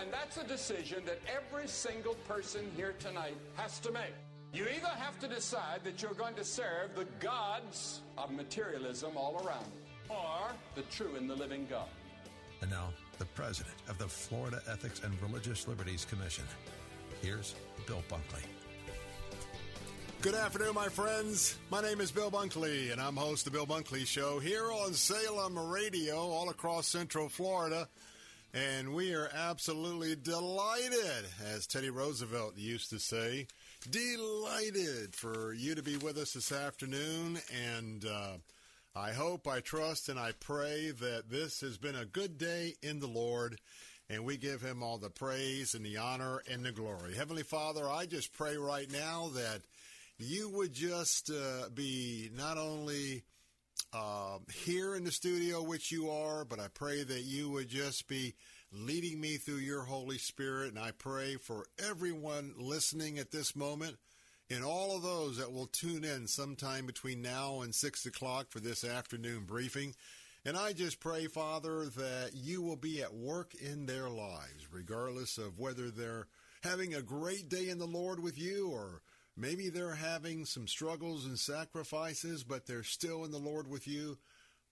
And that's a decision that every single person here tonight has to make. You either have to decide that you're going to serve the gods of materialism all around, or the true and the living God. And now, the president of the Florida Ethics and Religious Liberties Commission. Here's Bill Bunkley. Good afternoon, my friends. My name is Bill Bunkley, and I'm host of the Bill Bunkley Show here on Salem Radio, all across Central Florida. And we are absolutely delighted, as Teddy Roosevelt used to say, delighted for you to be with us this afternoon. And uh, I hope, I trust, and I pray that this has been a good day in the Lord. And we give him all the praise and the honor and the glory. Heavenly Father, I just pray right now that you would just uh, be not only uh, here in the studio, which you are, but I pray that you would just be leading me through your Holy Spirit. And I pray for everyone listening at this moment and all of those that will tune in sometime between now and 6 o'clock for this afternoon briefing. And I just pray, Father, that you will be at work in their lives, regardless of whether they're having a great day in the Lord with you or maybe they're having some struggles and sacrifices, but they're still in the Lord with you.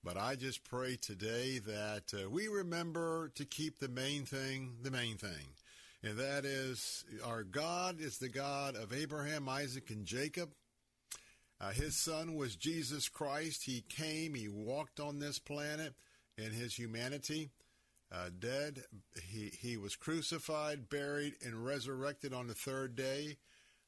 But I just pray today that uh, we remember to keep the main thing the main thing. And that is our God is the God of Abraham, Isaac, and Jacob. Uh, his son was Jesus Christ. He came, he walked on this planet in his humanity. Uh, dead, he, he was crucified, buried, and resurrected on the third day.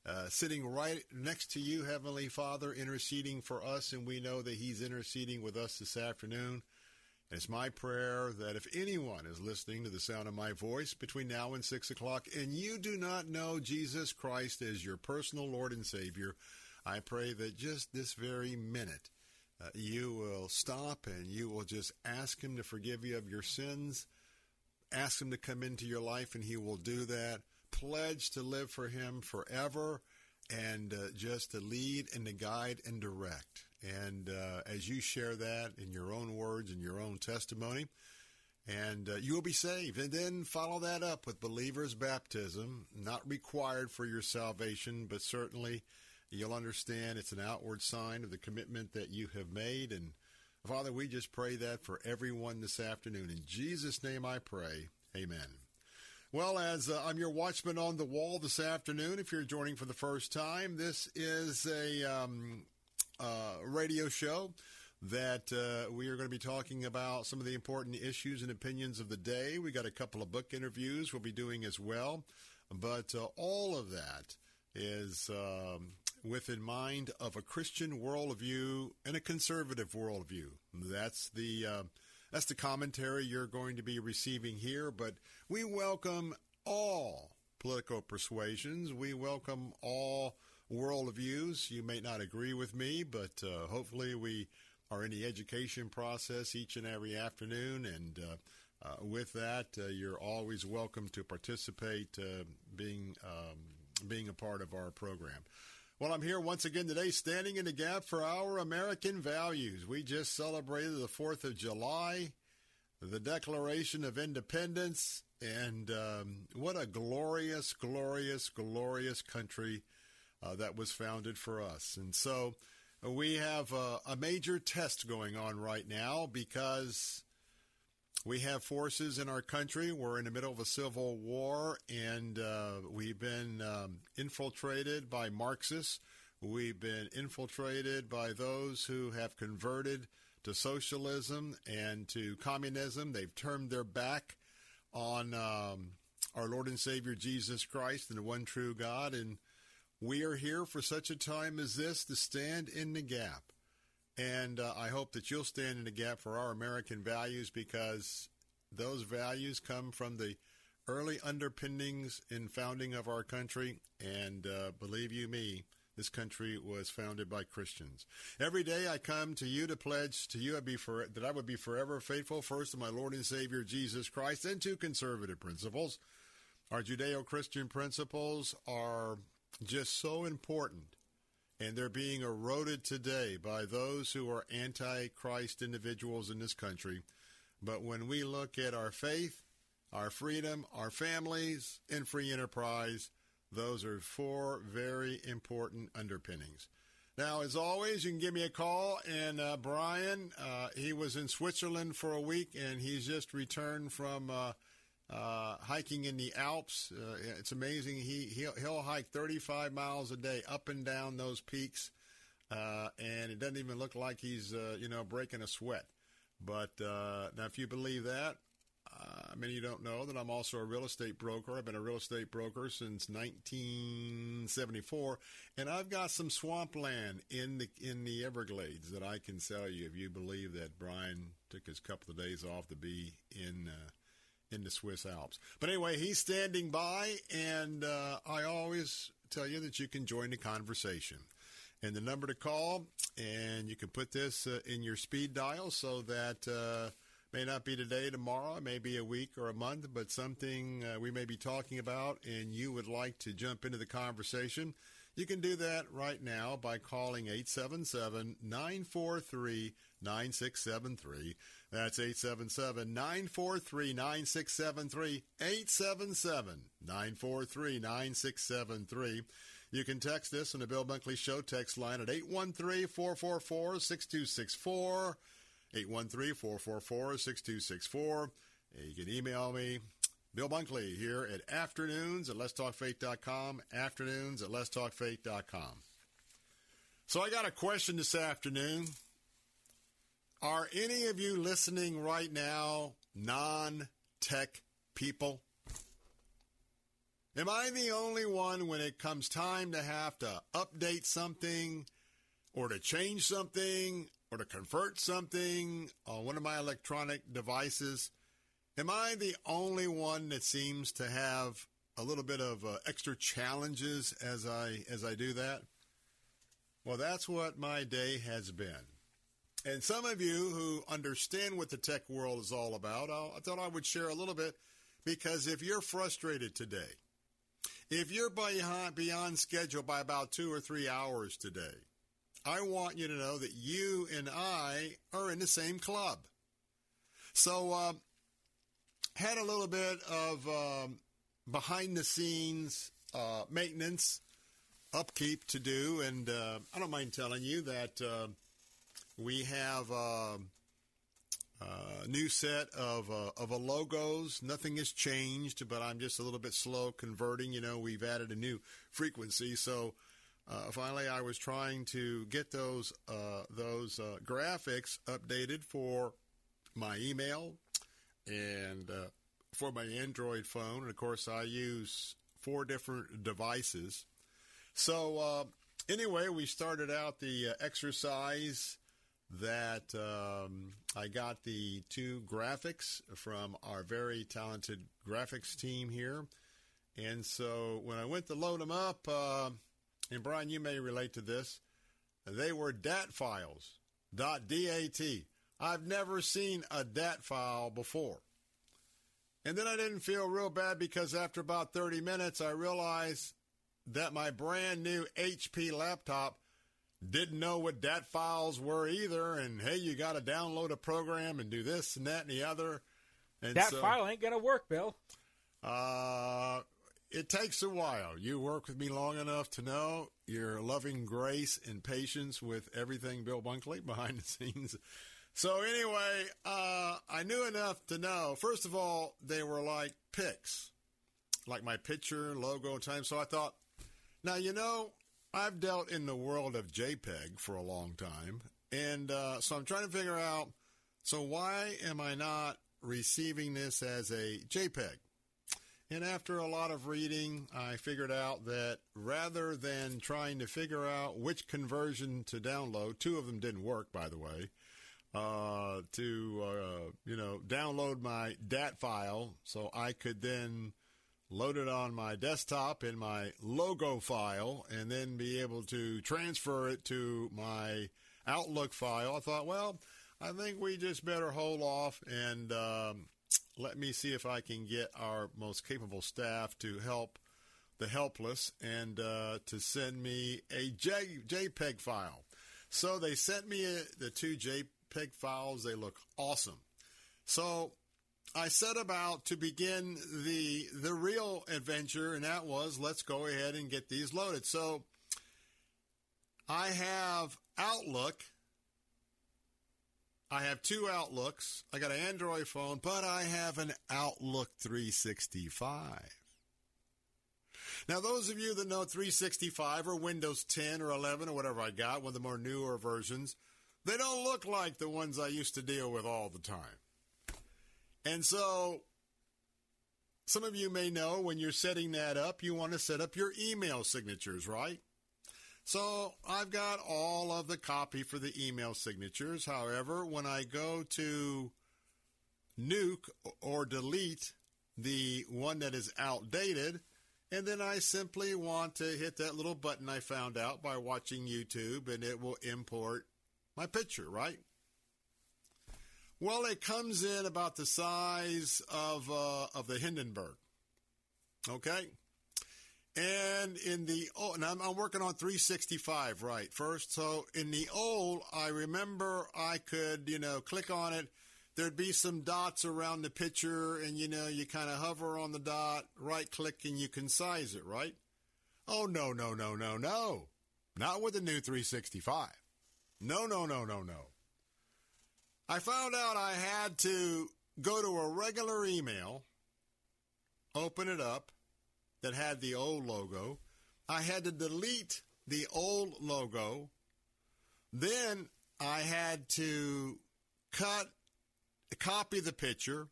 Uh, sitting right next to you, Heavenly Father, interceding for us, and we know that He's interceding with us this afternoon. And it's my prayer that if anyone is listening to the sound of my voice between now and 6 o'clock, and you do not know Jesus Christ as your personal Lord and Savior, I pray that just this very minute, uh, you will stop and you will just ask Him to forgive you of your sins. Ask Him to come into your life, and He will do that pledge to live for Him forever and uh, just to lead and to guide and direct. And uh, as you share that in your own words and your own testimony, and uh, you will be saved. And then follow that up with believer's baptism, not required for your salvation, but certainly you'll understand it's an outward sign of the commitment that you have made. And Father, we just pray that for everyone this afternoon. In Jesus' name I pray. Amen. Well, as uh, I'm your watchman on the wall this afternoon, if you're joining for the first time, this is a um, uh, radio show that uh, we are going to be talking about some of the important issues and opinions of the day. We got a couple of book interviews we'll be doing as well, but uh, all of that is um, with in mind of a Christian worldview and a conservative worldview. That's the uh, that's the commentary you're going to be receiving here, but we welcome all political persuasions. We welcome all worldviews. You may not agree with me, but uh, hopefully we are in the education process each and every afternoon. And uh, uh, with that, uh, you're always welcome to participate, uh, being um, being a part of our program. Well, I'm here once again today, standing in the gap for our American values. We just celebrated the 4th of July, the Declaration of Independence, And um, what a glorious, glorious, glorious country uh, that was founded for us. And so we have a, a major test going on right now because we have forces in our country. We're in the middle of a civil war, and uh, we've been um, infiltrated by Marxists. We've been infiltrated by those who have converted to socialism and to communism. They've turned their back on um, our Lord and Savior Jesus Christ and the one true God. And we are here for such a time as this to stand in the gap. And uh, I hope that you'll stand in the gap for our American values because those values come from the early underpinnings in founding of our country. And uh, believe you me, this country was founded by Christians. Every day I come to you to pledge to you I'd be for, that I would be forever faithful first to my Lord and Savior Jesus Christ and to conservative principles. Our Judeo Christian principles are just so important, and they're being eroded today by those who are anti Christ individuals in this country. But when we look at our faith, our freedom, our families, and free enterprise, those are four very important underpinnings. Now, as always, you can give me a call. And uh, Brian, uh, he was in Switzerland for a week, and he's just returned from uh, uh hiking in the Alps. Uh, it's amazing. He he'll, he'll, hike 35 miles a day up and down those peaks, uh, and it doesn't even look like he's you know breaking a sweat. But now, if you believe that, uh, many of you don't know that I'm also a real estate broker. I've been a real estate broker since 1974, and I've got some swampland in the in the Everglades that I can sell you if you believe that Brian took his couple of days off to be in uh, in the Swiss Alps. But anyway, he's standing by, and uh, I always tell you that you can join the conversation. And the number to call, and you can put this uh, in your speed dial so that uh, May not be today, tomorrow, maybe a week or a month, but something uh, we may be talking about and you would like to jump into the conversation. You can do that right now by calling 877 943 9673. That's 877 943 9673. 877 943 9673. You can text us on the Bill Bunkley Show text line at 813 444 6264. 813-444-6264. You can email me, Bill Bunkley, here at afternoons at letstalkfaith.com, afternoons at letstalkfaith.com. So I got a question this afternoon. Are any of you listening right now non-tech people? Am I the only one when it comes time to have to update something or to change something or to convert something on one of my electronic devices, am I the only one that seems to have a little bit of uh, extra challenges as I as I do that? Well, that's what my day has been. And some of you who understand what the tech world is all about, I thought I would share a little bit because if you're frustrated today, if you're beyond, beyond schedule by about two or three hours today, I want you to know that you and I are in the same club. So, uh, had a little bit of um, behind the scenes uh, maintenance, upkeep to do, and uh, I don't mind telling you that uh, we have um, a new set of uh, of a logos. Nothing has changed, but I'm just a little bit slow converting. You know, we've added a new frequency, so uh, finally, I was trying to get those uh, those uh, graphics updated for my email and uh, for my Android phone. And of course, I use four different devices. So uh, anyway, we started out the uh, exercise that um, I got the two graphics from our very talented graphics team here. And so when I went to load them up, and Brian, you may relate to this. They were DAT files, dot .dat. I've never seen a DAT file before. And then I didn't feel real bad because after about 30 minutes, I realized that my brand new HP laptop didn't know what DAT files were either. And hey, you got to download a program and do this and that and the other. And that so, file ain't going to work, Bill. Uh, it takes a while. You work with me long enough to know your loving grace and patience with everything Bill Bunkley behind the scenes. So anyway, uh, I knew enough to know. First of all, they were like pics, like my picture, logo, time. So I thought, now you know, I've dealt in the world of JPEG for a long time, and uh, so I'm trying to figure out. So why am I not receiving this as a JPEG? And after a lot of reading, I figured out that rather than trying to figure out which conversion to download, two of them didn't work, by the way, uh, to, uh, you know, download my DAT file so I could then load it on my desktop in my logo file and then be able to transfer it to my Outlook file. I thought, well, I think we just better hold off and um, let me see if I can get our most capable staff to help the helpless and uh, to send me a J- JPEG file. So they sent me a, the two JPEG files. They look awesome. So I set about to begin the the real adventure, and that was let's go ahead and get these loaded. So I have Outlook I have two Outlooks. I got an Android phone, but I have an Outlook 365. Now, those of you that know 365 or Windows 10 or 11 or whatever I got, one of the more newer versions, they don't look like the ones I used to deal with all the time. And so, some of you may know when you're setting that up, you want to set up your email signatures, right? So I've got all of the copy for the email signatures. However, when I go to nuke or delete the one that is outdated, and then I simply want to hit that little button I found out by watching YouTube, and it will import my picture, right? Well, it comes in about the size of uh, of the Hindenburg. Okay, and in the oh, and I'm, I'm, working on 365 right first. So in the old, I remember I could you know click on it. There'd be some dots around the picture, and you know you kind of hover on the dot, right click, and you can size it. Right? Oh no no no no no, not with the new 365. No no no no no. I found out I had to go to a regular email, open it up that had the old logo. I had to delete the old logo. Then I had to cut, copy the picture,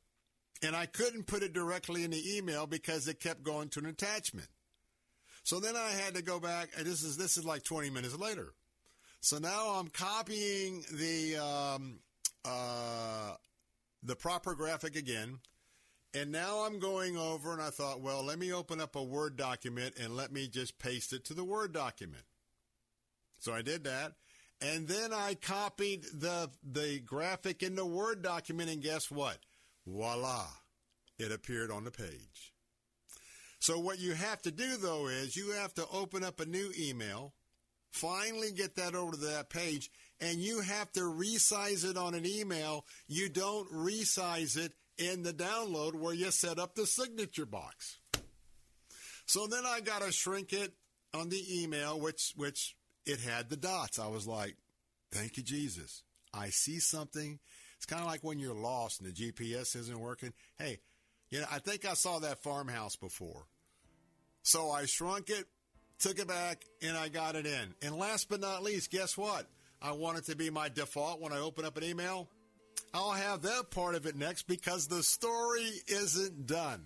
and I couldn't put it directly in the email because it kept going to an attachment. So then I had to go back, and this is this is like 20 minutes later. So now I'm copying the um, uh, the proper graphic again. And now I'm going over and I thought, well, let me open up a Word document and let me just paste it to the Word document. So I did that. And then I copied the, the graphic in the Word document and guess what? Voila. It appeared on the page. So what you have to do though is you have to open up a new email, finally get that over to that page, and you have to resize it on an email. You don't resize it in the download where you set up the signature box. So then I got to shrink it on the email, which which it had the dots. I was like, "Thank you, Jesus." I see something. It's kind of like when you're lost and the GPS isn't working. Hey, you know, I think I saw that farmhouse before. So I shrunk it, took it back, and I got it in. And last but not least, guess what? I want it to be my default when I open up an email. I'll have that part of it next because the story isn't done.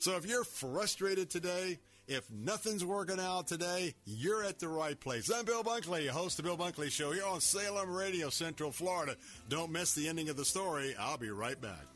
So if you're frustrated today, if nothing's working out today, you're at the right place. I'm Bill Bunkley, host of the Bill Bunkley Show here on Salem Radio, Central Florida. Don't miss the ending of the story. I'll be right back.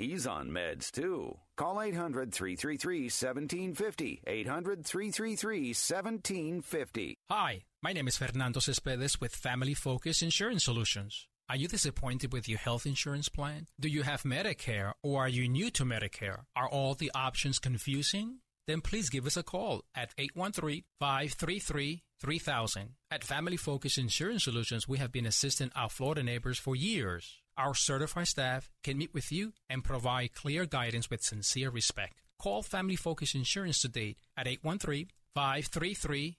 He's on meds too. Call 800 333 1750. 800 333 1750. Hi, my name is Fernando Cespedes with Family Focus Insurance Solutions. Are you disappointed with your health insurance plan? Do you have Medicare or are you new to Medicare? Are all the options confusing? Then please give us a call at 813 533 3000. At Family Focus Insurance Solutions, we have been assisting our Florida neighbors for years. Our certified staff can meet with you and provide clear guidance with sincere respect. Call Family Focus Insurance today at 813 533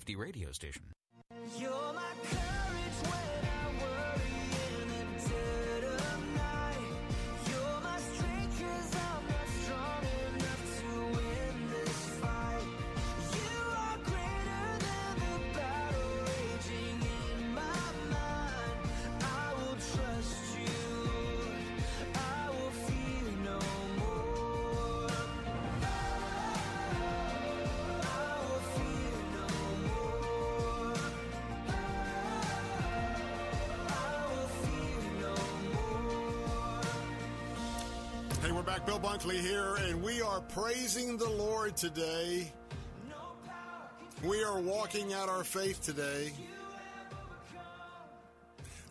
nifty radio station. You're praising the Lord today. We are walking out our faith today.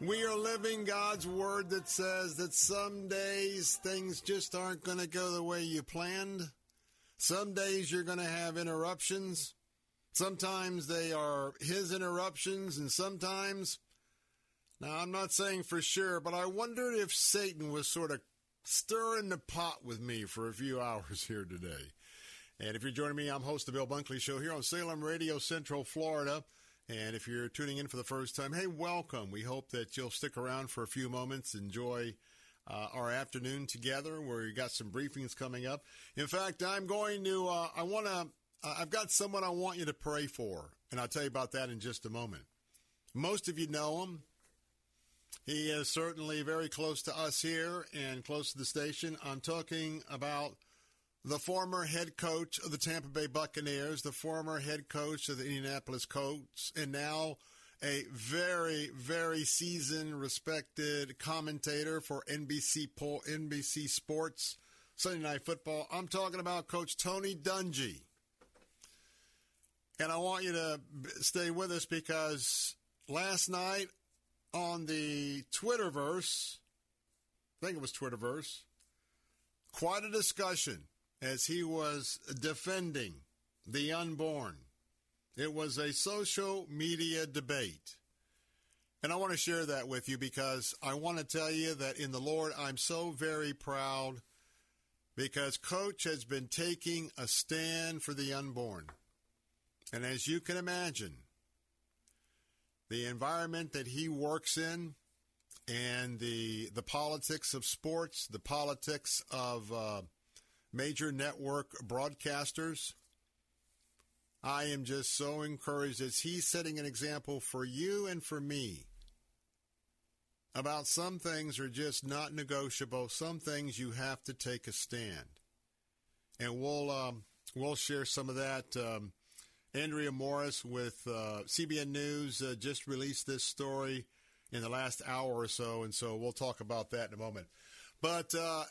We are living God's word that says that some days things just aren't going to go the way you planned. Some days you're going to have interruptions. Sometimes they are His interruptions, and sometimes, now I'm not saying for sure, but I wondered if Satan was sort of stirring the pot with me for a few hours here today. And if you're joining me, I'm host of the Bill Bunkley Show here on Salem Radio, Central Florida. And if you're tuning in for the first time, hey, welcome. We hope that you'll stick around for a few moments, enjoy uh, our afternoon together, where we got some briefings coming up. In fact, I'm going to, uh, I want to, uh, I've got someone I want you to pray for, and I'll tell you about that in just a moment. Most of you know him. He is certainly very close to us here and close to the station. I'm talking about the former head coach of the Tampa Bay Buccaneers, the former head coach of the Indianapolis Colts, and now a very, very seasoned, respected commentator for NBC NBC Sports Sunday Night Football. I'm talking about Coach Tony Dungy. And I want you to stay with us because last night on the Twitterverse, I think it was Twitterverse, quite a discussion as he was defending the unborn. It was a social media debate. And I want to share that with you because I want to tell you that in the Lord, I'm so very proud because Coach has been taking a stand for the unborn. And as you can imagine, the environment that he works in and the the politics of sports, the politics of uh, major network broadcasters. I am just so encouraged as he's setting an example for you and for me about some things are just not negotiable. Some things you have to take a stand, and we'll um, we'll share some of that um, Andrea Morris with uh, CBN News uh, just released this story in the last hour or so, and so we'll talk about that in a moment. But uh,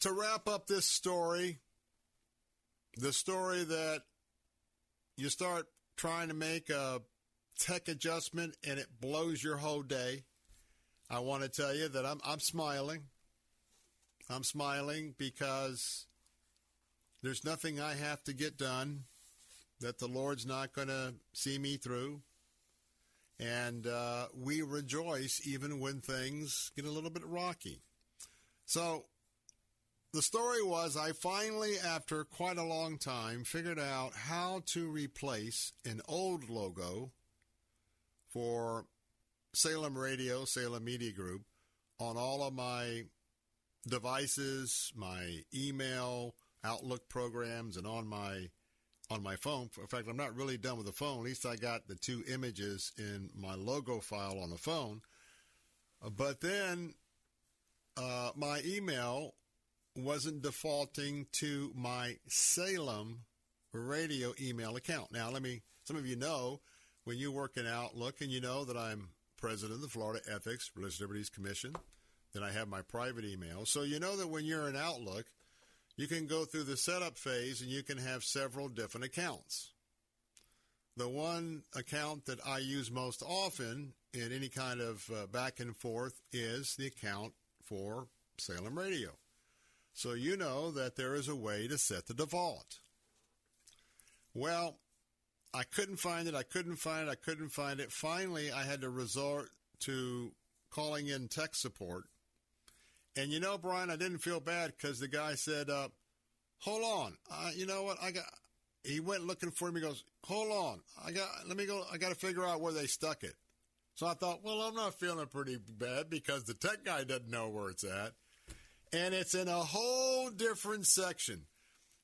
to wrap up this story, the story that you start trying to make a tech adjustment and it blows your whole day. I want to tell you that I'm I'm smiling. I'm smiling because there's nothing I have to get done that the Lord's not going to see me through. And uh, we rejoice even when things get a little bit rocky. So the story was I finally, after quite a long time, figured out how to replace an old logo for Salem Radio, Salem Media Group, on all of my devices, my email, Outlook programs, and on my on my phone. In fact, I'm not really done with the phone. At least I got the two images in my logo file on the phone. Uh, But then uh, my email wasn't defaulting to my Salem radio email account. Now, let me, some of you know when you work in Outlook and you know that I'm president of the Florida Ethics Religious Liberties Commission, then I have my private email. So you know that when you're in Outlook, you can go through the setup phase and you can have several different accounts. The one account that I use most often in any kind of uh, back and forth is the account for Salem Radio. So you know that there is a way to set the default. Well, I couldn't find it. I couldn't find it. I couldn't find it. Finally, I had to resort to calling in tech support. And you know, Brian, I didn't feel bad because the guy said, uh, "Hold on, uh, you know what? I got." He went looking for me. He goes, "Hold on, I got. Let me go. I got to figure out where they stuck it." So I thought, well, I'm not feeling pretty bad because the tech guy doesn't know where it's at, and it's in a whole different section,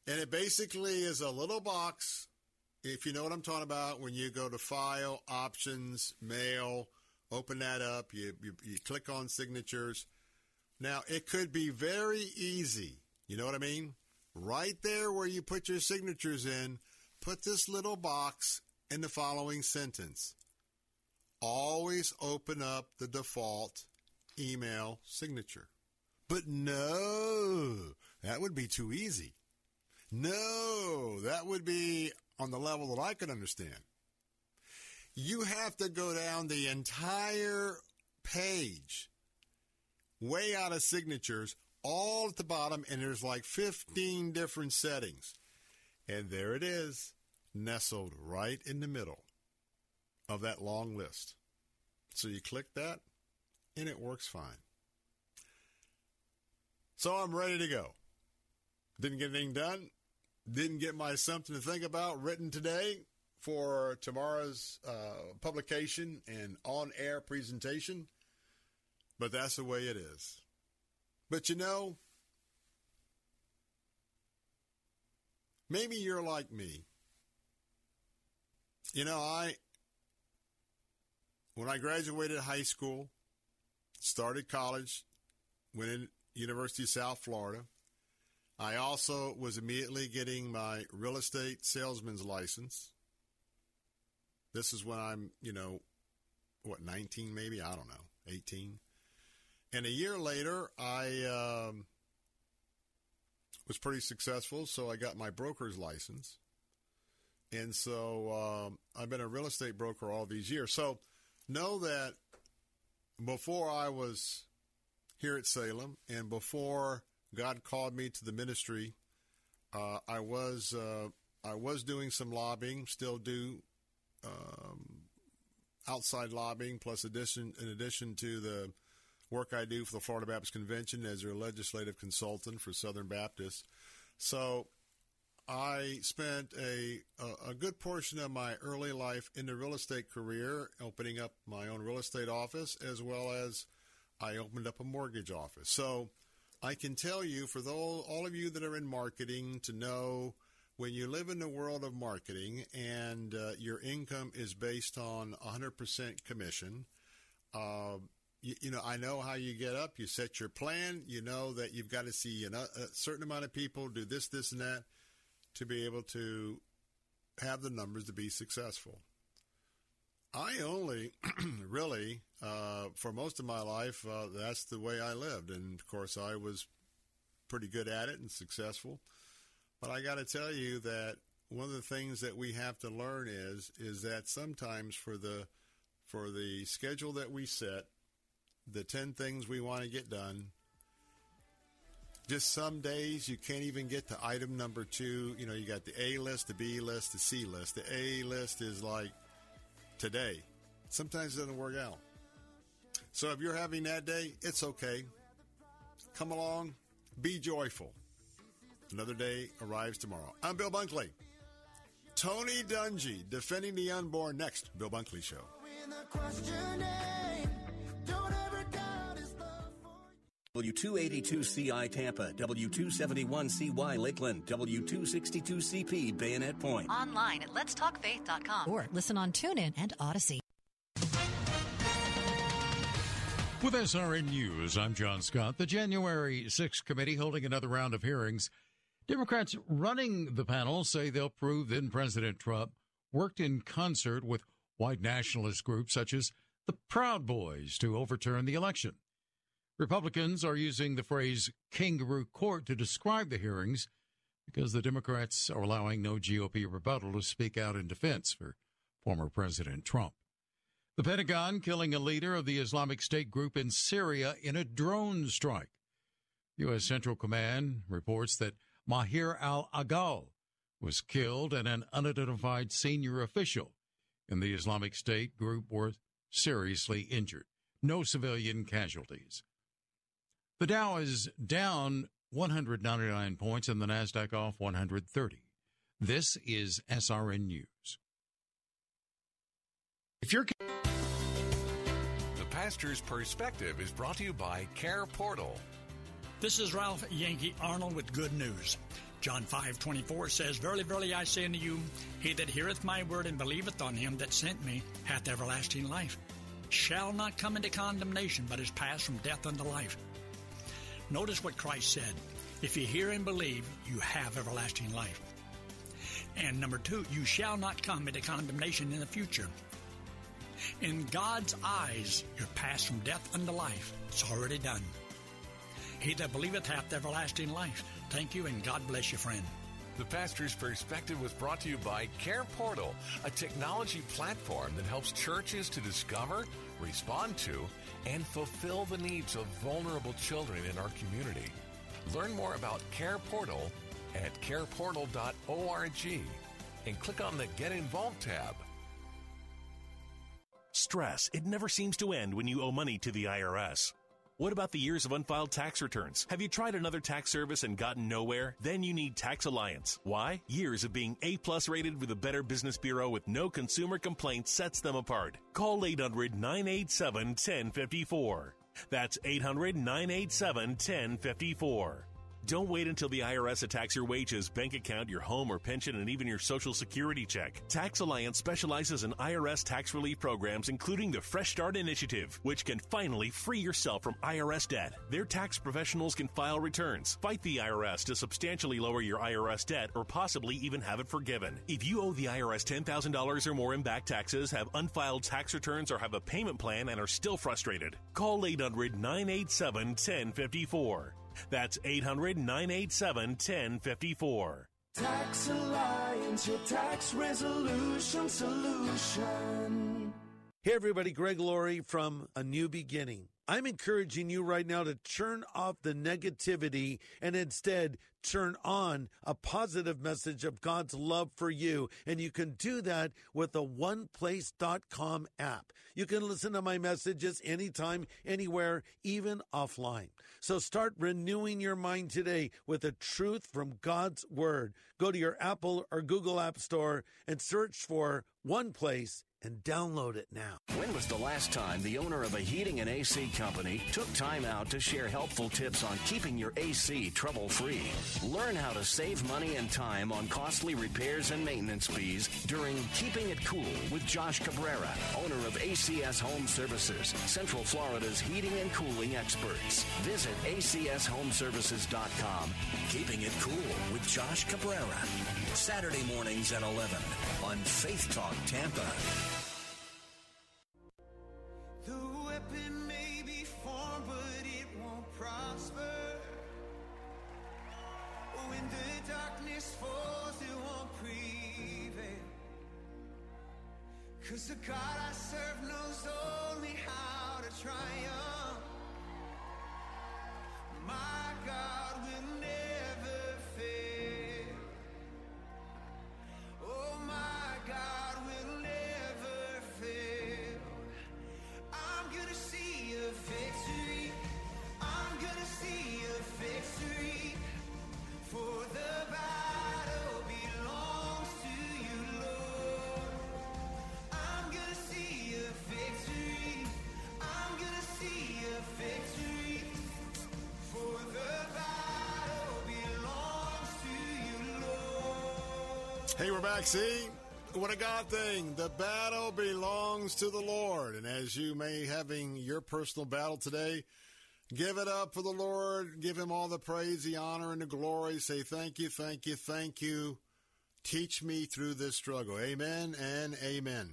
and it basically is a little box. If you know what I'm talking about, when you go to File, Options, Mail, open that up, you, you, you click on Signatures. Now, it could be very easy. You know what I mean? Right there where you put your signatures in, put this little box in the following sentence. Always open up the default email signature. But no, that would be too easy. No, that would be on the level that I could understand. You have to go down the entire page, way out of signatures, all at the bottom, and there's like 15 different settings. And there it is, nestled right in the middle of that long list. So you click that, and it works fine. So I'm ready to go. Didn't get anything done. Didn't get my something to think about written today for tomorrow's uh, publication and on air presentation. But that's the way it is. But you know, maybe you're like me. You know, I, when I graduated high school, started college, went in University of South Florida. I also was immediately getting my real estate salesman's license. This is when I'm, you know, what, 19 maybe? I don't know, 18. And a year later, I um, was pretty successful, so I got my broker's license. And so um, I've been a real estate broker all these years. So know that before I was here at Salem and before God called me to the ministry, uh, I was uh, I was doing some lobbying, still do um, outside lobbying, plus addition in addition to the work I do for the Florida Baptist Convention as their legislative consultant for Southern Baptists. So I spent a, a, a good portion of my early life in the real estate career, opening up my own real estate office, as well as I opened up a mortgage office. So I can tell you, for those, all of you that are in marketing, to know when you live in the world of marketing and uh, your income is based on 100% commission, uh, you, you, know, I know how you get up. You set your plan. You know that you've got to see a certain amount of people do this, this, and that to be able to have the numbers to be successful. I only really, uh, for most of my life, uh, that's the way I lived. And of course, I was pretty good at it and successful. But I got to tell you that one of the things that we have to learn is is that sometimes for the for the schedule that we set, the 10 things we want to get done, just some days you can't even get to item number 2. You know, you got the A list, the B list, the C list. The A list is like today. Sometimes it doesn't work out. So if you're having that day, it's okay. Come along, be joyful. Another day arrives tomorrow. I'm Bill Bunkley. Tony Dungy defending the unborn next. Bill Bunkley Show. W282CI Tampa, W271CY Lakeland, W262CP Bayonet Point. Online at letstalkfaith.com or listen on TuneIn and Audacy. With SRN News, I'm John Scott. The January 6th committee holding another round of hearings. Democrats running the panel say they'll prove then President Trump worked in concert with white nationalist groups such as the Proud Boys to overturn the election. Republicans are using the phrase kangaroo court to describe the hearings because the Democrats are allowing no GOP rebuttal to speak out in defense for former President Trump. The Pentagon killing a leader of the Islamic State group in Syria in a drone strike. U.S. Central Command reports that Mahir al Agal was killed and an unidentified senior official in the Islamic State group were seriously injured. No civilian casualties. The Dow is down 199 points and the Nasdaq off 130. This is SRN News. If you're The Pastor's Perspective is brought to you by Care Portal. This is Ralph Yankee Arnold with good news. John 5:24 says, "Verily, verily, I say unto you, he that heareth my word and believeth on him that sent me hath everlasting life, shall not come into condemnation, but is passed from death unto life." Notice what Christ said. If you hear and believe, you have everlasting life. And number two, you shall not come into condemnation in the future. In God's eyes, you're passed from death unto life. It's already done. He that believeth hath everlasting life. Thank you, and God bless you, friend. The Pastor's Perspective was brought to you by Care Portal, a technology platform that helps churches to discover, respond to, and fulfill the needs of vulnerable children in our community. Learn more about Care Portal at careportal.org and click on the Get Involved tab. Stress. It never seems to end when you owe money to the IRS. What about the years of unfiled tax returns? Have you tried another tax service and gotten nowhere? Then you need Tax Alliance. Why? Years of being A plus rated with the Better Business Bureau with no consumer complaints sets them apart. Call 800 987 1054. That's 800 987 1054. Don't wait until the IRS attacks your wages, bank account, your home or pension, and even your social security check. Tax Alliance specializes in IRS tax relief programs, including the Fresh Start Initiative, which can finally free yourself from IRS debt. Their tax professionals can file returns, fight the IRS to substantially lower your IRS debt, or possibly even have it forgiven. If you owe the IRS $10,000 or more in back taxes, have unfiled tax returns, or have a payment plan and are still frustrated, call 800 987 1054. That's 800 987 1054. Tax Alliance, your tax resolution solution. Hey, everybody, Greg Laurie from A New Beginning. I'm encouraging you right now to turn off the negativity and instead turn on a positive message of God's love for you. And you can do that with the oneplace.com app. You can listen to my messages anytime, anywhere, even offline. So start renewing your mind today with the truth from God's Word. Go to your Apple or Google App Store and search for One Place and download it now. When was the last time the owner of a heating and AC company took time out to share helpful tips on keeping your AC trouble free? Learn how to save money and time on costly repairs and maintenance fees during Keeping It Cool with Josh Cabrera, owner of ACS Home Services, Central Florida's heating and cooling experts. Visit acshomeservices.com. Keeping it cool with Josh Cabrera. Saturday mornings at 11 on Faith Talk Tampa. The weapon may be formed, but it won't prosper. When the darkness falls, it won't prevail. Cause the God I serve knows only how to triumph. My God will never fail. Oh, my God will never Hey, we're back. See? What a God thing. The battle belongs to the Lord. And as you may having your personal battle today, give it up for the Lord. Give him all the praise, the honor, and the glory. Say thank you, thank you, thank you. Teach me through this struggle. Amen and amen.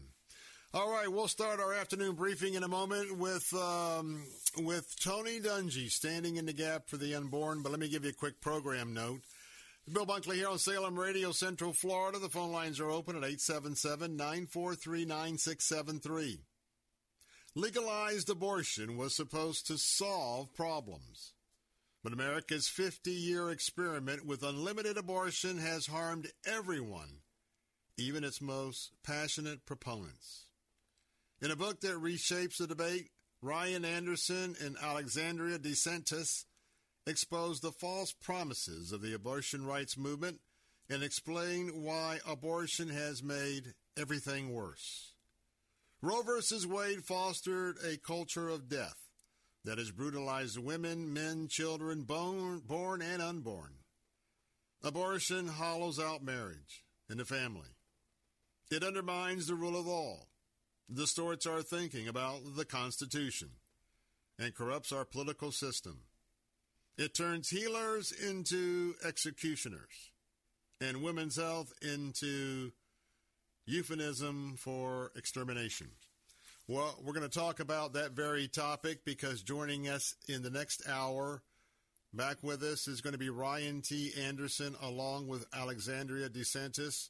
All right, we'll start our afternoon briefing in a moment with um, with Tony Dungy standing in the gap for the unborn. But let me give you a quick program note. Bill Bunkley here on Salem Radio, Central Florida. The phone lines are open at 877 943 9673. Legalized abortion was supposed to solve problems. But America's 50 year experiment with unlimited abortion has harmed everyone, even its most passionate proponents. In a book that reshapes the debate, Ryan Anderson and Alexandria DeSantis expose the false promises of the abortion rights movement and explain why abortion has made everything worse. Roe v. Wade fostered a culture of death that has brutalized women, men, children, born, born and unborn. Abortion hollows out marriage and the family. It undermines the rule of law, distorts our thinking about the Constitution, and corrupts our political system. It turns healers into executioners and women's health into euphemism for extermination. Well, we're going to talk about that very topic because joining us in the next hour, back with us, is going to be Ryan T. Anderson along with Alexandria DeSantis.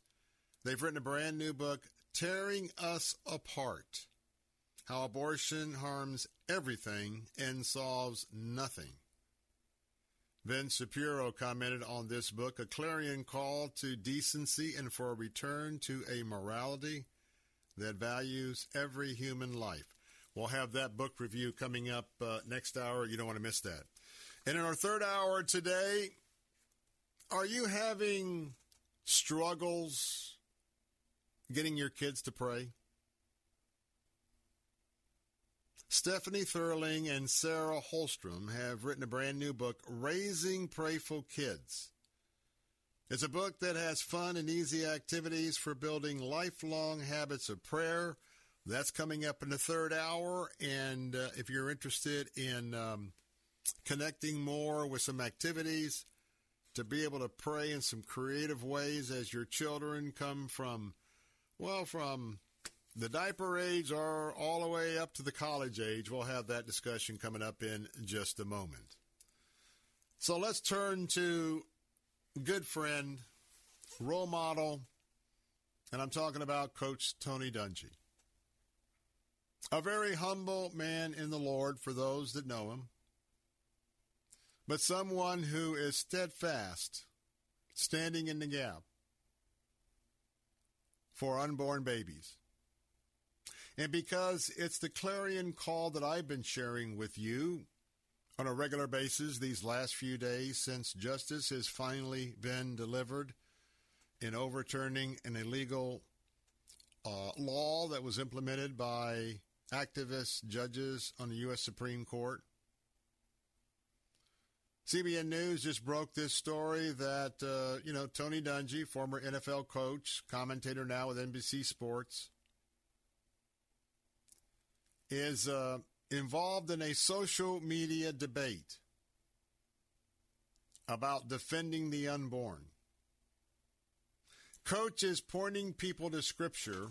They've written a brand new book, Tearing Us Apart How Abortion Harms Everything and Solves Nothing. Vince Shapiro commented on this book, a clarion call to decency and for a return to a morality that values every human life. We'll have that book review coming up uh, next hour. You don't want to miss that. And in our third hour today, are you having struggles getting your kids to pray? Stephanie Thurling and Sarah Holmstrom have written a brand new book, Raising Prayerful Kids. It's a book that has fun and easy activities for building lifelong habits of prayer. That's coming up in the third hour. And uh, if you're interested in um, connecting more with some activities to be able to pray in some creative ways as your children come from, well, from the diaper age are all the way up to the college age. We'll have that discussion coming up in just a moment. So let's turn to good friend, role model, and I'm talking about Coach Tony Dungy. A very humble man in the Lord for those that know him, but someone who is steadfast, standing in the gap for unborn babies. And because it's the clarion call that I've been sharing with you on a regular basis these last few days since justice has finally been delivered in overturning an illegal uh, law that was implemented by activist judges on the U.S. Supreme Court. CBN News just broke this story that, uh, you know, Tony Dungy, former NFL coach, commentator now with NBC Sports, is uh, involved in a social media debate about defending the unborn. Coach is pointing people to Scripture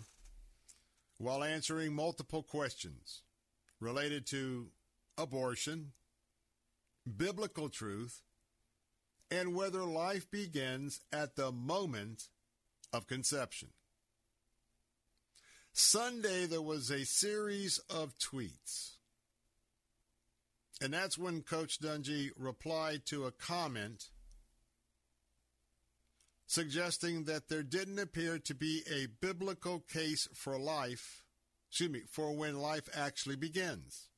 while answering multiple questions related to abortion, biblical truth, and whether life begins at the moment of conception. Sunday, there was a series of tweets. And that's when Coach Dungy replied to a comment suggesting that there didn't appear to be a biblical case for life, excuse me, for when life actually begins.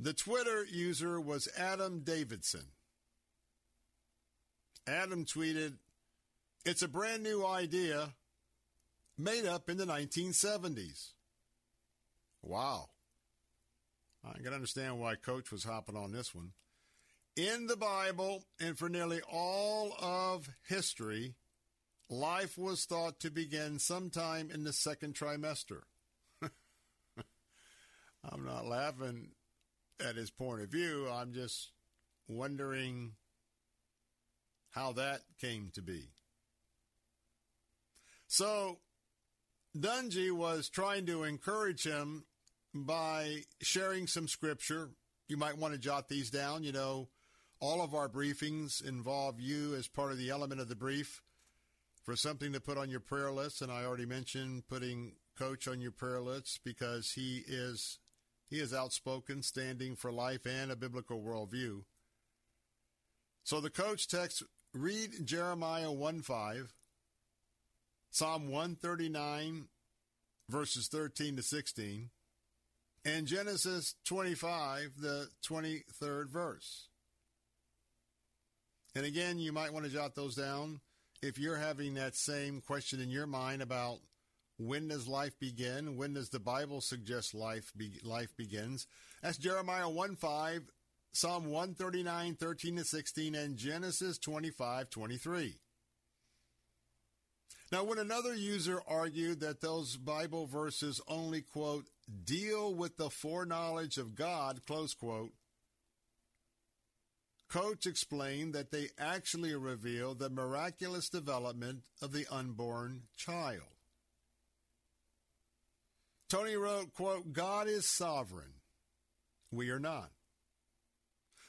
The Twitter user was Adam Davidson. Adam tweeted, It's a brand new idea made up in the 1970s. Wow. I can understand why Coach was hopping on this one. In the Bible and for nearly all of history, life was thought to begin sometime in the second trimester. I'm not laughing at his point of view. I'm just wondering how that came to be. So, Dungy was trying to encourage him by sharing some scripture. You might want to jot these down. You know, all of our briefings involve you as part of the element of the brief for something to put on your prayer list. And I already mentioned putting Coach on your prayer list because he is he is outspoken, standing for life and a biblical worldview. So the coach texts, read Jeremiah 1 5, Psalm 139, verses 13 to 16, and Genesis 25, the 23rd verse. And again, you might want to jot those down if you're having that same question in your mind about when does life begin? When does the Bible suggest life be, life begins? That's Jeremiah 1 5, Psalm 139, 13 to 16, and Genesis 25, 23. Now, when another user argued that those Bible verses only, quote, deal with the foreknowledge of God, close quote, Coach explained that they actually reveal the miraculous development of the unborn child. Tony wrote, quote, God is sovereign. We are not.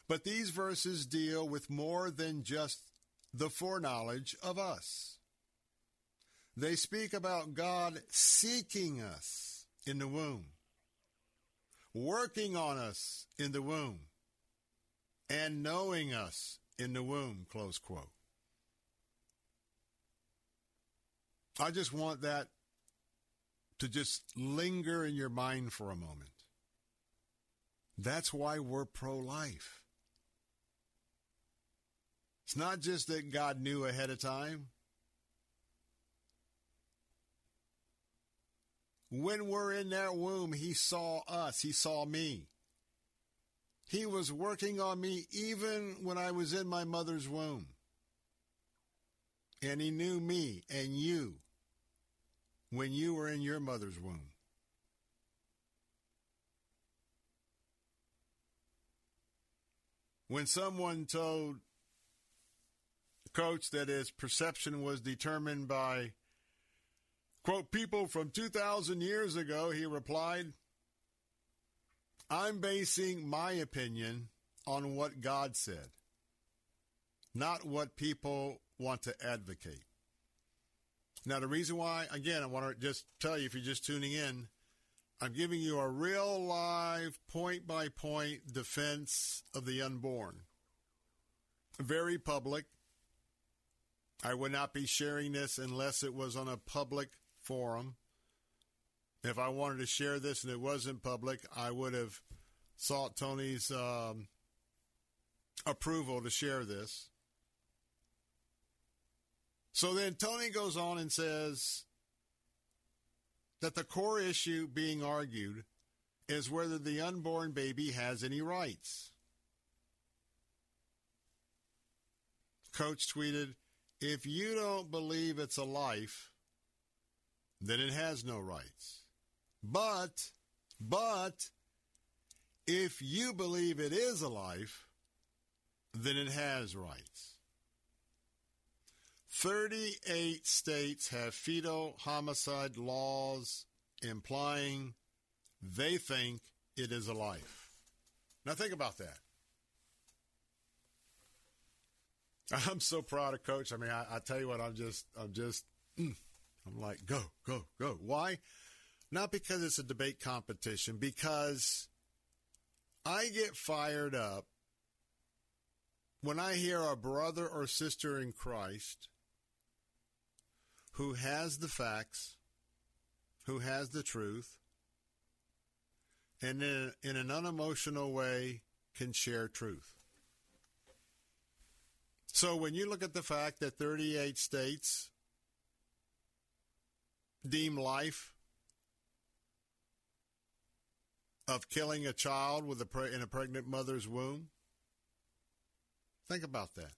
But these verses deal with more than just the foreknowledge of us. They speak about God seeking us in the womb, working on us in the womb, and knowing us in the womb, close quote. I just want that to just linger in your mind for a moment. That's why we're pro life. It's not just that God knew ahead of time. When we're in that womb, He saw us, He saw me. He was working on me even when I was in my mother's womb. And He knew me and you when you were in your mother's womb. When someone told Coach that his perception was determined by, quote, people from 2,000 years ago, he replied, I'm basing my opinion on what God said, not what people want to advocate. Now, the reason why, again, I want to just tell you if you're just tuning in, I'm giving you a real live, point by point defense of the unborn. Very public. I would not be sharing this unless it was on a public forum. If I wanted to share this and it wasn't public, I would have sought Tony's um, approval to share this. So then Tony goes on and says that the core issue being argued is whether the unborn baby has any rights. Coach tweeted, If you don't believe it's a life, then it has no rights. But, but, if you believe it is a life, then it has rights. 38 states have fetal homicide laws implying they think it is a life. Now think about that. I'm so proud of Coach. I mean, I, I tell you what, I'm just, I'm just, mm, I'm like, go, go, go. Why? Not because it's a debate competition, because I get fired up when I hear a brother or sister in Christ who has the facts, who has the truth, and in, in an unemotional way can share truth. So when you look at the fact that 38 states deem life of killing a child with a pre- in a pregnant mother's womb, think about that.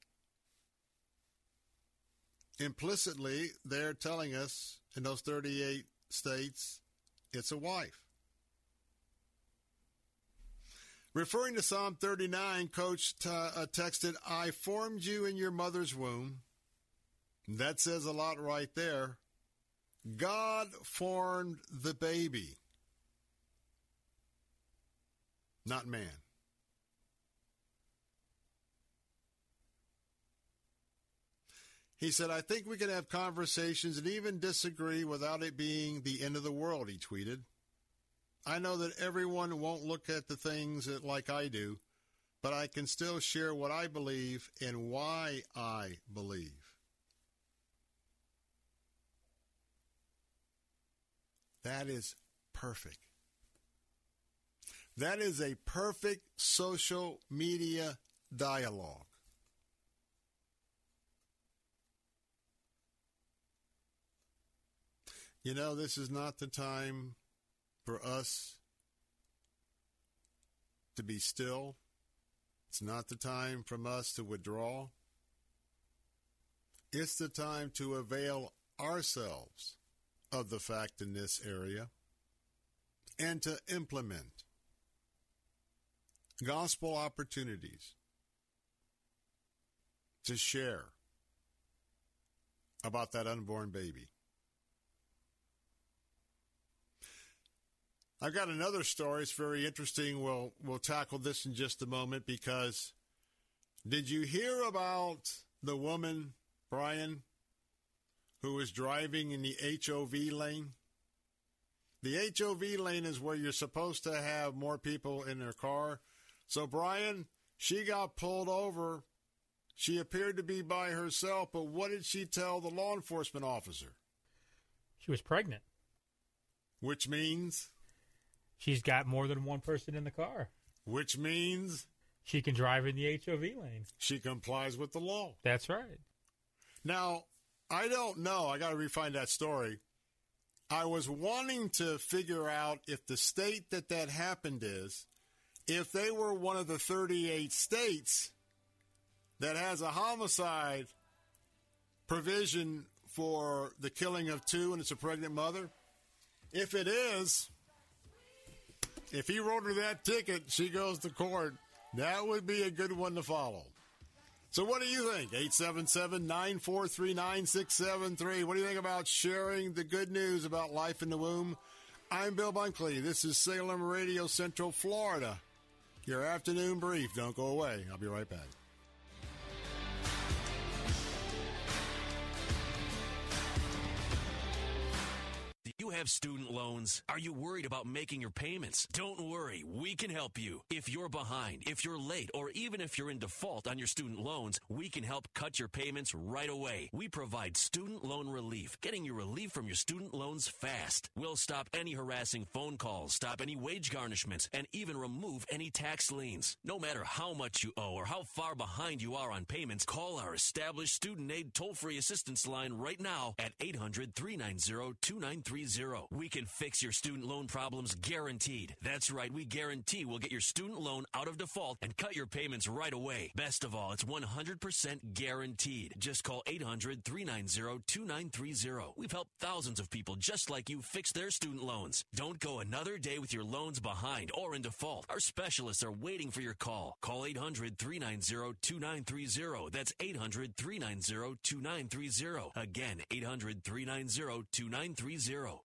Implicitly, they're telling us in those 38 states it's a wife. Referring to Psalm 39, Coach t- uh, texted, I formed you in your mother's womb. That says a lot right there. God formed the baby, not man. He said, I think we can have conversations and even disagree without it being the end of the world, he tweeted. I know that everyone won't look at the things like I do, but I can still share what I believe and why I believe. That is perfect. That is a perfect social media dialogue. You know, this is not the time for us to be still. It's not the time from us to withdraw. It's the time to avail ourselves of the fact in this area and to implement gospel opportunities to share about that unborn baby. I've got another story. It's very interesting. We'll we'll tackle this in just a moment because did you hear about the woman, Brian, who was driving in the HOV lane? The HOV lane is where you're supposed to have more people in their car. So Brian, she got pulled over. She appeared to be by herself, but what did she tell the law enforcement officer? She was pregnant. Which means She's got more than one person in the car. Which means she can drive in the HOV lane. She complies with the law. That's right. Now, I don't know. I got to refine that story. I was wanting to figure out if the state that that happened is, if they were one of the 38 states that has a homicide provision for the killing of two and it's a pregnant mother. If it is, if he wrote her that ticket, she goes to court. That would be a good one to follow. So, what do you think? 877 943 9673. What do you think about sharing the good news about life in the womb? I'm Bill Bunkley. This is Salem Radio Central, Florida. Your afternoon brief. Don't go away. I'll be right back. You have student loans? Are you worried about making your payments? Don't worry, we can help you. If you're behind, if you're late, or even if you're in default on your student loans, we can help cut your payments right away. We provide student loan relief, getting you relief from your student loans fast. We'll stop any harassing phone calls, stop any wage garnishments, and even remove any tax liens. No matter how much you owe or how far behind you are on payments, call our established student aid toll free assistance line right now at 800 390 2930. We can fix your student loan problems guaranteed. That's right, we guarantee we'll get your student loan out of default and cut your payments right away. Best of all, it's 100% guaranteed. Just call 800 390 2930. We've helped thousands of people just like you fix their student loans. Don't go another day with your loans behind or in default. Our specialists are waiting for your call. Call 800 390 2930. That's 800 390 2930. Again, 800 390 2930.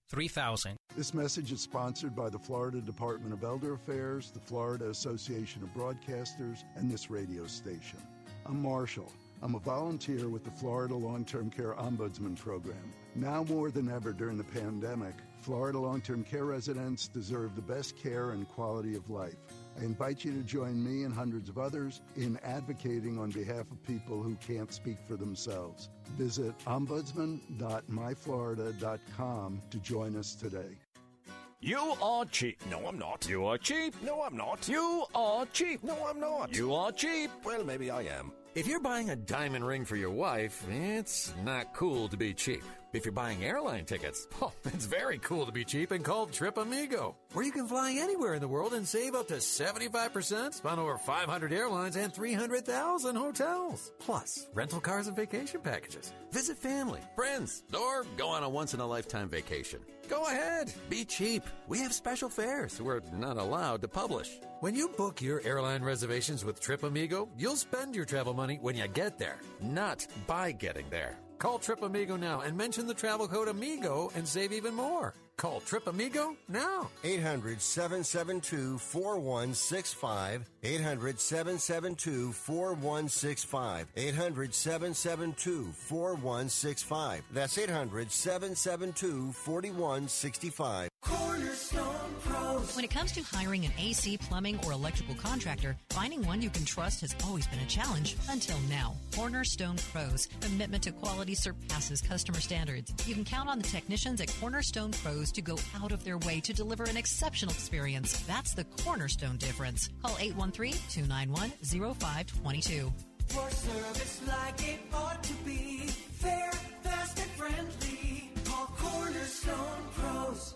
3000. This message is sponsored by the Florida Department of Elder Affairs, the Florida Association of Broadcasters, and this radio station. I'm Marshall. I'm a volunteer with the Florida Long Term Care Ombudsman Program. Now more than ever during the pandemic, Florida long term care residents deserve the best care and quality of life. I invite you to join me and hundreds of others in advocating on behalf of people who can't speak for themselves. Visit ombudsman.myflorida.com to join us today. You are cheap. No, I'm not. You are cheap. No, I'm not. You are cheap. No, I'm not. You are cheap. Well, maybe I am. If you're buying a diamond ring for your wife, it's not cool to be cheap. If you're buying airline tickets, oh, it's very cool to be cheap and called Trip Amigo, where you can fly anywhere in the world and save up to 75% on over 500 airlines and 300,000 hotels. Plus, rental cars and vacation packages. Visit family, friends, or go on a once in a lifetime vacation. Go ahead, be cheap. We have special fares we're not allowed to publish. When you book your airline reservations with Trip Amigo, you'll spend your travel money when you get there, not by getting there. Call Trip Amigo now and mention the travel code AMIGO and save even more. Call Trip Amigo now. 800 772 4165. 800 772 4165. 800 772 4165. That's 800 772 4165. Cornerstone Pros. When it comes to hiring an AC, plumbing, or electrical contractor, finding one you can trust has always been a challenge until now. Cornerstone Pros. Commitment to quality surpasses customer standards. You can count on the technicians at Cornerstone Pros to go out of their way to deliver an exceptional experience. That's the Cornerstone difference. Call 813 291 0522. For service like it ought to be. Fair, fast, and friendly. Call Cornerstone Pros.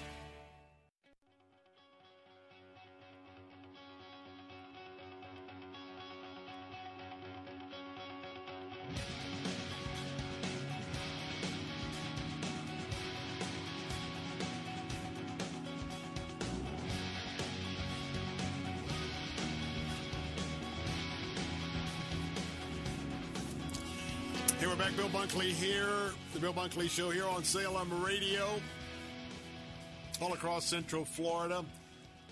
Bunkley here. The Bill Bunkley Show here on Salem Radio. All across Central Florida.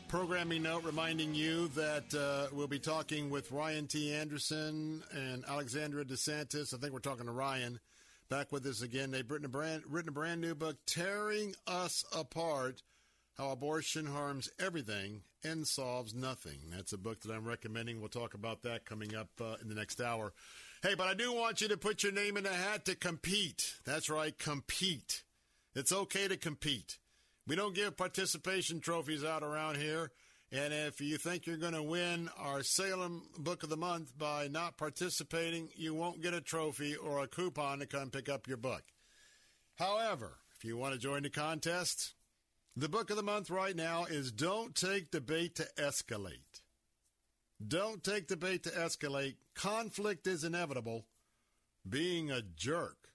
Programming note reminding you that uh, we'll be talking with Ryan T. Anderson and Alexandra DeSantis. I think we're talking to Ryan. Back with us again. They've written a brand, written a brand new book, Tearing Us Apart How Abortion Harms Everything and Solves Nothing. That's a book that I'm recommending. We'll talk about that coming up uh, in the next hour. Hey, but I do want you to put your name in the hat to compete. That's right, compete. It's okay to compete. We don't give participation trophies out around here. And if you think you're going to win our Salem Book of the Month by not participating, you won't get a trophy or a coupon to come pick up your book. However, if you want to join the contest, the book of the month right now is Don't Take the Bait to Escalate. Don't take the bait to escalate. Conflict is inevitable. Being a jerk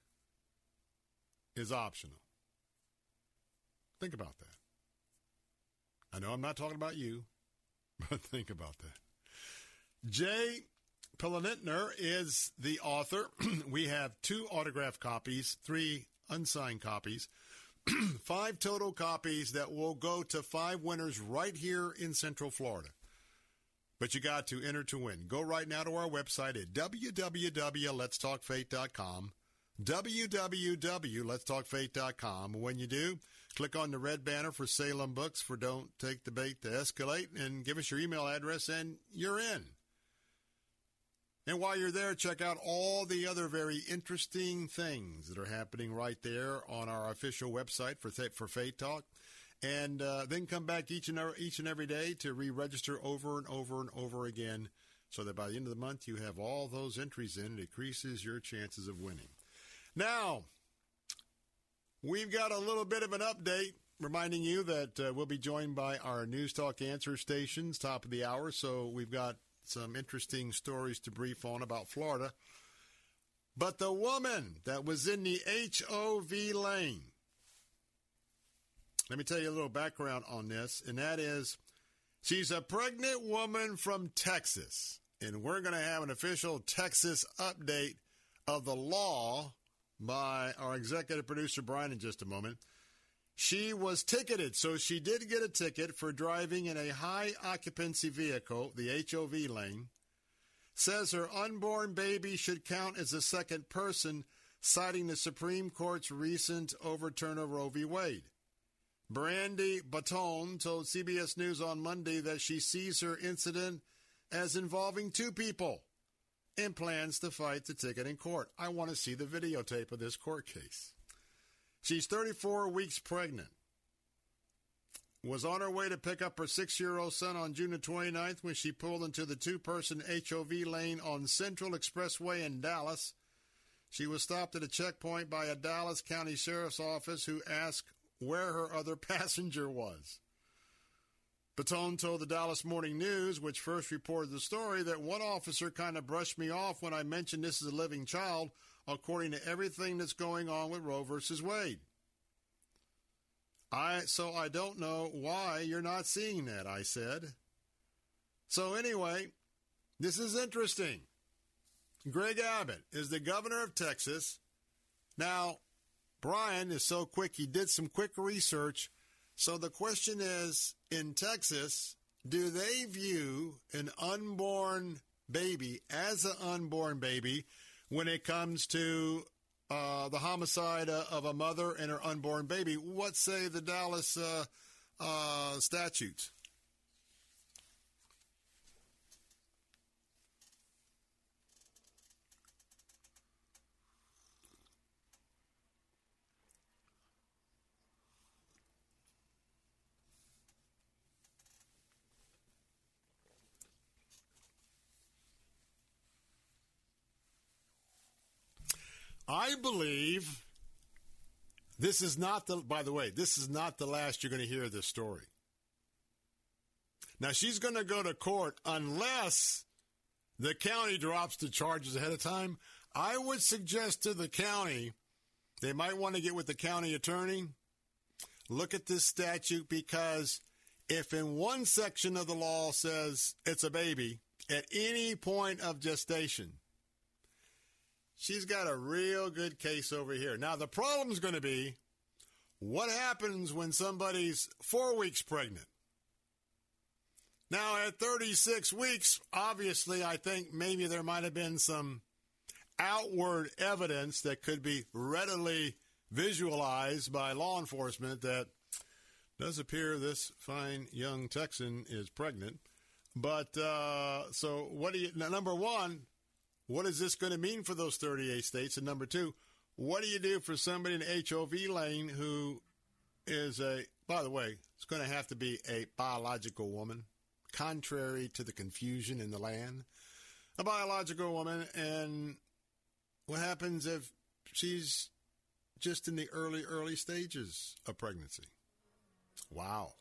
is optional. Think about that. I know I'm not talking about you, but think about that. Jay Pilanitner is the author. we have two autographed copies, three unsigned copies, five total copies that will go to five winners right here in Central Florida. But you got to enter to win. Go right now to our website at www.letstalkfaith.com. www.letstalkfaith.com. When you do, click on the red banner for Salem Books for Don't Take the Bait to Escalate and give us your email address and you're in. And while you're there, check out all the other very interesting things that are happening right there on our official website for for Faith Talk and uh, then come back each and every, each and every day to re-register over and over and over again, so that by the end of the month you have all those entries in. It increases your chances of winning. Now, we've got a little bit of an update. Reminding you that uh, we'll be joined by our News Talk answer stations, top of the hour. So we've got some interesting stories to brief on about Florida. But the woman that was in the HOV lane let me tell you a little background on this, and that is she's a pregnant woman from Texas. And we're going to have an official Texas update of the law by our executive producer, Brian, in just a moment. She was ticketed, so she did get a ticket for driving in a high occupancy vehicle, the HOV lane. Says her unborn baby should count as a second person, citing the Supreme Court's recent overturn of Roe v. Wade. Brandy Bottone told CBS News on Monday that she sees her incident as involving two people and plans to fight the ticket in court. I want to see the videotape of this court case. She's 34 weeks pregnant. Was on her way to pick up her six year old son on June 29th when she pulled into the two person HOV lane on Central Expressway in Dallas. She was stopped at a checkpoint by a Dallas County Sheriff's Office who asked where her other passenger was. Bottone told the Dallas Morning News, which first reported the story, that one officer kind of brushed me off when I mentioned this is a living child, according to everything that's going on with Roe versus Wade. I so I don't know why you're not seeing that, I said. So anyway, this is interesting. Greg Abbott is the governor of Texas. Now, Brian is so quick, he did some quick research. So the question is in Texas, do they view an unborn baby as an unborn baby when it comes to uh, the homicide uh, of a mother and her unborn baby? What say the Dallas uh, uh statutes? I believe this is not the, by the way, this is not the last you're going to hear this story. Now, she's going to go to court unless the county drops the charges ahead of time. I would suggest to the county, they might want to get with the county attorney, look at this statute because if in one section of the law says it's a baby at any point of gestation, she's got a real good case over here. Now, the problem is going to be what happens when somebody's four weeks pregnant? Now, at 36 weeks, obviously, I think maybe there might have been some outward evidence that could be readily visualized by law enforcement that does appear this fine young Texan is pregnant. But uh, so, what do you? Number one, what is this going to mean for those 38 states? And number two, what do you do for somebody in HOV lane who is a, by the way, it's going to have to be a biological woman, contrary to the confusion in the land. A biological woman, and what happens if she's just in the early, early stages of pregnancy? Wow.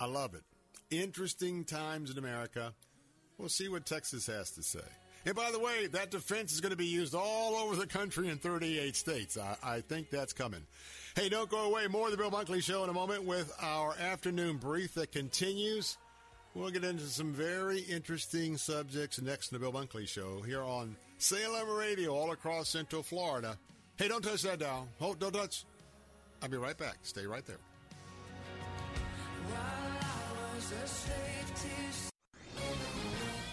I love it. Interesting times in America. We'll see what Texas has to say. And by the way, that defense is going to be used all over the country in 38 states. I, I think that's coming. Hey, don't go away. More of the Bill Bunkley Show in a moment with our afternoon brief that continues. We'll get into some very interesting subjects next in the Bill Bunkley Show here on Salem Radio all across Central Florida. Hey, don't touch that dial. Hold, don't touch. I'll be right back. Stay right there.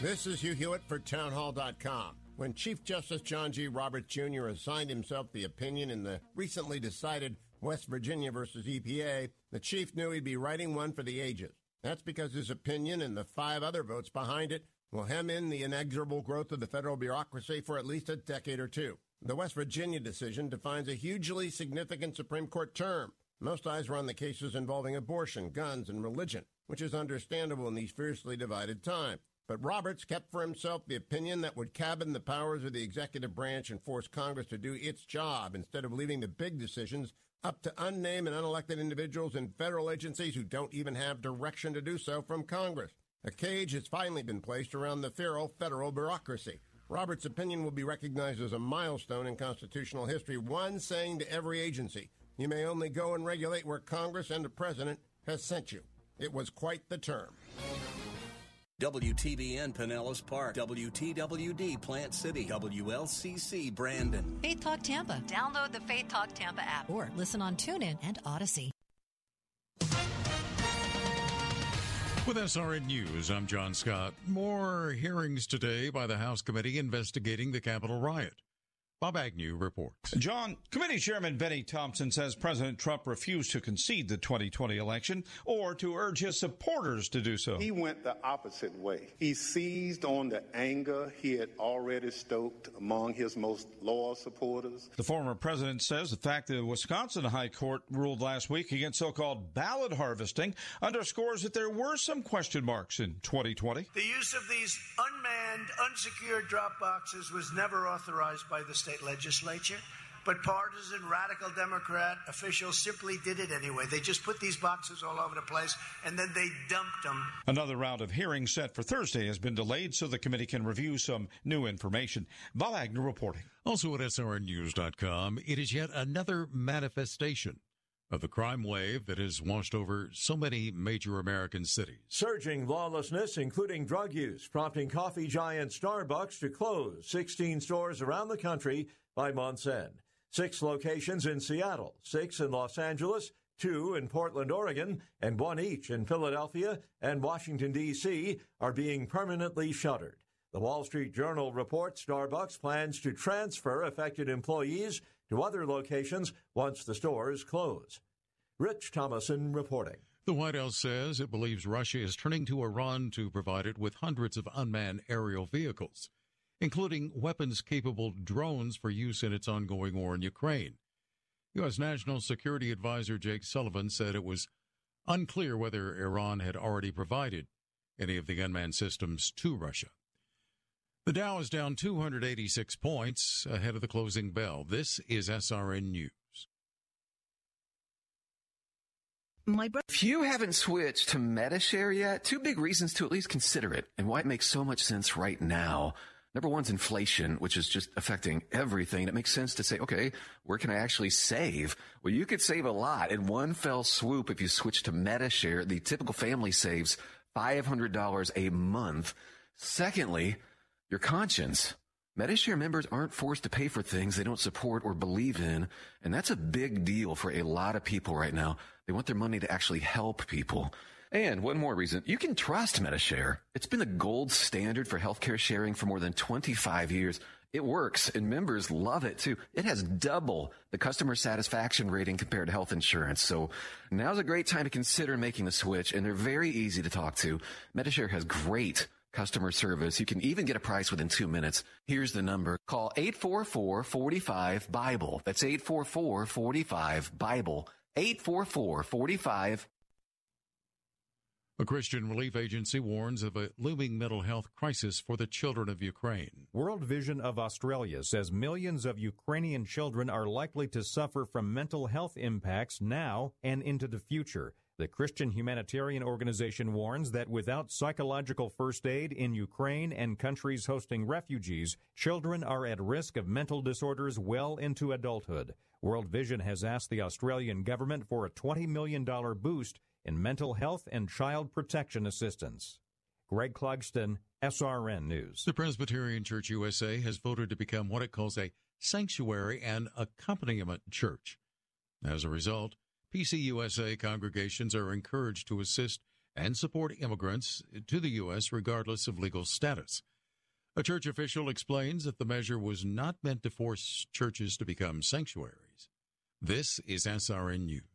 This is Hugh Hewitt for Townhall.com. When Chief Justice John G. Roberts Jr. assigned himself the opinion in the recently decided West Virginia versus EPA, the chief knew he'd be writing one for the ages. That's because his opinion and the five other votes behind it will hem in the inexorable growth of the federal bureaucracy for at least a decade or two. The West Virginia decision defines a hugely significant Supreme Court term. Most eyes are on the cases involving abortion, guns, and religion, which is understandable in these fiercely divided times. But Roberts kept for himself the opinion that would cabin the powers of the executive branch and force Congress to do its job instead of leaving the big decisions up to unnamed and unelected individuals in federal agencies who don't even have direction to do so from Congress. A cage has finally been placed around the feral federal bureaucracy. Roberts' opinion will be recognized as a milestone in constitutional history, one saying to every agency, you may only go and regulate where Congress and the President has sent you. It was quite the term. WTBN Pinellas Park, WTWD Plant City, WLCC Brandon. Faith Talk Tampa. Download the Faith Talk Tampa app or listen on TuneIn and Audacy. With SRN News, I'm John Scott. More hearings today by the House committee investigating the Capitol riot. Bob Agnew reports. John, committee chairman Benny Thompson says President Trump refused to concede the 2020 election or to urge his supporters to do so. He went the opposite way. He seized on the anger he had already stoked among his most loyal supporters. The former president says the fact that the Wisconsin High Court ruled last week against so-called ballot harvesting underscores that there were some question marks in 2020. The use of these unmanned, unsecured drop boxes was never authorized by the state legislature, but partisan radical Democrat officials simply did it anyway. They just put these boxes all over the place and then they dumped them. Another round of hearings set for Thursday has been delayed so the committee can review some new information. Val Agnew reporting. Also at SRNnews.com, it is yet another manifestation of the crime wave that has washed over so many major American cities. Surging lawlessness, including drug use, prompting coffee giant Starbucks to close 16 stores around the country by month's end. Six locations in Seattle, six in Los Angeles, two in Portland, Oregon, and one each in Philadelphia and Washington, D.C., are being permanently shuttered. The Wall Street Journal reports Starbucks plans to transfer affected employees to other locations once the stores close. Rich Thomason reporting. The White House says it believes Russia is turning to Iran to provide it with hundreds of unmanned aerial vehicles, including weapons capable drones for use in its ongoing war in Ukraine. U.S. National Security Advisor Jake Sullivan said it was unclear whether Iran had already provided any of the unmanned systems to Russia. The Dow is down 286 points ahead of the closing bell. This is SRN News. My bro- if you haven't switched to Medi-Share yet, two big reasons to at least consider it and why it makes so much sense right now. Number one's inflation, which is just affecting everything. It makes sense to say, okay, where can I actually save? Well, you could save a lot in one fell swoop if you switch to Medi-Share. The typical family saves $500 a month. Secondly, your conscience. Medi-Share members aren't forced to pay for things they don't support or believe in, and that's a big deal for a lot of people right now. They want their money to actually help people. And one more reason, you can trust Medi-Share. It's been the gold standard for healthcare sharing for more than 25 years. It works and members love it too. It has double the customer satisfaction rating compared to health insurance. So now's a great time to consider making the switch and they're very easy to talk to. Medi-Share has great customer service. You can even get a price within two minutes. Here's the number. Call 844-45-BIBLE. That's 844-45-BIBLE. 844-45 A Christian relief agency warns of a looming mental health crisis for the children of Ukraine. World Vision of Australia says millions of Ukrainian children are likely to suffer from mental health impacts now and into the future. The Christian humanitarian organization warns that without psychological first aid in Ukraine and countries hosting refugees, children are at risk of mental disorders well into adulthood. World Vision has asked the Australian government for a $20 million boost in mental health and child protection assistance. Greg Clugston, SRN News. The Presbyterian Church USA has voted to become what it calls a sanctuary and accompaniment church. As a result, PCUSA congregations are encouraged to assist and support immigrants to the U.S. regardless of legal status. A church official explains that the measure was not meant to force churches to become sanctuaries. This is SRN News.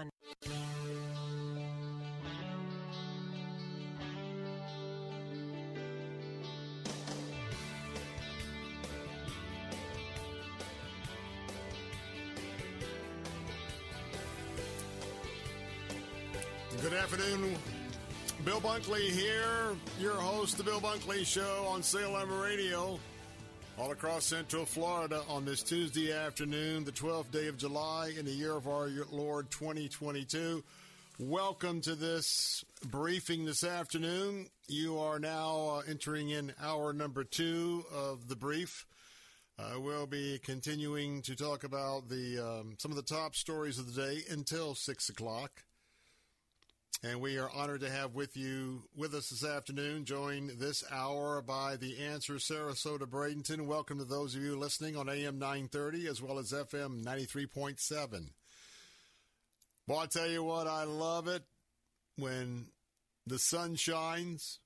Good afternoon. Bill Bunkley here, your host, The Bill Bunkley Show on Salem Radio, all across Central Florida on this Tuesday afternoon, the 12th day of July in the year of our Lord 2022. Welcome to this briefing this afternoon. You are now uh, entering in hour number two of the brief. Uh, we'll be continuing to talk about the um, some of the top stories of the day until six o'clock. And we are honored to have with you with us this afternoon, joined this hour by the Answer Sarasota Bradenton. Welcome to those of you listening on AM 930 as well as FM 93.7. Well, I tell you what, I love it when the sun shines.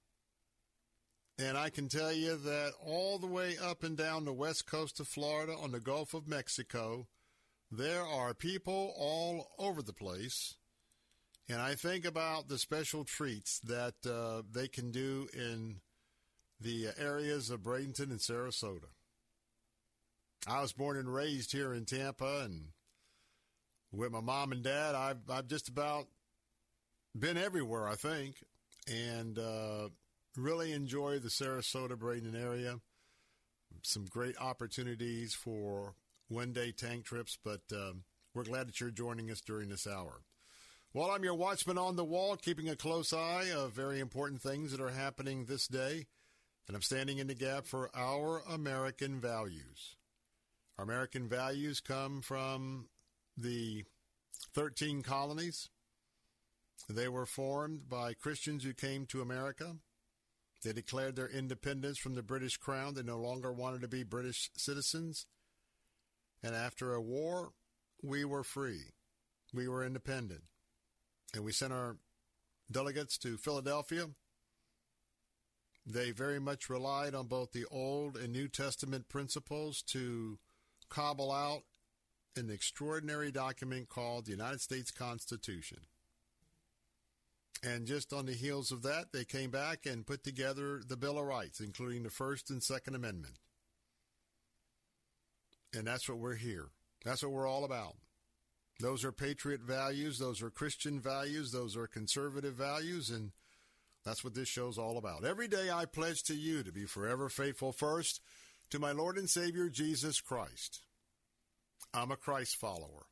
And I can tell you that all the way up and down the west coast of Florida on the Gulf of Mexico, there are people all over the place. And I think about the special treats that uh, they can do in the areas of Bradenton and Sarasota. I was born and raised here in Tampa, and with my mom and dad, I've, I've just about been everywhere, I think, and uh, really enjoy the Sarasota Bradenton area. Some great opportunities for one day tank trips, but um, we're glad that you're joining us during this hour. Well, I'm your watchman on the wall, keeping a close eye of very important things that are happening this day, and I'm standing in the gap for our American values. Our American values come from the 13 colonies. They were formed by Christians who came to America. They declared their independence from the British Crown. They no longer wanted to be British citizens. And after a war, we were free. We were independent. And we sent our delegates to Philadelphia. They very much relied on both the Old and New Testament principles to cobble out an extraordinary document called the United States Constitution. And just on the heels of that, they came back and put together the Bill of Rights, including the First and Second Amendment. And that's what we're here. That's what we're all about. Those are patriot values. Those are Christian values. Those are conservative values. And That's what this show's all about. Every day I pledge to you to be forever faithful first to my Lord and Savior Jesus Christ. I'm a Christ follower.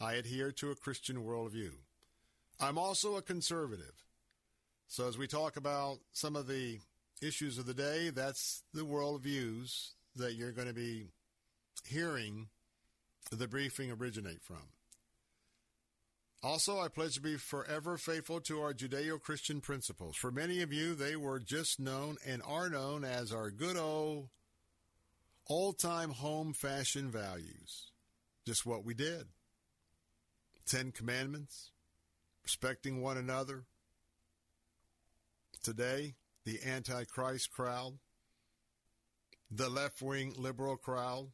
I adhere to a Christian worldview. I'm also a conservative. So as we talk about some of the issues of the day, that's the worldviews that you're going to be hearing the briefing originate from. Also, I pledge to be forever faithful to our Judeo Christian principles. For many of you, they were just known and are known as our good old, old time home fashion values. Just what we did Ten Commandments, respecting one another. Today, the Antichrist crowd, the left wing liberal crowd,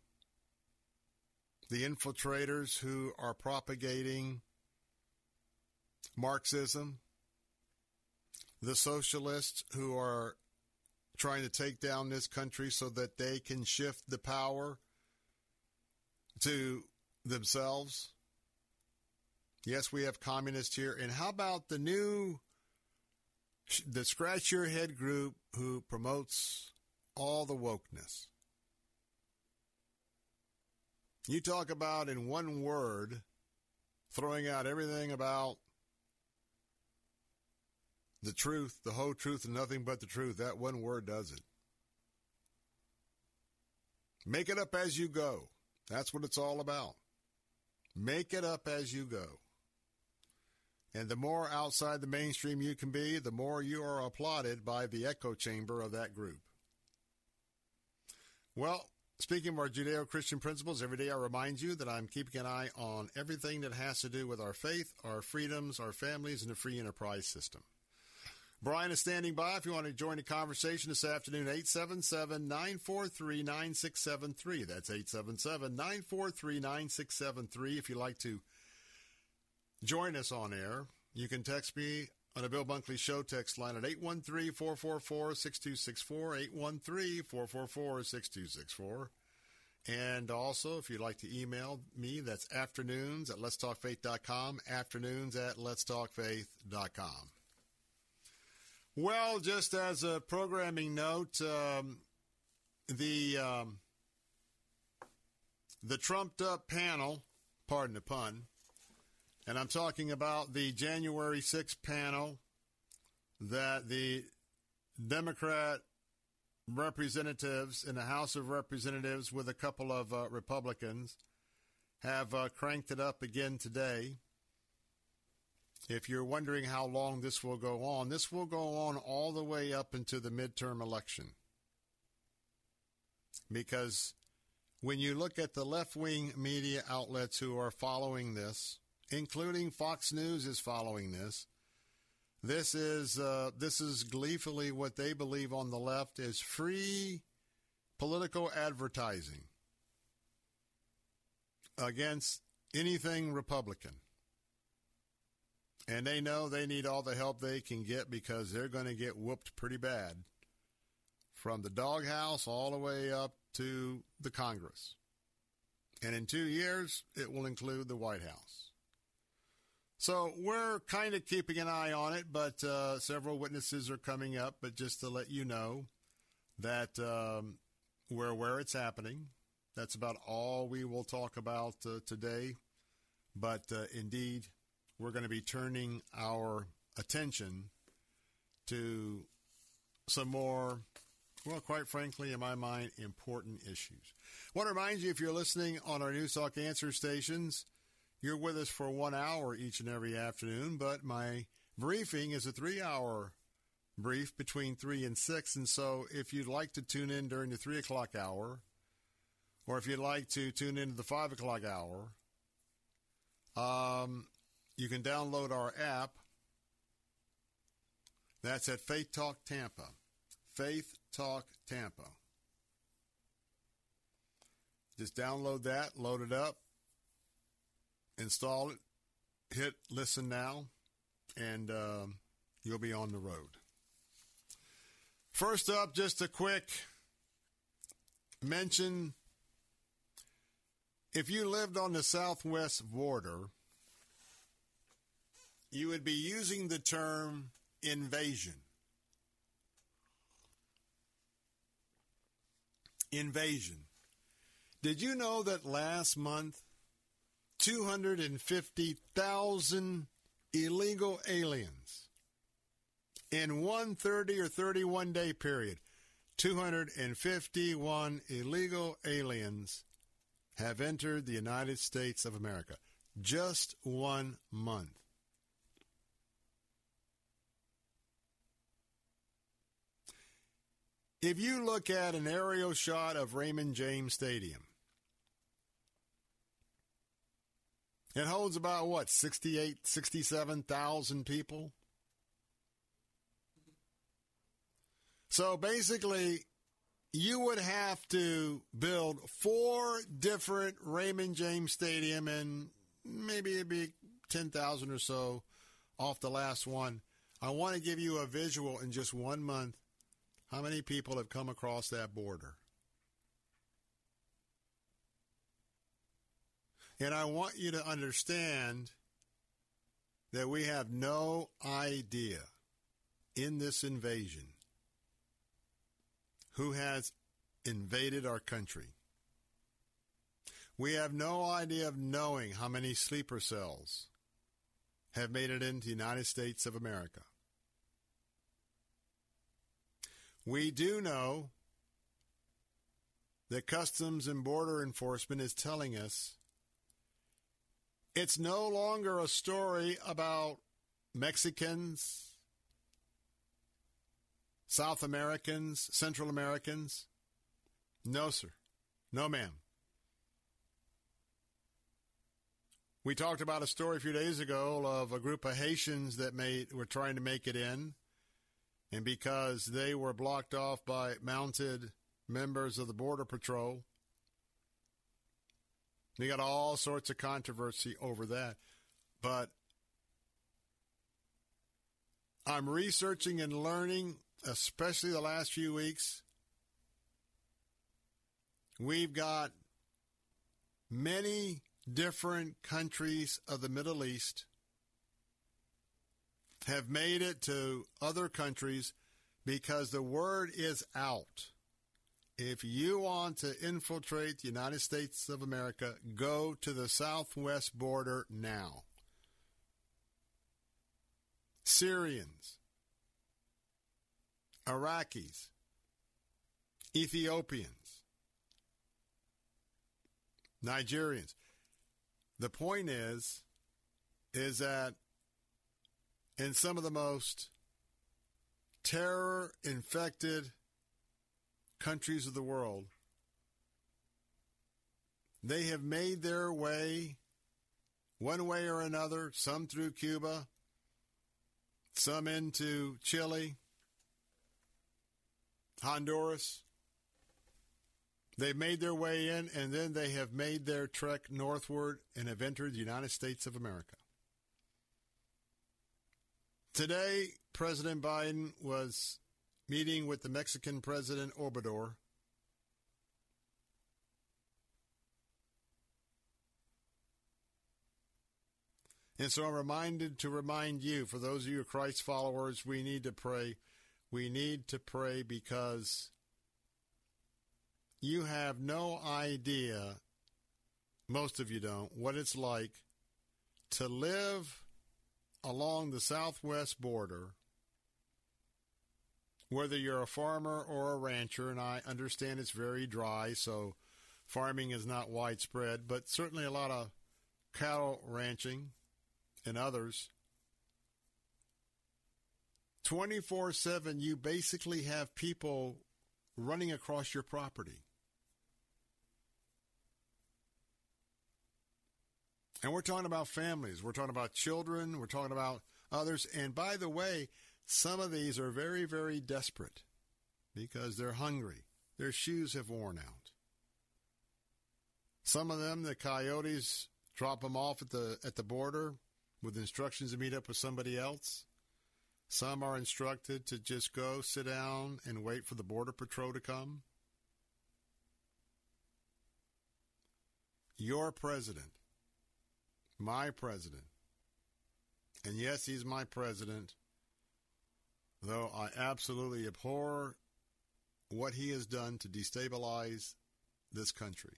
the infiltrators who are propagating Marxism, the socialists who are trying to take down this country so that they can shift the power to themselves. Yes, we have communists here. And how about the new, the scratch your head group who promotes all the wokeness? You talk about in one word throwing out everything about the truth, the whole truth, and nothing but the truth. That one word does it. Make it up as you go. That's what it's all about. Make it up as you go. And the more outside the mainstream you can be, the more you are applauded by the echo chamber of that group. Well, speaking of our Judeo Christian principles, every day I remind you that I'm keeping an eye on everything that has to do with our faith, our freedoms, our families, and the free enterprise system. Brian is standing by if you want to join the conversation this afternoon, 877 943 9673. That's 877 943 9673. If you'd like to join us on air, you can text me on a Bill Bunkley Show text line at 813 444 6264. 813 444 6264. And also, if you'd like to email me, that's afternoons at letstalkfaith.com, afternoons at letstalkfaith.com. Well, just as a programming note, um, the um, the trumped up panel, pardon the pun, and I'm talking about the January 6th panel that the Democrat representatives in the House of Representatives with a couple of uh, Republicans have uh, cranked it up again today. If you're wondering how long this will go on, this will go on all the way up into the midterm election. Because when you look at the left wing media outlets who are following this, including Fox News is following this, this is uh, this is gleefully what they believe on the left is free political advertising against anything Republican. And they know they need all the help they can get because they're going to get whooped pretty bad from the doghouse all the way up to the Congress. And in two years, it will include the White House. So we're kind of keeping an eye on it, but uh, several witnesses are coming up. But just to let you know that um, we're aware it's happening. That's about all we will talk about uh, today. But uh, indeed, we're going to be turning our attention to some more, well, quite frankly, in my mind, important issues. I want to remind you if you're listening on our News Talk Answer stations, you're with us for one hour each and every afternoon, but my briefing is a three hour brief between three and six. And so if you'd like to tune in during the three o'clock hour, or if you'd like to tune into the five o'clock hour, um, you can download our app. That's at Faith Talk Tampa. Faith Talk Tampa. Just download that, load it up, install it, hit listen now, and um, you'll be on the road. First up, just a quick mention. If you lived on the southwest border, you would be using the term invasion. Invasion. Did you know that last month 250,000 illegal aliens in one 30 or 31 day period, 251 illegal aliens have entered the United States of America. Just one month. If you look at an aerial shot of Raymond James Stadium, it holds about what, 68, 67,000 people? So basically, you would have to build four different Raymond James Stadium, and maybe it'd be 10,000 or so off the last one. I want to give you a visual in just one month how many people have come across that border? And I want you to understand that we have no idea in this invasion who has invaded our country. We have no idea of knowing how many sleeper cells have made it into the United States of America. We do know that Customs and Border Enforcement is telling us it's no longer a story about Mexicans, South Americans, Central Americans. No, sir. No, ma'am. We talked about a story a few days ago of a group of Haitians that made were trying to make it in, and because they were blocked off by mounted members of the Border Patrol, they got all sorts of controversy over that. But I'm researching and learning, especially the last few weeks. We've got many different countries of the Middle East have made it to other countries because the word is out. If you want to infiltrate the United States of America, go to the southwest border now. Syrians, Iraqis, Ethiopians, Nigerians. The point is, is that in some of the most terror infected countries of the world, they have made their way one way or another, some through Cuba, some into Chile, Honduras. They've made their way in, and then they have made their trek northward and have entered the United States of America. Today, President Biden was meeting with the Mexican President Obrador. And so I'm reminded to remind you, for those of you Christ followers, we need to pray. We need to pray because you have no idea, most of you don't, what it's like to live along the southwest border, whether you're a farmer or a rancher, and I understand it's very dry, so farming is not widespread, but certainly a lot of cattle ranching and others. 24 7, you basically have people running across your property. And we're talking about families. We're talking about children. We're talking about others. And by the way, some of these are very, very desperate because they're hungry. Their shoes have worn out. Some of them, the coyotes drop them off at the at the border with instructions to meet up with somebody else. Some are instructed to just go sit down and wait for the border patrol to come. Your president my president. And yes, he's my president, though I absolutely abhor what he has done to destabilize this country.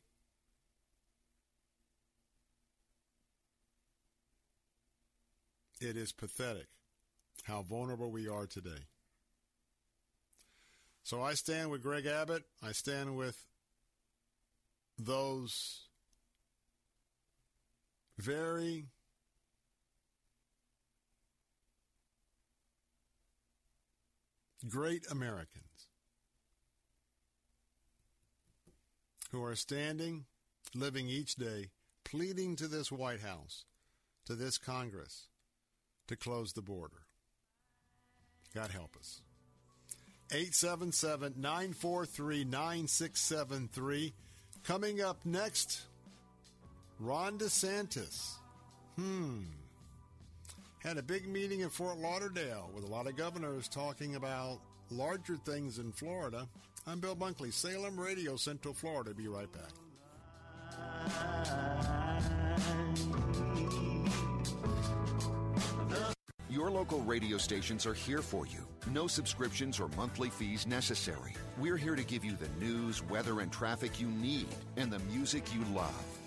It is pathetic how vulnerable we are today. So I stand with Greg Abbott. I stand with those very great Americans who are standing, living each day, pleading to this White House, to this Congress, to close the border. God help us. 877 943 9673. Coming up next, Ron DeSantis. Hmm. Had a big meeting in Fort Lauderdale with a lot of governors talking about larger things in Florida. I'm Bill Bunkley, Salem Radio, Central Florida. Be right back. Your local radio stations are here for you. No subscriptions or monthly fees necessary. We're here to give you the news, weather, and traffic you need and the music you love.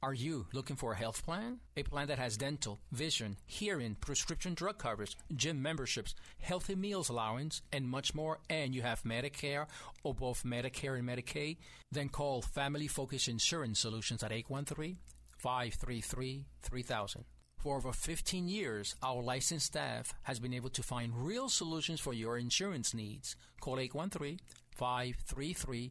Are you looking for a health plan? A plan that has dental, vision, hearing, prescription drug coverage, gym memberships, healthy meals allowance, and much more, and you have Medicare or both Medicare and Medicaid? Then call Family Focus Insurance Solutions at 813 533 3000. For over 15 years, our licensed staff has been able to find real solutions for your insurance needs. Call 813 533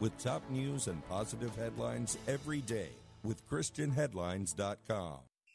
with top news and positive headlines every day with ChristianHeadlines.com.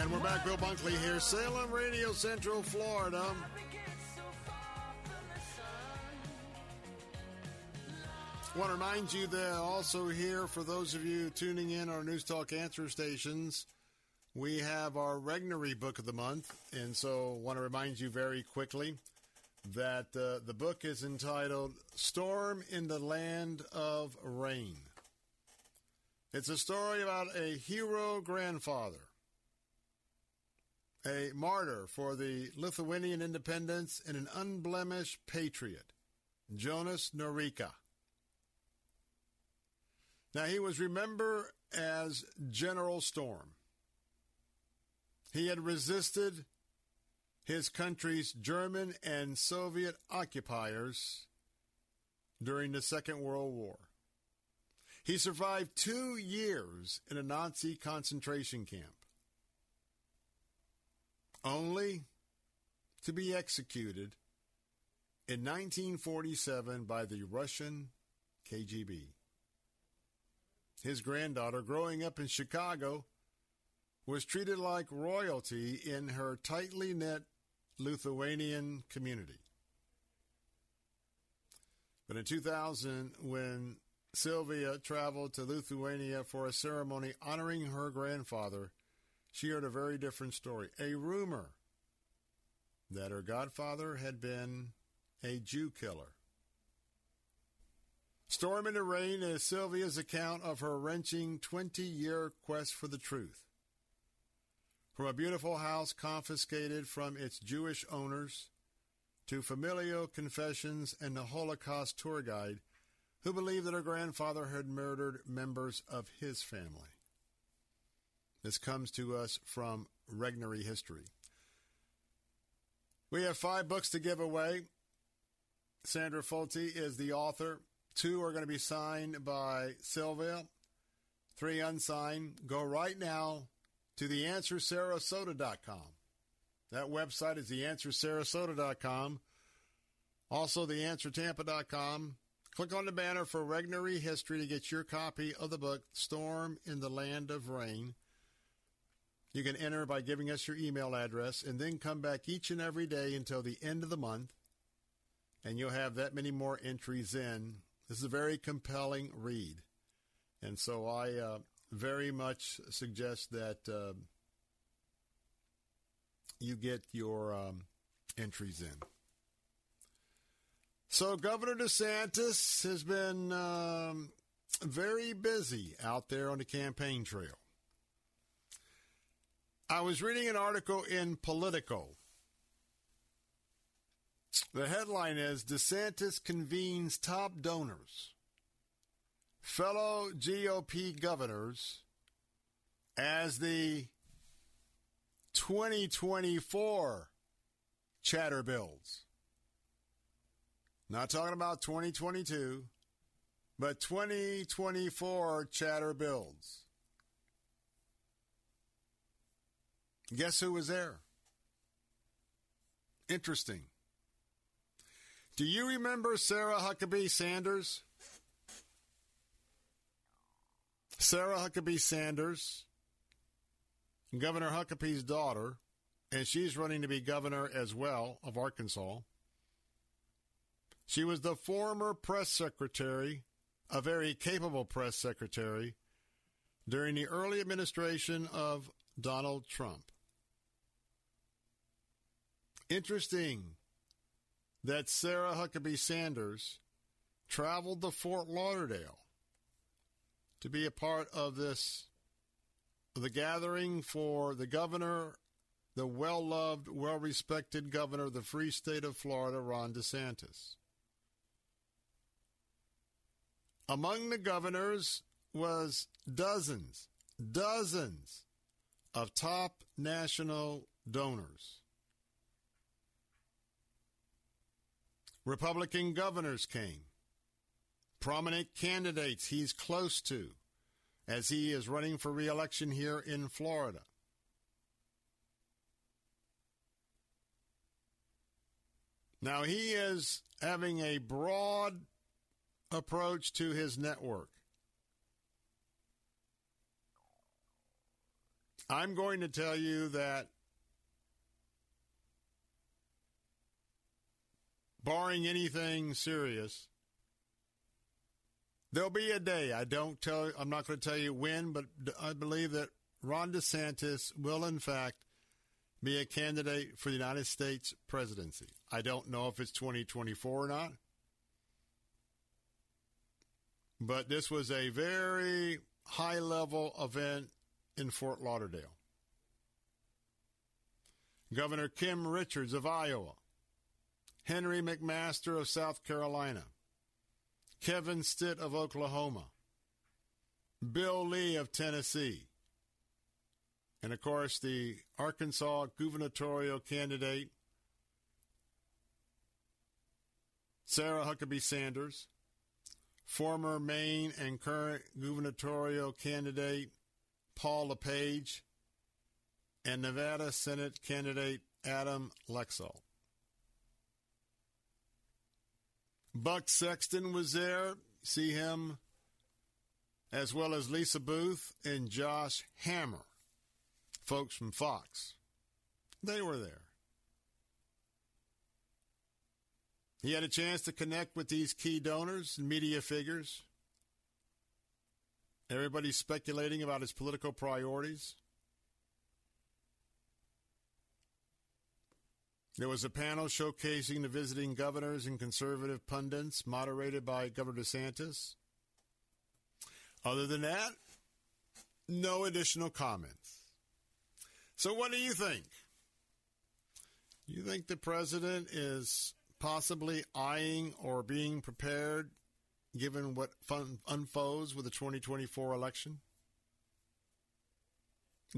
And we're back. Bill Bunkley here, Salem Radio, Central Florida. Want to remind you that also here, for those of you tuning in our News Talk answer stations, we have our Regnery book of the month. And so want to remind you very quickly that uh, the book is entitled Storm in the Land of Rain. It's a story about a hero grandfather, a martyr for the Lithuanian independence, and an unblemished patriot, Jonas Noreika. Now, he was remembered as General Storm. He had resisted his country's German and Soviet occupiers during the Second World War. He survived two years in a Nazi concentration camp, only to be executed in 1947 by the Russian KGB. his granddaughter, growing up in Chicago, was treated like royalty in her tightly knit Lithuanian community. But in 2000, when Sylvia traveled to Lithuania for a ceremony honoring her grandfather, she heard a very different story. A rumor that her godfather had been a Jew killer. Storm in the Rain is Sylvia's account of her wrenching 20 year quest for the truth. From a beautiful house confiscated from its Jewish owners to familial confessions and the Holocaust tour guide who believed that her grandfather had murdered members of his family. This comes to us from Regnery History. We have five books to give away. Sandra Foti is the author. Two are going to be signed by Sylvia. Three unsigned. Go right now to theanswersarasota.com. That website is theanswersarasota.com. Also, theanswertampa.com. Click on the banner for Regnery History to get your copy of the book, Storm in the Land of Rain. You can enter by giving us your email address and then come back each and every day until the end of the month, and you'll have that many more entries in. This is a very compelling read. And so I uh, very much suggest that uh, you get your um, entries in. So, Governor DeSantis has been um, very busy out there on the campaign trail. I was reading an article in Politico. The headline is DeSantis convenes top donors, fellow GOP governors, as the 2024 chatter builds. Not talking about 2022, but 2024 chatter builds. Guess who was there? Interesting. Do you remember Sarah Huckabee Sanders? Sarah Huckabee Sanders, Governor Huckabee's daughter, and she's running to be governor as well of Arkansas. She was the former press secretary, a very capable press secretary, during the early administration of Donald Trump. Interesting that Sarah Huckabee Sanders traveled to Fort Lauderdale to be a part of this the gathering for the governor, the well-loved, well-respected governor of the free state of Florida, Ron DeSantis. Among the governors was dozens, dozens of top national donors. Republican governors came. Prominent candidates he's close to as he is running for reelection here in Florida. Now, he is having a broad approach to his network. I'm going to tell you that barring anything serious, there'll be a day. I don't tell. I'm not going to tell you when, but I believe that Ron DeSantis will, in fact, be a candidate for the United States presidency. I don't know if it's 2024 or not, but this was a very high level event in Fort Lauderdale. Governor Kim Richards of Iowa, Henry McMaster of South Carolina, Kevin Stitt of Oklahoma, Bill Lee of Tennessee, and of course the Arkansas gubernatorial candidate, Sarah Huckabee Sanders, former Maine and current gubernatorial candidate Paul LePage, and Nevada Senate candidate Adam Laxalt. Buck Sexton was there. See him as well as Lisa Boothe and Josh Hammer, folks from Fox. They were there. He had a chance to connect with these key donors and media figures. Everybody's speculating about his political priorities. There was a panel showcasing the visiting governors and conservative pundits, moderated by Governor DeSantis. Other than that, no additional comments. So, what do you think? You think the president is possibly eyeing or being prepared given what unfolds with the 2024 election?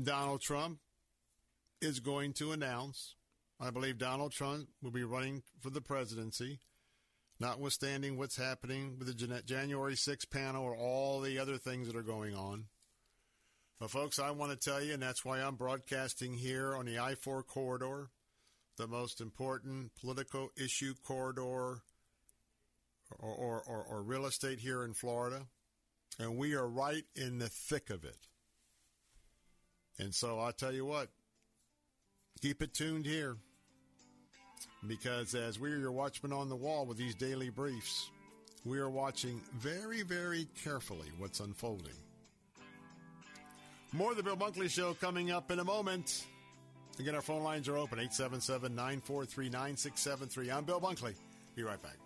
Donald Trump is going to announce, I believe Donald Trump will be running for the presidency, notwithstanding what's happening with the January 6 panel or all the other things that are going on. But, folks, I want to tell you, and that's why I'm broadcasting here on the I 4 corridor, the most important political issue corridor or, or, or, or real estate here in Florida, and we are right in the thick of it. And so I'll tell you what, keep it tuned here because as we are your watchmen on the wall with these daily briefs, we are watching very, very carefully what's unfolding. More of the Bill Bunkley Show coming up in a moment. Again, our phone lines are open 877 943 9673. I'm Bill Bunkley. Be right back.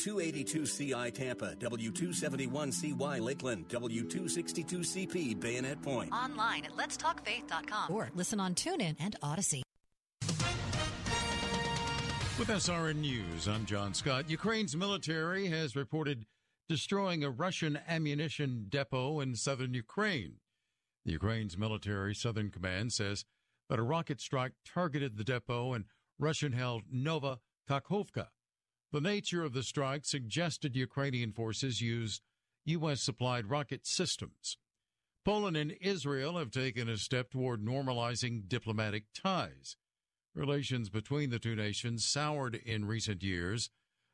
W282CI Tampa, W271CY Lakeland, W262CP Bayonet Point. Online at letstalkfaith.com or listen on TuneIn and Audacy. With SRN News, I'm John Scott. Ukraine's military has reported destroying a Russian ammunition depot in southern Ukraine. The Ukraine's military southern command says that a rocket strike targeted the depot in Russian held Nova Kakhovka. The nature of the strike suggested Ukrainian forces used U.S. supplied rocket systems. Poland and Israel have taken a step toward normalizing diplomatic ties. Relations between the two nations soured in recent years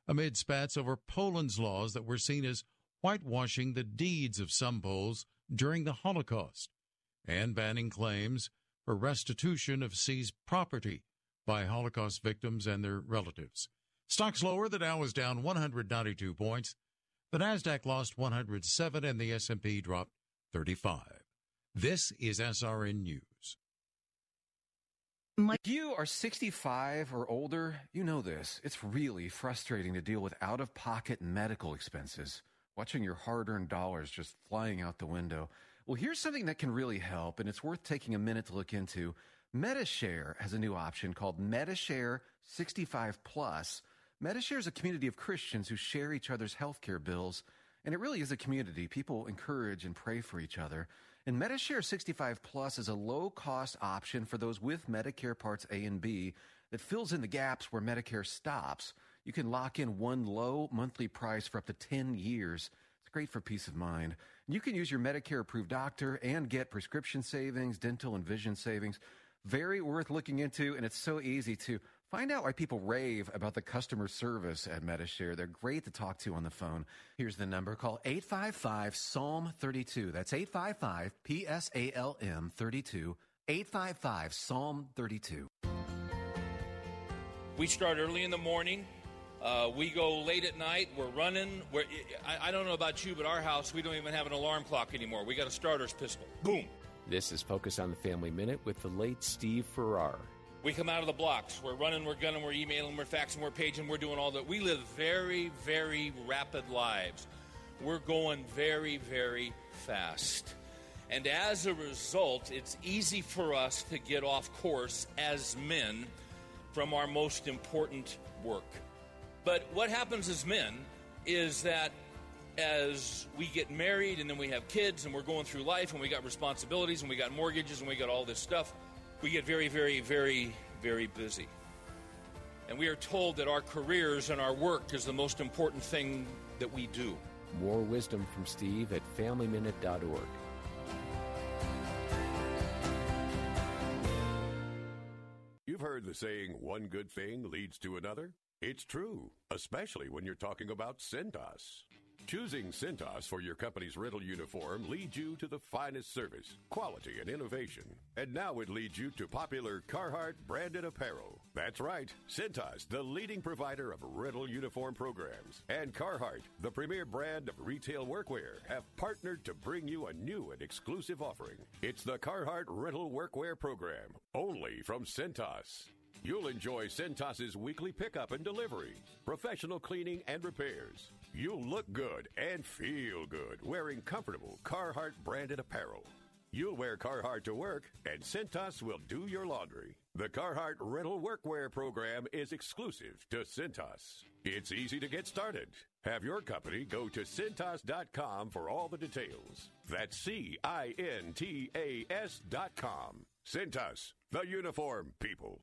amid spats over Poland's laws that were seen as whitewashing the deeds of some Poles during the Holocaust and banning claims for restitution of seized property by Holocaust victims and their relatives. Stocks lower. The Dow was down 192 points. The Nasdaq lost 107 and the S&P dropped 35. This is SRN News. If you are 65 or older, you know this. It's really frustrating to deal with out of pocket medical expenses, watching your hard earned dollars just flying out the window. Well, here's something that can really help, and it's worth taking a minute to look into. Medi-Share has a new option called Medi-Share 65 Plus. Medi-Share is a community of Christians who share each other's healthcare bills, and it really is a community. People encourage and pray for each other. And Medi-Share 65 Plus is a low cost option for those with Medicare Parts A and B that fills in the gaps where Medicare stops. You can lock in one low monthly price for up to 10 years. It's great for peace of mind. You can use your Medicare approved doctor and get prescription savings, dental and vision savings. Very worth looking into, and it's so easy to find out why people rave about the customer service at Medi-Share. They're great to talk to on the phone. Here's the number call 855 Psalm 32. That's 855 P S A L M 32. 855 Psalm 32. We start early in the morning. Uh, we go late at night. We're running. We're, I, I don't know about you, but our house, we don't even have an alarm clock anymore. We got a starter's pistol. Boom. This is Focus on the Family Minute with the late Steve Farrar. We come out of the blocks. We're running, we're gunning, we're emailing, we're faxing, we're paging, we're doing all that. We live very, very rapid lives. We're going very, very fast. And as a result, it's easy for us to get off course as men from our most important work. But what happens as men is that as we get married and then we have kids and we're going through life and we got responsibilities and we got mortgages and we got all this stuff, we get very, very, very, very busy. And we are told that our careers and our work is the most important thing that we do. More wisdom from Steve at FamilyMinute.org. You've heard the saying, one good thing leads to another? It's true, especially when you're talking about Cintas. Choosing Cintas for your company's rental uniform leads you to the finest service, quality, and innovation. And now it leads you to popular Carhartt branded apparel. That's right, Cintas, the leading provider of rental uniform programs, and Carhartt, the premier brand of retail workwear, have partnered to bring you a new and exclusive offering. It's the Carhartt Rental Workwear Program, only from Cintas. You'll enjoy Cintas's weekly pickup and delivery, professional cleaning and repairs. You'll look good and feel good wearing comfortable Carhartt branded apparel. You'll wear Carhartt to work, and Cintas will do your laundry. The Carhartt Rental Workwear program is exclusive to Cintas. It's easy to get started. Have your company go to Cintas.com for all the details. That's C I N T A S.com. Cintas, the uniform people.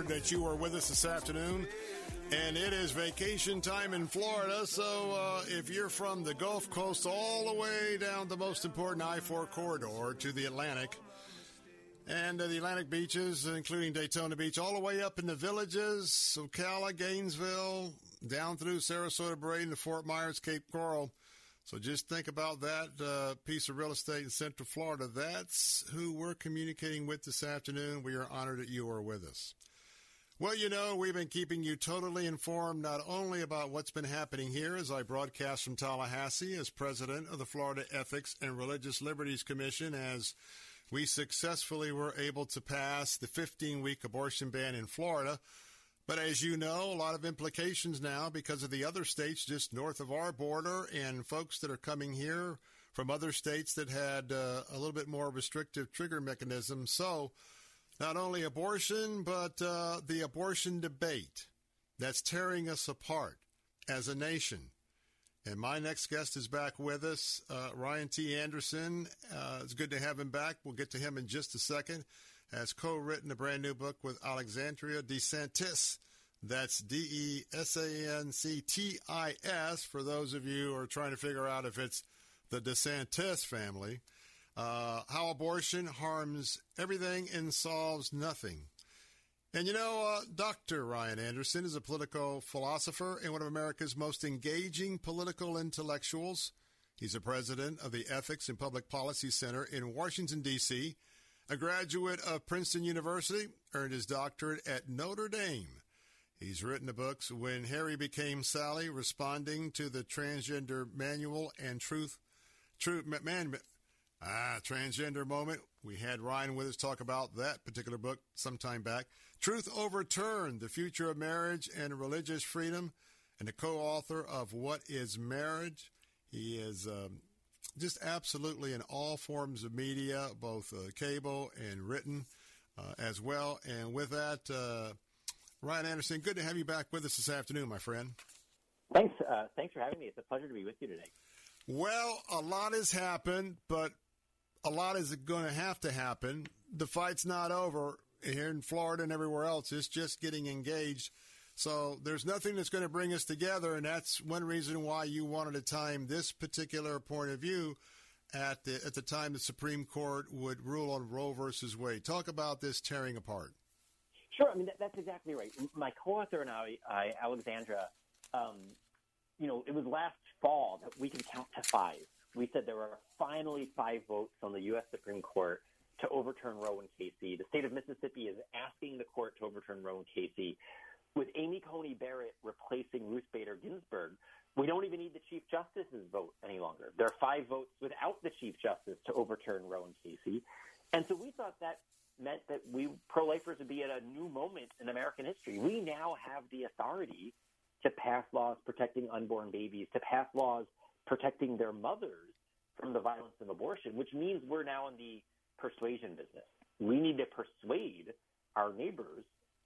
Honored that you are with us this afternoon. And it is vacation time in Florida. So uh, if you're from the Gulf Coast all the way down the most important I 4 corridor to the Atlantic, and uh, the Atlantic beaches, including Daytona Beach, all the way up in the villages, Ocala, Gainesville, down through Sarasota, Braden, to Fort Myers, Cape Coral. So just think about that uh, piece of real estate in Central Florida. That's who we're communicating with this afternoon. We are honored that you are with us. Well, you know, we've been keeping you totally informed not only about what's been happening here as I broadcast from Tallahassee as president of the Florida Ethics and Religious Liberties Commission as we successfully were able to pass the 15 week abortion ban in Florida. But as you know, a lot of implications now because of the other states just north of our border and folks that are coming here from other states that had uh, a little bit more restrictive trigger mechanisms. So, not only abortion, but uh, the abortion debate that's tearing us apart as a nation. And my next guest is back with us, uh, Ryan T. Anderson. Uh, it's good to have him back. We'll get to him in just a second. Has co-written a brand new book with Alexandria DeSanctis. That's D E S A N C T I S. For those of you who are trying to figure out if it's the DeSantis family, uh, how abortion harms everything and solves nothing. And you know, uh, Dr. Ryan Anderson is a political philosopher and one of America's most engaging political intellectuals. He's a president of the Ethics and Public Policy Center in Washington, D.C., a graduate of Princeton University, earned his doctorate at Notre Dame. He's written the books When Harry Became Sally, Responding to the Transgender Manual and Truth, Truth, Man, Ah, transgender moment. We had Ryan with us talk about that particular book some time back. Truth Overturned, The Future of Marriage and Religious Freedom, and the co-author of What is Marriage. He is um, just absolutely in all forms of media, both uh, cable and written uh, as well. And with that, uh, Ryan Anderson, good to have you back with us this afternoon, my friend. Thanks. Uh, thanks for having me. It's a pleasure to be with you today. Well, a lot has happened, but a lot is going to have to happen. The fight's not over here in Florida and everywhere else. It's just getting engaged. So there's nothing that's going to bring us together, and that's one reason why you wanted to time this particular point of view at the at the time the Supreme Court would rule on Roe versus Wade. Talk about this tearing apart. Sure. I mean, that, that's exactly right. My co-author and I, I Alexandra, um, you know, it was last fall that we can count to five. We said there were finally five votes on the U.S. Supreme Court to overturn Roe and Casey. The state of Mississippi is asking the court to overturn Roe and Casey, with Amy Coney Barrett replacing Ruth Bader Ginsburg, We don't even need the Chief Justice's vote any longer. There are five votes without the Chief Justice to overturn Roe and Casey. And so we thought that meant that we pro-lifers would be at a new moment in American history. We now have the authority to pass laws protecting unborn babies, to pass laws protecting their mothers from the violence of abortion, which means we're now in the persuasion business. We need to persuade our neighbors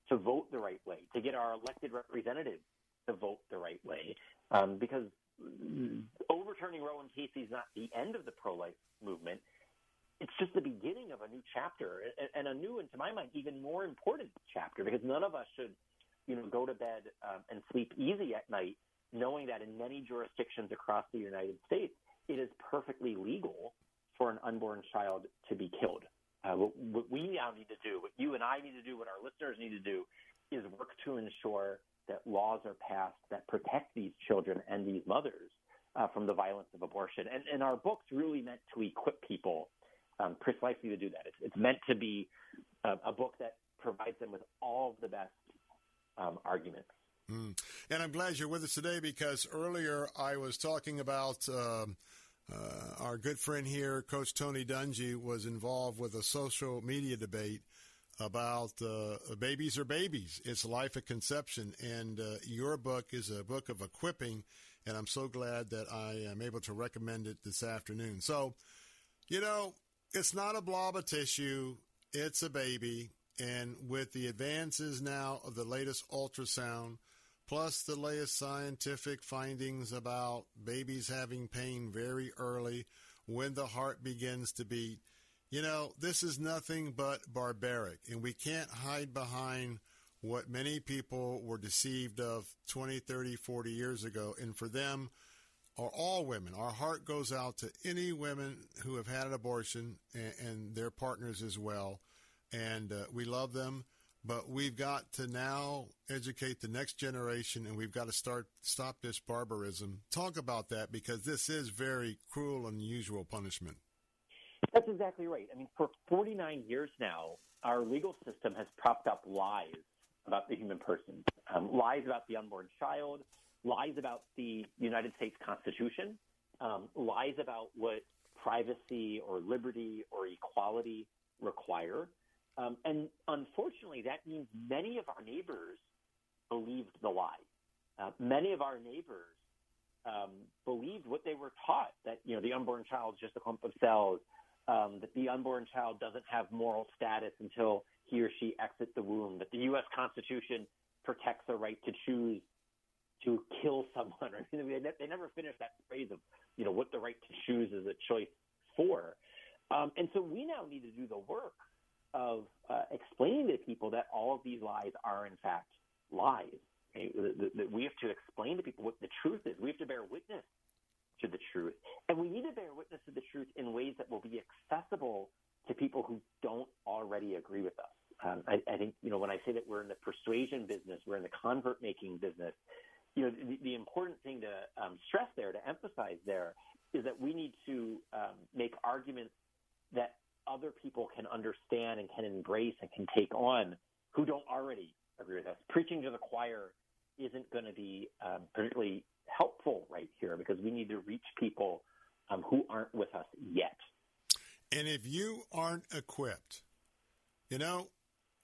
to vote the right way, to get our elected representatives to vote the right way, um, because overturning Roe and Casey is not the end of the pro-life movement. It's just the beginning of a new chapter, and- a new, and to my mind, even more important chapter. Because none of us should, you know, go to bed um, and sleep easy at night, knowing that in many jurisdictions across the United States, it is perfectly legal for an unborn child to be killed. Uh, what, what we now need to do, what you and I need to do, what our listeners need to do, is work to ensure that laws are passed that protect these children and these mothers uh, from the violence of abortion. And, and our book's really meant to equip people um, precisely to do that. It's, it's meant to be uh, a book that provides them with all of the best um, arguments. Mm. And I'm glad you're with us today because earlier I was talking about um, uh, our good friend here, Coach Tony Dungy, was involved with a social media debate about uh, babies are babies. It's life at conception. And uh, your book is a book of equipping. And I'm so glad that I am able to recommend it this afternoon. So, you know, it's not a blob of tissue, it's a baby. And with the advances now of the latest ultrasound, plus the latest scientific findings about babies having pain very early when the heart begins to beat, you know, this is nothing but barbaric. And we can't hide behind what many people were deceived of 20, 30, 40 years ago. And for them, or all women, our heart goes out to any women who have had an abortion and, and their partners as well. And uh, we love them, but we've got to now educate the next generation and we've got to start stop this barbarism. Talk about that because this is very cruel and unusual punishment. That's exactly right. I mean, for 49 years now, our legal system has propped up lies about the human person, um, lies about the unborn child, lies about the United States Constitution, um, lies about what privacy or liberty or equality require. Um, and unfortunately, that means many of our neighbors believed the lie. Uh, many of our neighbors um, believed what they were taught that you know the unborn child is just a clump of cells, um, that the unborn child doesn't have moral status until he or she exits the womb, that the U.S. Constitution protects the right to choose to kill someone. I mean, they, they never finished that phrase of you know what the right to choose is a choice for, um, and so we now need to do the work of uh, explaining to people that all of these lies are in fact lies. Okay? That- we have to explain to people what the truth is. We have to bear witness to the truth. And we need to bear witness to the truth in ways that will be accessible to people who don't already agree with us. Um, I, I think, you know, when I say that we're in the persuasion business, we're in the convert making business, you know, the, the important thing to um, stress there, to emphasize there, is that we need to um, make arguments that other people can understand and can embrace and can take on who don't already agree with us. Preaching to the choir isn't going to be um, particularly helpful right here because we need to reach people um, who aren't with us yet. And if you aren't equipped, you know,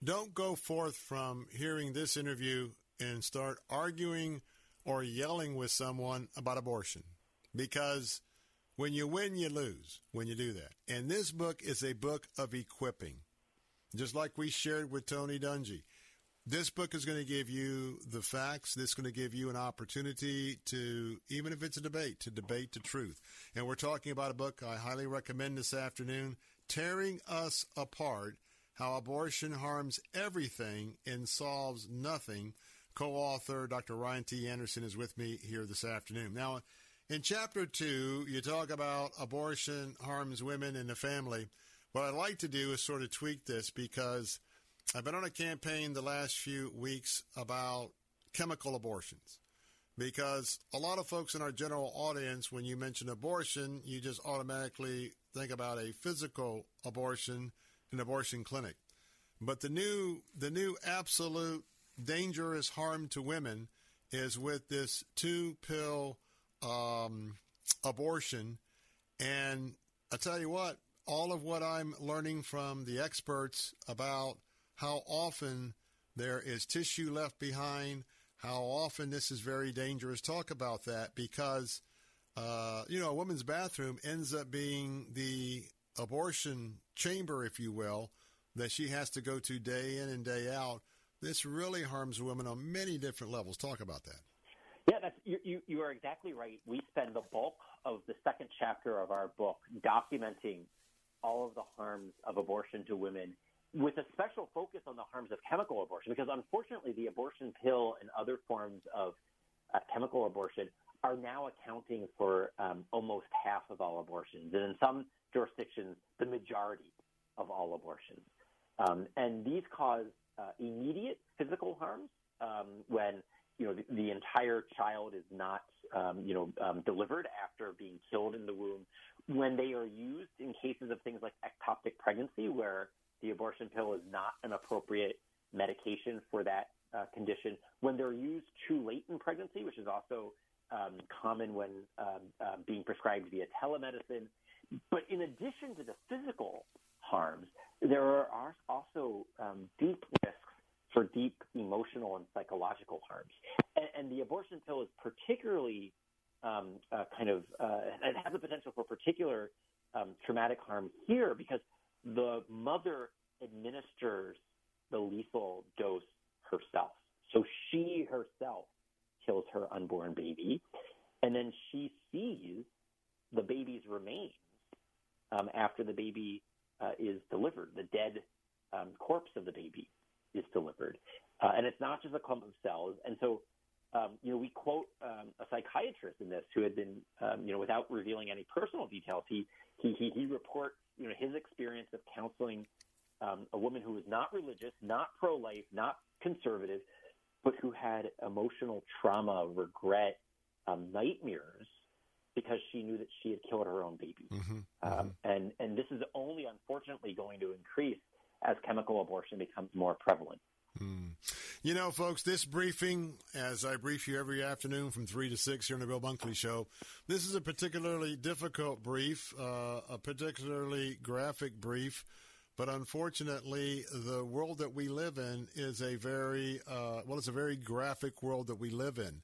don't go forth from hearing this interview and start arguing or yelling with someone about abortion because when you win, you lose when you do that. And this book is a book of equipping, just like we shared with Tony Dungy. This book is going to give you the facts. This is going to give you an opportunity to, even if it's a debate, to debate the truth. And we're talking about a book I highly recommend this afternoon, Tearing Us Apart How Abortion Harms Everything and Solves Nothing. Co author Dr. Ryan T. Anderson is with me here this afternoon. Now, in chapter two, you talk about abortion harms women and the family. What I'd like to do is sort of tweak this because I've been on a campaign the last few weeks about chemical abortions. Because a lot of folks in our general audience, when you mention abortion, you just automatically think about a physical abortion, in an abortion clinic. But the new, the new absolute dangerous harm to women is with this two pill um, abortion. And I tell you what, all of what I'm learning from the experts about how often there is tissue left behind, how often this is very dangerous. Talk about that because, uh, you know, a woman's bathroom ends up being the abortion chamber, if you will, that she has to go to day in and day out. This really harms women on many different levels. Talk about that. Yeah, that's, you, you, you are exactly right. We spend the bulk of the second chapter of our book documenting all of the harms of abortion to women with a special focus on the harms of chemical abortion because unfortunately the abortion pill and other forms of uh, chemical abortion are now accounting for um, almost half of all abortions and in some jurisdictions the majority of all abortions um, and these cause uh, immediate physical harms um, when you know the, the entire child is not um, you know um, delivered after being killed in the womb. When they are used in cases of things like ectopic pregnancy where the abortion pill is not an appropriate medication for that uh, condition when they're used too late in pregnancy which is also um, common when um, uh, being prescribed via telemedicine. But in addition to the physical harms there are also um, deep risks for deep emotional and psychological harms. And, and the abortion pill is particularly um, uh, kind of, uh, it has the potential for particular um, traumatic harm here because the mother administers the lethal dose herself. So she herself kills her unborn baby, and then she sees the baby's remains um, after the baby uh, is delivered, the dead um, corpse of the baby is delivered. Uh, and it's not just a clump of cells. And so, um, you know, we quote um, a psychiatrist in this who had been, um, you know, without revealing any personal details, he, he, he, he reports, you know, his experience of counseling um, a woman who was not religious, not pro-life, not conservative, but who had emotional trauma, regret, um, nightmares because she knew that she had killed her own baby. Mm-hmm. Um, and, and this is only unfortunately going to increase as chemical abortion becomes more prevalent. Mm. You know, folks, this briefing, as I brief you every afternoon from 3 to 6 here on the Bill Bunkley Show, this is a particularly difficult brief, uh, a particularly graphic brief. But unfortunately, the world that we live in is a very, uh, well, it's a very graphic world that we live in.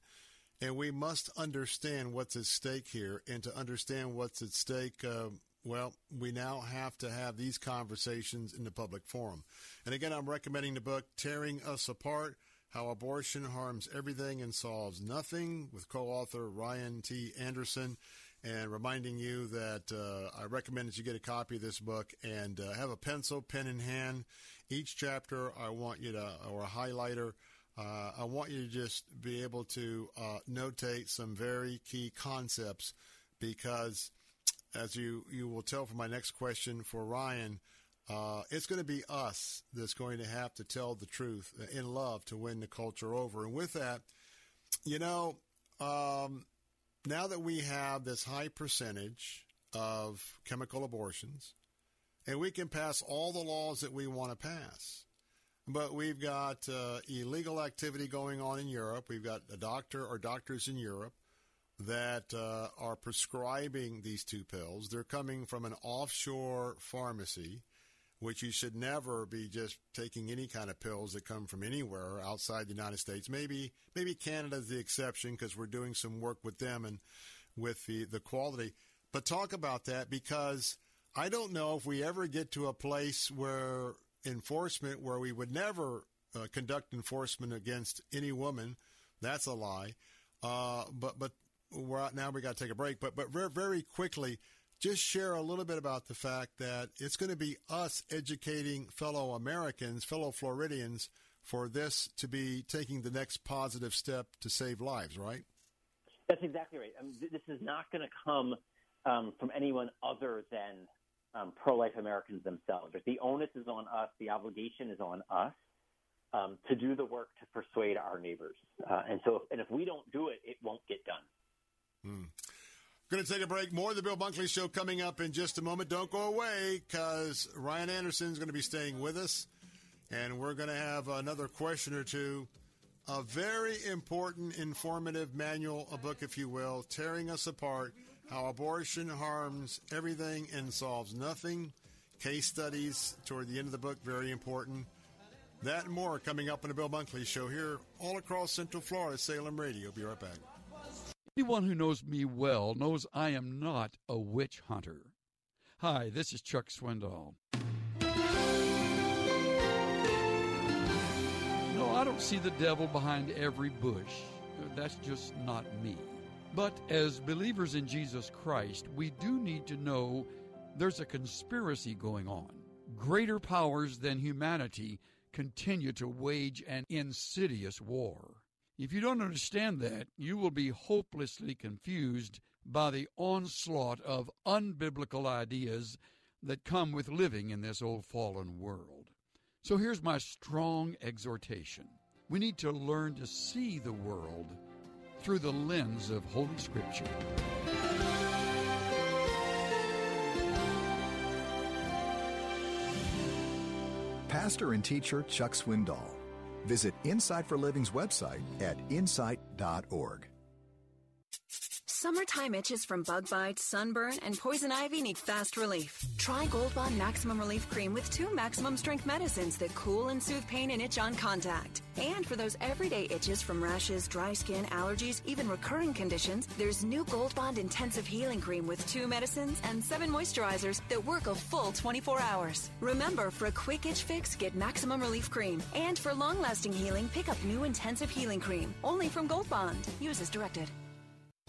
And we must understand what's at stake here. And to understand what's at stake, uh, well, we now have to have these conversations in the public forum. And again, I'm recommending the book, Tearing Us Apart How Abortion Harms Everything and Solves Nothing, with co author Ryan T. Anderson. And reminding you that uh, I recommend that you get a copy of this book and uh, have a pencil, pen in hand. Each chapter, I want you to, or a highlighter, uh, I want you to just be able to uh, notate some very key concepts because as you, you will tell from my next question for Ryan, uh, it's going to be us that's going to have to tell the truth in love to win the culture over. And with that, you know, um, now that we have this high percentage of chemical abortions, and we can pass all the laws that we want to pass, but we've got uh, illegal activity going on in Europe. We've got a doctor or doctors in Europe that uh, are prescribing these two pills. They're coming from an offshore pharmacy, which you should never be just taking any kind of pills that come from anywhere outside the United States. Maybe maybe Canada's the exception because we're doing some work with them and with the, the quality. But talk about that because I don't know if we ever get to a place where enforcement where we would never uh, conduct enforcement against any woman. That's a lie. Uh, but but we're out now. We got to take a break, but but very very quickly, just share a little bit about the fact that it's going to be us educating fellow Americans, fellow Floridians, for this to be taking the next positive step to save lives. Right? That's exactly right. I mean, this is not going to come um, from anyone other than um, pro-life Americans themselves. The onus is on us. The obligation is on us. Um, to do the work to persuade our neighbors, uh, and so, if, and if we don't do it, it won't get done. Hmm. Going to take a break. More of the Bill Bunkley Show coming up in just a moment. Don't go away because Ryan Anderson is going to be staying with us, and we're going to have another question or two a very important, informative manual, a book, if you will, tearing us apart, how abortion harms everything and solves nothing. Case studies toward the end of the book, very important. That and more coming up on the Bill Bunkley Show here all across Central Florida, Salem Radio. Be right back. Anyone who knows me well knows I am not a witch hunter. Hi, this is Chuck Swindoll. No, I don't see the devil behind every bush. That's just not me. But as believers in Jesus Christ, we do need to know there's a conspiracy going on. Greater powers than humanity continue to wage an insidious war. If you don't understand that, you will be hopelessly confused by the onslaught of unbiblical ideas that come with living in this old fallen world. So here's my strong exhortation we need to learn to see the world through the lens of Holy Scripture. Pastor and teacher Chuck Swindoll. Visit Insight for Living's website at insight.org. Summertime itches from bug bites, sunburn, and poison ivy need fast relief. Try Gold Bond Maximum Relief Cream with two maximum strength medicines that cool and soothe pain and itch on contact. And for those everyday itches from rashes, dry skin, allergies, even recurring conditions, there's new Gold Bond Intensive Healing Cream with two medicines and seven moisturizers that work a full 24 hours. Remember, for a quick itch fix, get Maximum Relief Cream. And for long lasting healing, pick up new Intensive Healing Cream. Only from Gold Bond. Use as directed.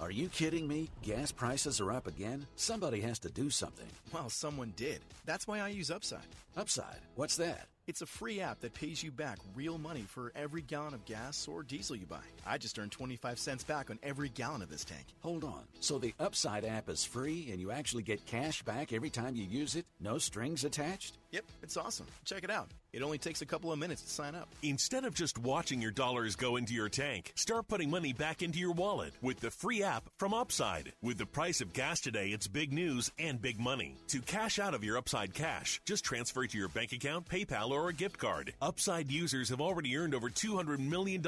Are you kidding me? Gas prices are up again? Somebody has to do something. Well, someone did. That's why I use Upside. Upside? What's that? It's a free app that pays you back real money for every gallon of gas or diesel you buy. I just earned 25 cents back on every gallon of this tank. Hold on. So the Upside app is free and you actually get cash back every time you use it? No strings attached? Yep, it's awesome. Check it out. It only takes a couple of minutes to sign up. Instead of just watching your dollars go into your tank, start putting money back into your wallet with the free app from Upside. With the price of gas today, it's big news and big money. To cash out of your Upside cash, just transfer it to your bank account, PayPal, or a gift card. Upside users have already earned over $200 million.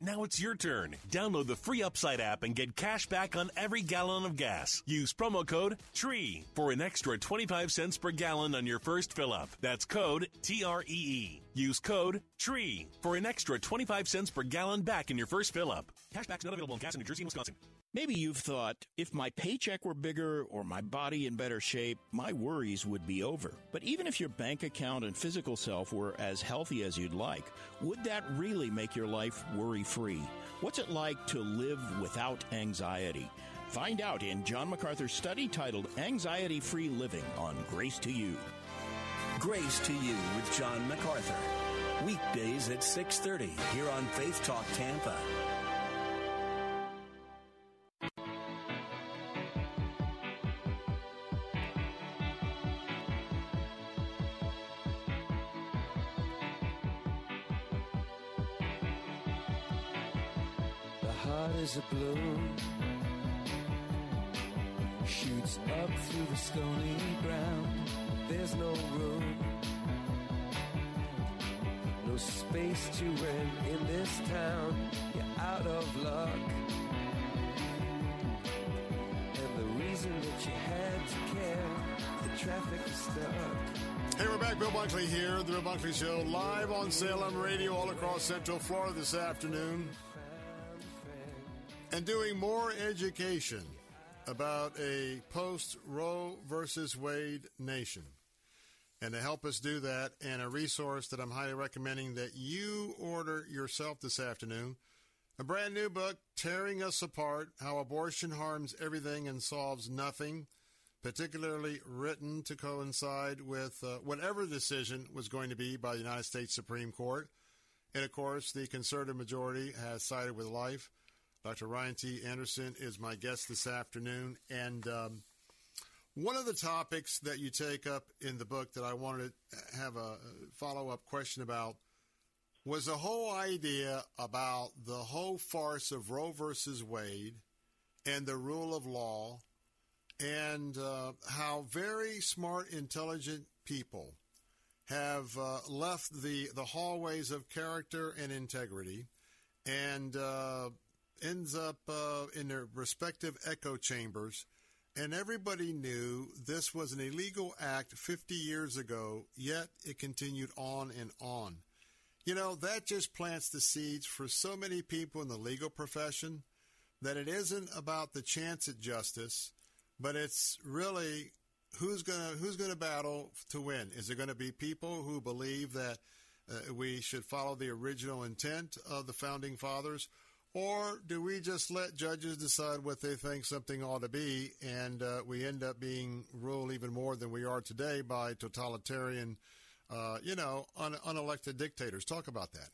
Now it's your turn. Download the free Upside app and get cash back on every gallon of gas. Use promo code TREE for an extra 25 cents per gallon on your first fill up. That's code T R E E. Use code TREE for an extra 25 cents per gallon back in your first fill up. Cashback's not available in gas in New Jersey and Wisconsin. Maybe you've thought, if my paycheck were bigger or my body in better shape, my worries would be over. But even if your bank account and physical self were as healthy as you'd like, would that really make your life worry free? What's it like to live without anxiety? Find out in John MacArthur's study titled Anxiety Free Living on Grace to You. Grace to You with John MacArthur. Weekdays at 6:30 here on Faith Talk Tampa. The heart is a bloom, shoots up through the stony ground. There's no room, no space to rent in this town. You're out of luck, and the reason that you had to care, the traffic is stuck. Hey, we're back. Bill Bunkley here, The Bill Bunkley Show, live on Salem Radio all across Central Florida this afternoon. And doing more education about a post Roe versus Wade nation. And to help us do that, and a resource that I'm highly recommending that you order yourself this afternoon, a brand new book, Tearing Us Apart How Abortion Harms Everything and Solves Nothing, particularly written to coincide with uh, whatever decision was going to be by the United States Supreme Court. And of course, the conservative majority has sided with life. Dr. Ryan T. Anderson is my guest this afternoon. And um, one of the topics that you take up in the book that I wanted to have a follow up question about was the whole idea about the whole farce of Roe versus Wade and the rule of law and uh, how very smart, intelligent people have uh, left the, the hallways of character and integrity and uh, ends up uh, in their respective echo chambers. And everybody knew this was an illegal act 50 years ago, yet it continued on and on. You know, that just plants the seeds for so many people in the legal profession that it isn't about the chance at justice, but it's really who's going to who's going to battle to win. Is it going to be people who believe that uh, we should follow the original intent of the founding fathers, or do we just let judges decide what they think something ought to be, and uh, we end up being ruled even more than we are today by totalitarian, uh, you know, un- unelected dictators? Talk about that.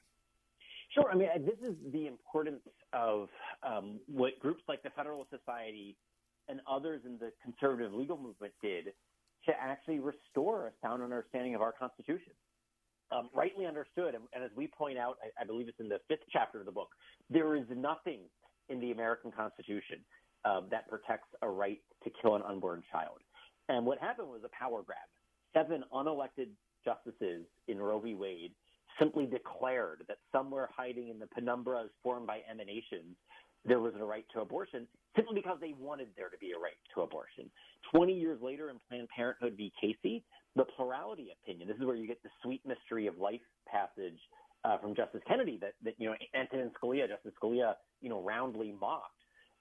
Sure. I mean, this is the importance of um, what groups like the Federalist Society and others in the conservative legal movement did to actually restore a sound understanding of our Constitution. Um, rightly understood, and, and, as we point out, I, I, believe it's in the fifth chapter of the book, there is nothing in the American Constitution uh, that protects a right to kill an unborn child. And what happened was a power grab. Seven unelected justices in Roe v. Wade simply declared that somewhere hiding in the penumbras formed by emanations, there was a right to abortion simply because they wanted there to be a right to abortion. 20 years later in Planned Parenthood v. Casey, the plurality opinion, this is where you get the sweet mystery of life passage uh, from Justice Kennedy that, that, you know, Antonin Scalia, Justice Scalia, you know, roundly mocked.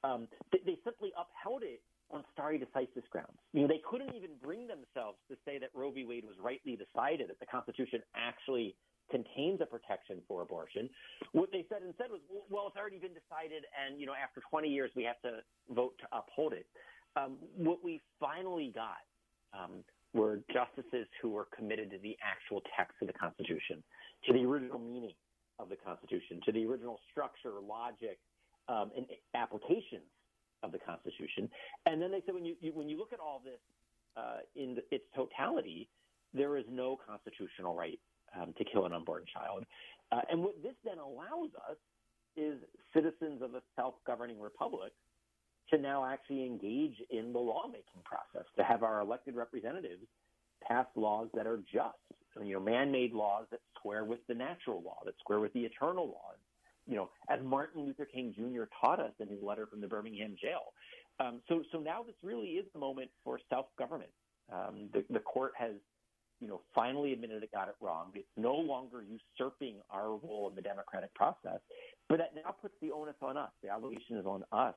Um, they, they simply upheld it on stare decisis grounds. You know, they couldn't even bring themselves to say that Roe v. Wade was rightly decided, that the Constitution actually contains a protection for abortion. What they said instead was, well, it's already been decided, and you know, after 20 years, we have to vote to uphold it. Um, what we finally got um, were justices who were committed to the actual text of the Constitution, to the original meaning of the Constitution, to the original structure, logic, um, and applications of the Constitution. And then they said, when you, you when you look at all this uh, in the, its totality, there is no constitutional right um, to kill an unborn child. Uh, and what this then allows us is citizens of a self-governing republic to now actually engage in the lawmaking process, to have our elected representatives pass laws that are just, you know, man-made laws that square with the natural law, that square with the eternal laws. You know, as Martin Luther King Jr. taught us in his letter from the Birmingham jail. Um, so, so now this really is the moment for self-government. Um, the, the court has you know, finally admitted it got it wrong. It's no longer usurping our role in the democratic process, but that now puts the onus on us. The obligation is on us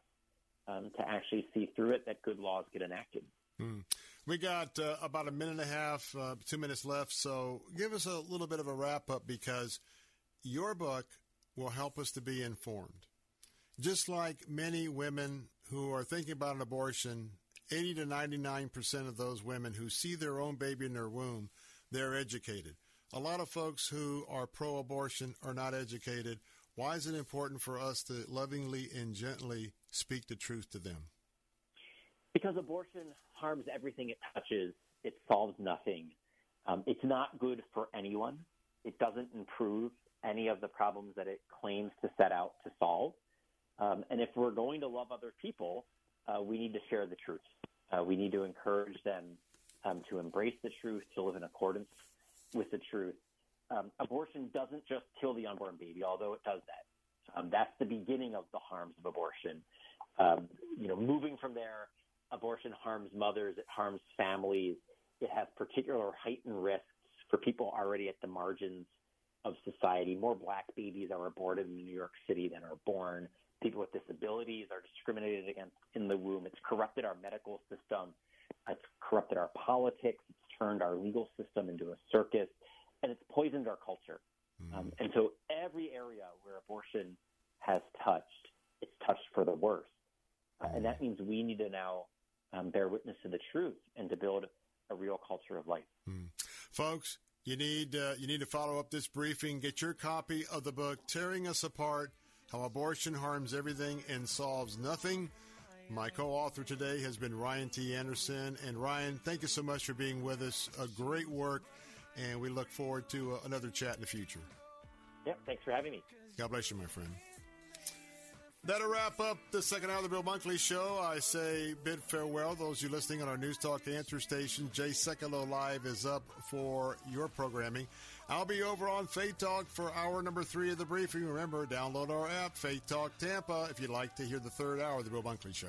um, to actually see through it that good laws get enacted. Hmm. We got uh, about a minute and a half, uh, two minutes left. So give us a little bit of a wrap up because your book will help us to be informed. Just like many women who are thinking about an abortion 80 to 99% of those women who see their own baby in their womb, they're educated. A lot of folks who are pro abortion are not educated. Why is it important for us to lovingly and gently speak the truth to them? Because abortion harms everything it touches, it solves nothing. Um, it's not good for anyone. It doesn't improve any of the problems that it claims to set out to solve. Um, and if we're going to love other people, uh, we need to share the truth. Uh, we need to encourage them um, to embrace the truth, to live in accordance with the truth. Um, abortion doesn't just kill the unborn baby, although it does that. Um, that's the beginning of the harms of abortion. Um, you know, moving from there, abortion harms mothers, it harms families, it has particular heightened risks for people already at the margins of society. More black babies are aborted in New York City than are born. People with disabilities are discriminated against in the womb. It's corrupted our medical system. It's corrupted our politics. It's turned our legal system into a circus, and it's poisoned our culture. Um, and so every area where abortion has touched, it's touched for the worse. Uh, and that means we need to now um, bear witness to the truth and to build a real culture of life. Folks, you need uh, you need to follow up this briefing. Get your copy of the book "Tearing Us Apart: How Abortion Harms Everything and Solves Nothing." My co-author today has been Ryan T. Anderson, and Ryan, thank you so much for being with us. A great work, and we look forward to uh, another chat in the future. Yep, thanks for having me. God bless you, my friend. That'll wrap up the second hour of the Bill Bunkley Show. I say bid farewell. Those of you listening on our News Talk answer station, Jay Sekulow Live is up for your programming. I'll be over on Faith Talk for hour number three of the briefing. Remember, download our app, Faith Talk Tampa, if you'd like to hear the third hour of the Bill Bunkley Show.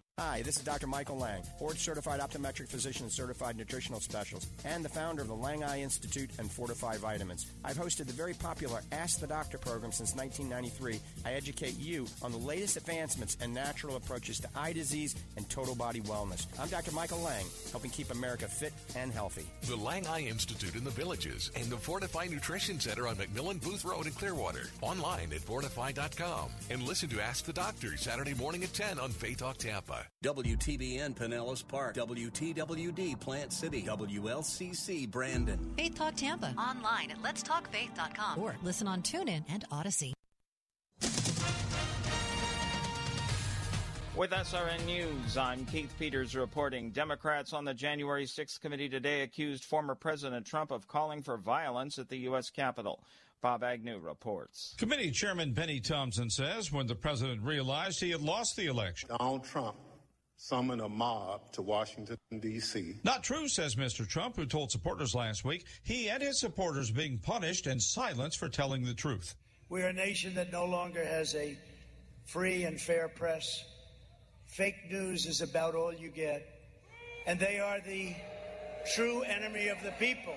Hi, this is Dr. Michael Lang, board certified optometric physician and certified nutritional specialist, and the founder of the Lang Eye Institute and Fortify Vitamins. I've hosted the very popular Ask the Doctor program since 1993. I educate you on the latest advancements and natural approaches to eye disease and total body wellness. I'm Dr. Michael Lang, helping keep America fit and healthy. The Lang Eye Institute in the Villages and the Fortify Nutrition Center on McMullen Booth Road in Clearwater. Online at fortify.com. And listen to Ask the Doctor Saturday morning at 10 on Faith Talk Tampa. WTBN Pinellas Park, WTWD Plant City, WLCC Brandon. Faith Talk Tampa. Online at letstalkfaith.com or listen on TuneIn and Audacy. With SRN News, I'm Keith Peters reporting. Democrats on the January 6th committee today accused former President Trump of calling for violence at the U.S. Capitol. Bob Agnew reports. Committee Chairman Benny Thompson says when the president realized he had lost the election. Donald Trump summoned a mob to Washington, D.C. Not true, says Mr. Trump, who told supporters last week he and his supporters being punished and silenced for telling the truth. We're a nation that no longer has a free and fair press. Fake news is about all you get. And they are the true enemy of the people.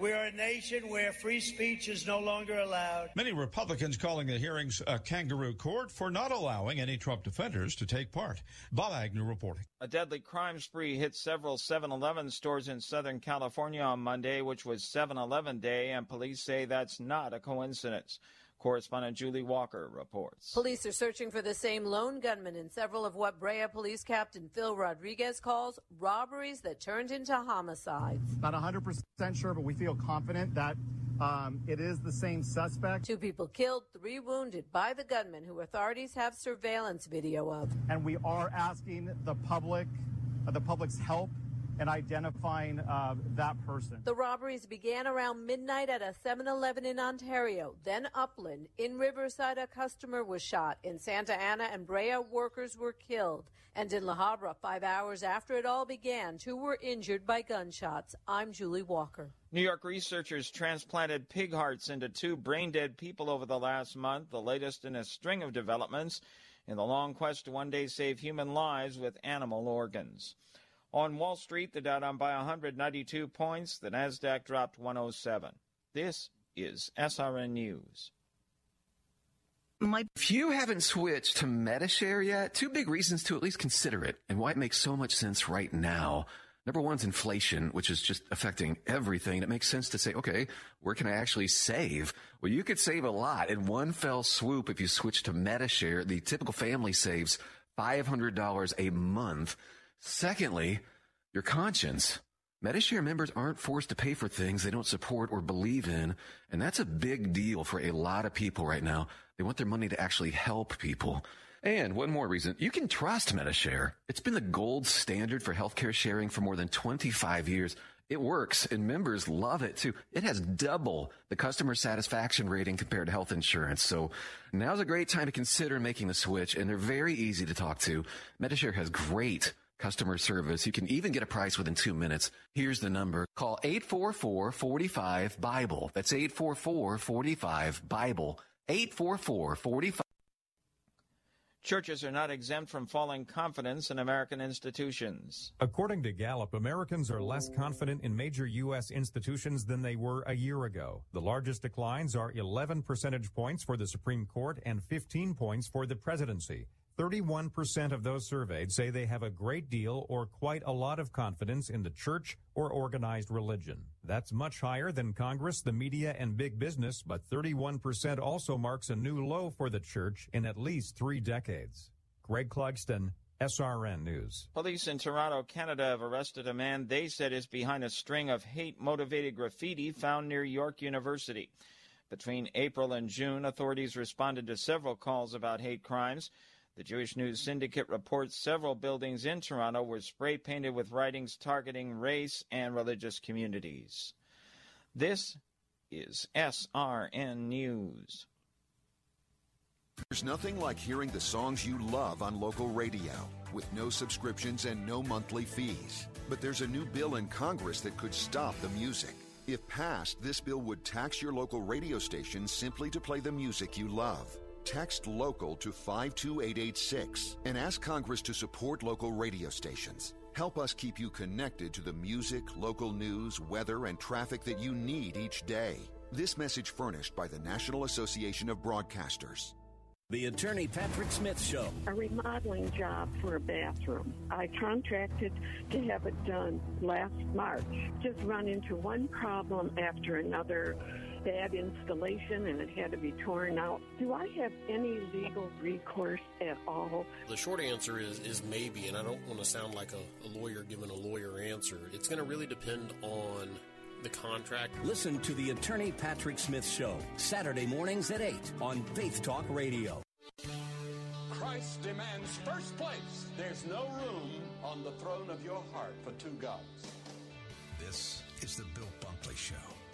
We are a nation where free speech is no longer allowed. Many Republicans calling the hearings a kangaroo court for not allowing any Trump defenders to take part. Bob Agnew reporting. A deadly crime spree hit several 7 Eleven stores in Southern California on Monday, which was 7 Eleven Day, and police say that's not a coincidence. Correspondent Julie Walker reports. Police are searching for the same lone gunman in several of what Brea Police Captain Phil Rodriguez calls robberies that turned into homicides. Not 100% sure, but we feel confident that um, it is the same suspect. Two people killed, three wounded by the gunman who authorities have surveillance video of. And we are asking the public, uh, the public's help in identifying uh, that person. The robberies began around midnight at a 7 Eleven in Ontario, then Upland. In Riverside, a customer was shot. In Santa Ana and Brea, workers were killed. And in La Habra, five hours after it all began, two were injured by gunshots. I'm Julie Walker. New York researchers transplanted pig hearts into two brain dead people over the last month, the latest in a string of developments in the long quest to one day save human lives with animal organs. On Wall Street, the Dow down by 192 points, the Nasdaq dropped 107. This is SRN News. My, if you haven't switched to Medi-Share yet, two big reasons to at least consider it and why it makes so much sense right now. Number one's inflation, which is just affecting everything. It makes sense to say, okay, where can I actually save? Well, you could save a lot in one fell swoop if you switch to Medi-Share. The typical family saves $500 a month. Secondly, your conscience. Medi-Share members aren't forced to pay for things they don't support or believe in, and that's a big deal for a lot of people right now. They want their money to actually help people. And one more reason you can trust Medi-Share. It's been the gold standard for healthcare sharing for more than 25 years. It works and members love it too. It has double the customer satisfaction rating compared to health insurance. So now's a great time to consider making the switch and they're very easy to talk to. Medi-Share has great customer service. You can even get a price within two minutes. Here's the number. Call 844-45-BIBLE. That's 844-45-BIBLE. 844-45. Churches are not exempt from falling confidence in American institutions. According to Gallup, Americans are less confident in major U.S. institutions than they were a year ago. The largest declines are 11 percentage points for the Supreme Court and 15 points for the presidency. 31% of those surveyed say they have a great deal or quite a lot of confidence in the church or organized religion. That's much higher than Congress, the media, and big business, but 31% also marks a new low for the church in at least three decades. Greg Clugston, SRN News. Police in Toronto, Canada have arrested a man they said is behind a string of hate motivated graffiti found near York University. Between April and June, authorities responded to several calls about hate crimes. The Jewish News Syndicate reports several buildings in Toronto were spray painted with writings targeting race and religious communities. This is SRN News. There's nothing like hearing the songs you love on local radio with no subscriptions and no monthly fees. But there's a new bill in Congress that could stop the music. If passed, this bill would tax your local radio station simply to play the music you love. Text local to 52886 and ask Congress to support local radio stations. Help us keep you connected to the music, local news, weather, and traffic that you need each day. This message furnished by the National Association of Broadcasters. The Attorney Patrick Smith Show. A remodeling job for a bathroom. I contracted to have it done last March. Just run into one problem after another bad installation and it had to be torn out. Do I have any legal recourse at all? The short answer is is maybe, and I don't want to sound like a, a lawyer giving a lawyer answer. It's going to really depend on the contract. Listen to the Attorney Patrick Smith Show, Saturday mornings at 8 on Faith Talk Radio. Christ demands first place. There's no room on the throne of your heart for two gods. This is the Bill Bunkley Show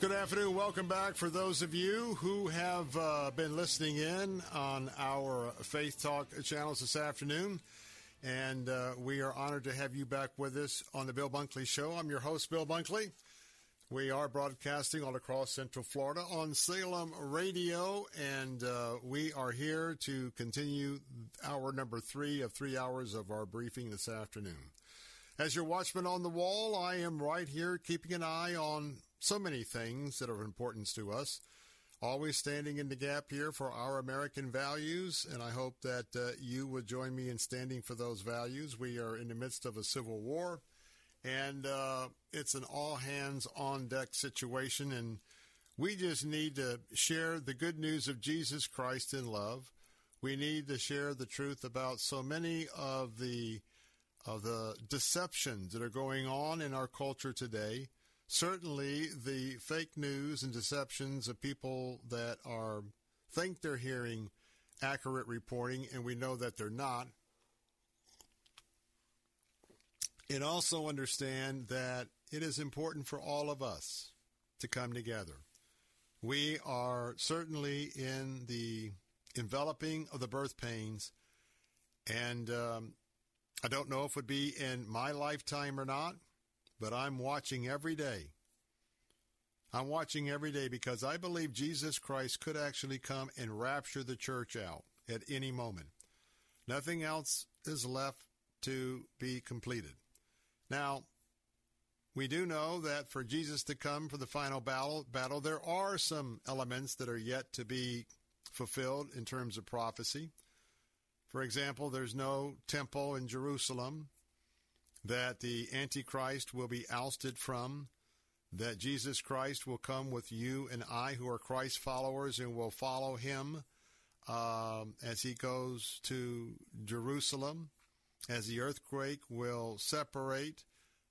Good afternoon. Welcome back for those of you who have uh, been listening in on our Faith Talk channels this afternoon. And uh, we are honored to have you back with us on the Bill Bunkley Show. I'm your host, Bill Bunkley. We are broadcasting all across Central Florida on Salem Radio, and uh, we are here to continue hour number three of three hours of our briefing this afternoon. As your watchman on the wall, I am right here keeping an eye on so many things that are of importance to us. Always standing in the gap here for our American values, and I hope that uh, you would join me in standing for those values. We are in the midst of a civil war, and uh, it's an all hands on deck situation, and we just need to share the good news of Jesus Christ in love. We need to share the truth about so many of the of the deceptions that are going on in our culture today certainly the fake news and deceptions of people that are think they're hearing accurate reporting and we know that they're not. And also understand that it is important for all of us to come together. We are certainly in the enveloping of the birth pains and um, i don't know if it would be in my lifetime or not but I'm watching every day. I'm watching every day because I believe Jesus Christ could actually come and rapture the church out at any moment. Nothing else is left to be completed. Now, we do know that for Jesus to come for the final battle, battle, there are some elements that are yet to be fulfilled in terms of prophecy. For example, there's no temple in Jerusalem that the Antichrist will be ousted from, that Jesus Christ will come with you and I who are Christ followers and will follow him um, as he goes to Jerusalem, as the earthquake will separate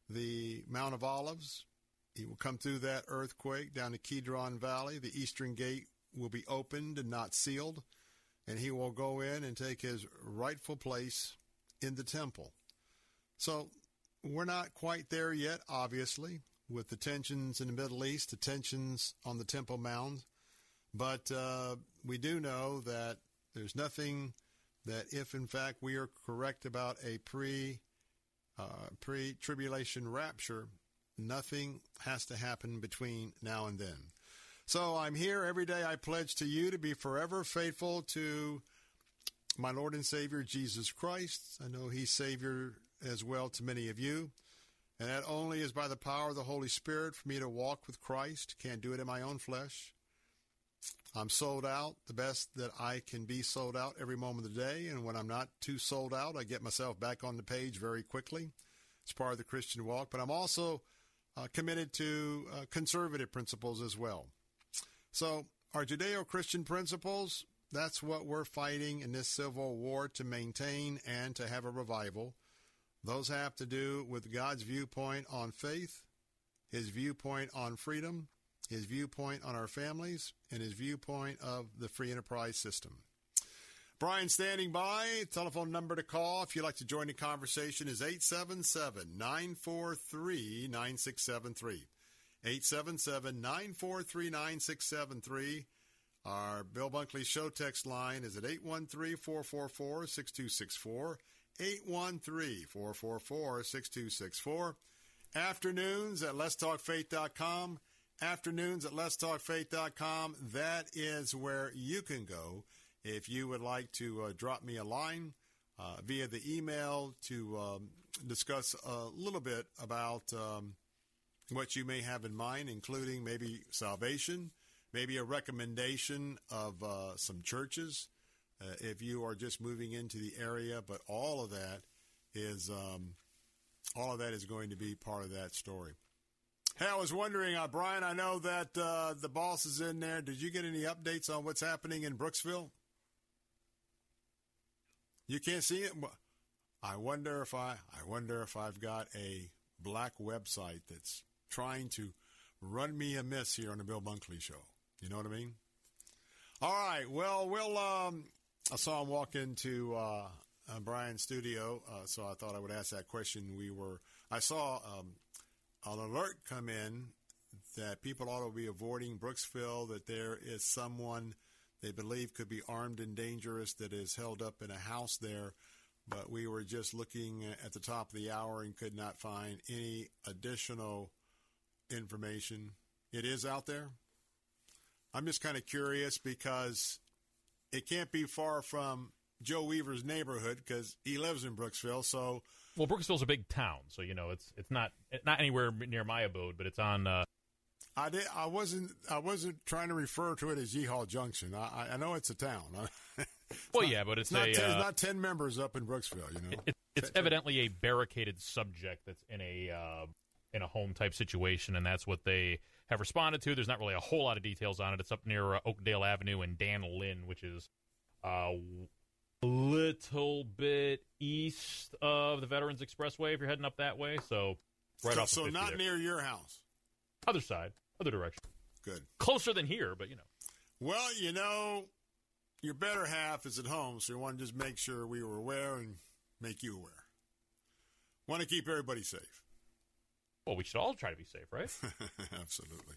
the Mount of Olives. He will come through that earthquake down the Kidron Valley. The eastern gate will be opened and not sealed, and he will go in and take his rightful place in the temple. So we're not quite there yet, obviously, with the tensions in the Middle East, the tensions on the Temple Mount. But uh, we do know that there's nothing that, if in fact we are correct about a pre uh, pre tribulation rapture, nothing has to happen between now and then. So I'm here every day. I pledge to you to be forever faithful to my Lord and Savior Jesus Christ. I know He's Savior as well to many of you. And that only is by the power of the Holy Spirit for me to walk with Christ. Can't do it in my own flesh. I'm sold out the best that I can be sold out every moment of the day. And when I'm not too sold out, I get myself back on the page very quickly. It's part of the Christian walk. But I'm also uh, committed to uh, conservative principles as well. So, our Judeo Christian principles, that's what we're fighting in this civil war to maintain and to have a revival. Those have to do with God's viewpoint on faith, his viewpoint on freedom, his viewpoint on our families, and his viewpoint of the free enterprise system. Brian standing by. Telephone number to call if you'd like to join the conversation is 877 943 9673. 877 943 9673. Our Bill Bunkley Show text line is at 813 444 6264. 813 444 6264. Afternoons at letstalkfaith.com. Afternoons at letstalkfaith.com. That is where you can go if you would like to uh, drop me a line uh, via the email to um, discuss a little bit about um, what you may have in mind, including maybe salvation, maybe a recommendation of uh, some churches uh, if you are just moving into the area. But all of that is um, all of that is going to be part of that story. Hey, I was wondering, uh, Brian. I know that uh, the boss is in there. Did you get any updates on what's happening in Brooksville? You can't see it. I wonder if I. I wonder if I've got a black website that's trying to run me amiss here on the Bill Bunkley Show. You know what I mean? All right. Well, we'll. Um, I saw him walk into uh, uh, Brian's studio, uh, so I thought I would ask that question. We were. I saw um, an alert come in that people ought to be avoiding Brooksville. That there is someone they believe could be armed and dangerous that is held up in a house there. But we were just looking at the top of the hour and could not find any additional information. It is out there. I'm just kind of curious because it can't be far from Joe Weaver's neighborhood because he lives in Brooksville. So, well, Brooksville's a big town, so you know it's it's not not anywhere near my abode, but it's on. Uh... I did. I wasn't. I wasn't trying to refer to it as Yeehaw Junction. I, I know it's a town. well, not, yeah, but it's, it's not, a, ten, uh, not ten members up in Brooksville. You know, it, it's evidently a barricaded subject that's in a uh, in a home type situation, and that's what they have responded to. There's not really a whole lot of details on it. It's up near uh, Oakdale Avenue and Dan Lynn, which is uh, a little bit east of the Veterans Expressway if you're heading up that way. So right so, off. So not there. near your house. Other side, other direction. Good. Closer than here, but you know. Well, you know, your better half is at home, so we want to just make sure we were aware and make you aware. Want to keep everybody safe. Well, we should all try to be safe, right? Absolutely.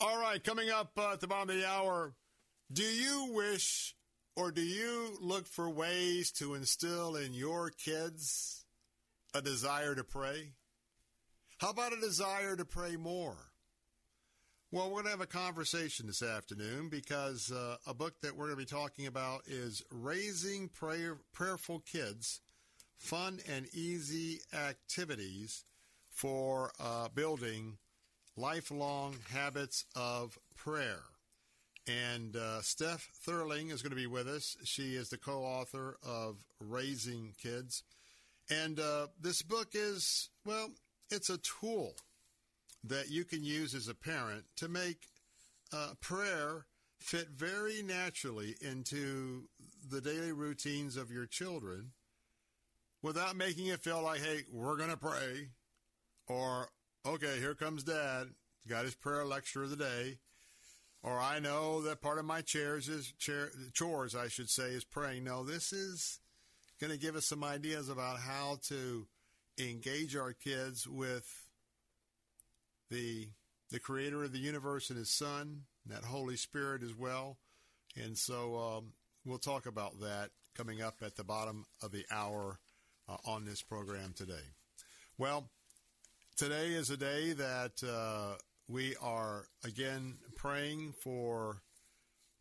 All right, coming up uh, at the bottom of the hour, do you wish or do you look for ways to instill in your kids a desire to pray? How about a desire to pray more? Well, we're going to have a conversation this afternoon because uh, a book that we're going to be talking about is Raising Prayer, Prayerful Kids Fun and Easy Activities for uh, Building Lifelong Habits of Prayer. And uh, Steph Thurling is going to be with us. She is the co author of Raising Kids. And uh, this book is, well, it's a tool that you can use as a parent to make uh, prayer fit very naturally into the daily routines of your children without making it feel like, hey, we're going to pray, or, okay, here comes dad, got his prayer lecture of the day, or I know that part of my chairs is chair, chores, I should say, is praying. No, this is going to give us some ideas about how to engage our kids with the the creator of the universe and his son, that Holy Spirit as well. And so um, we'll talk about that coming up at the bottom of the hour uh, on this program today. Well, today is a day that uh, we are again praying for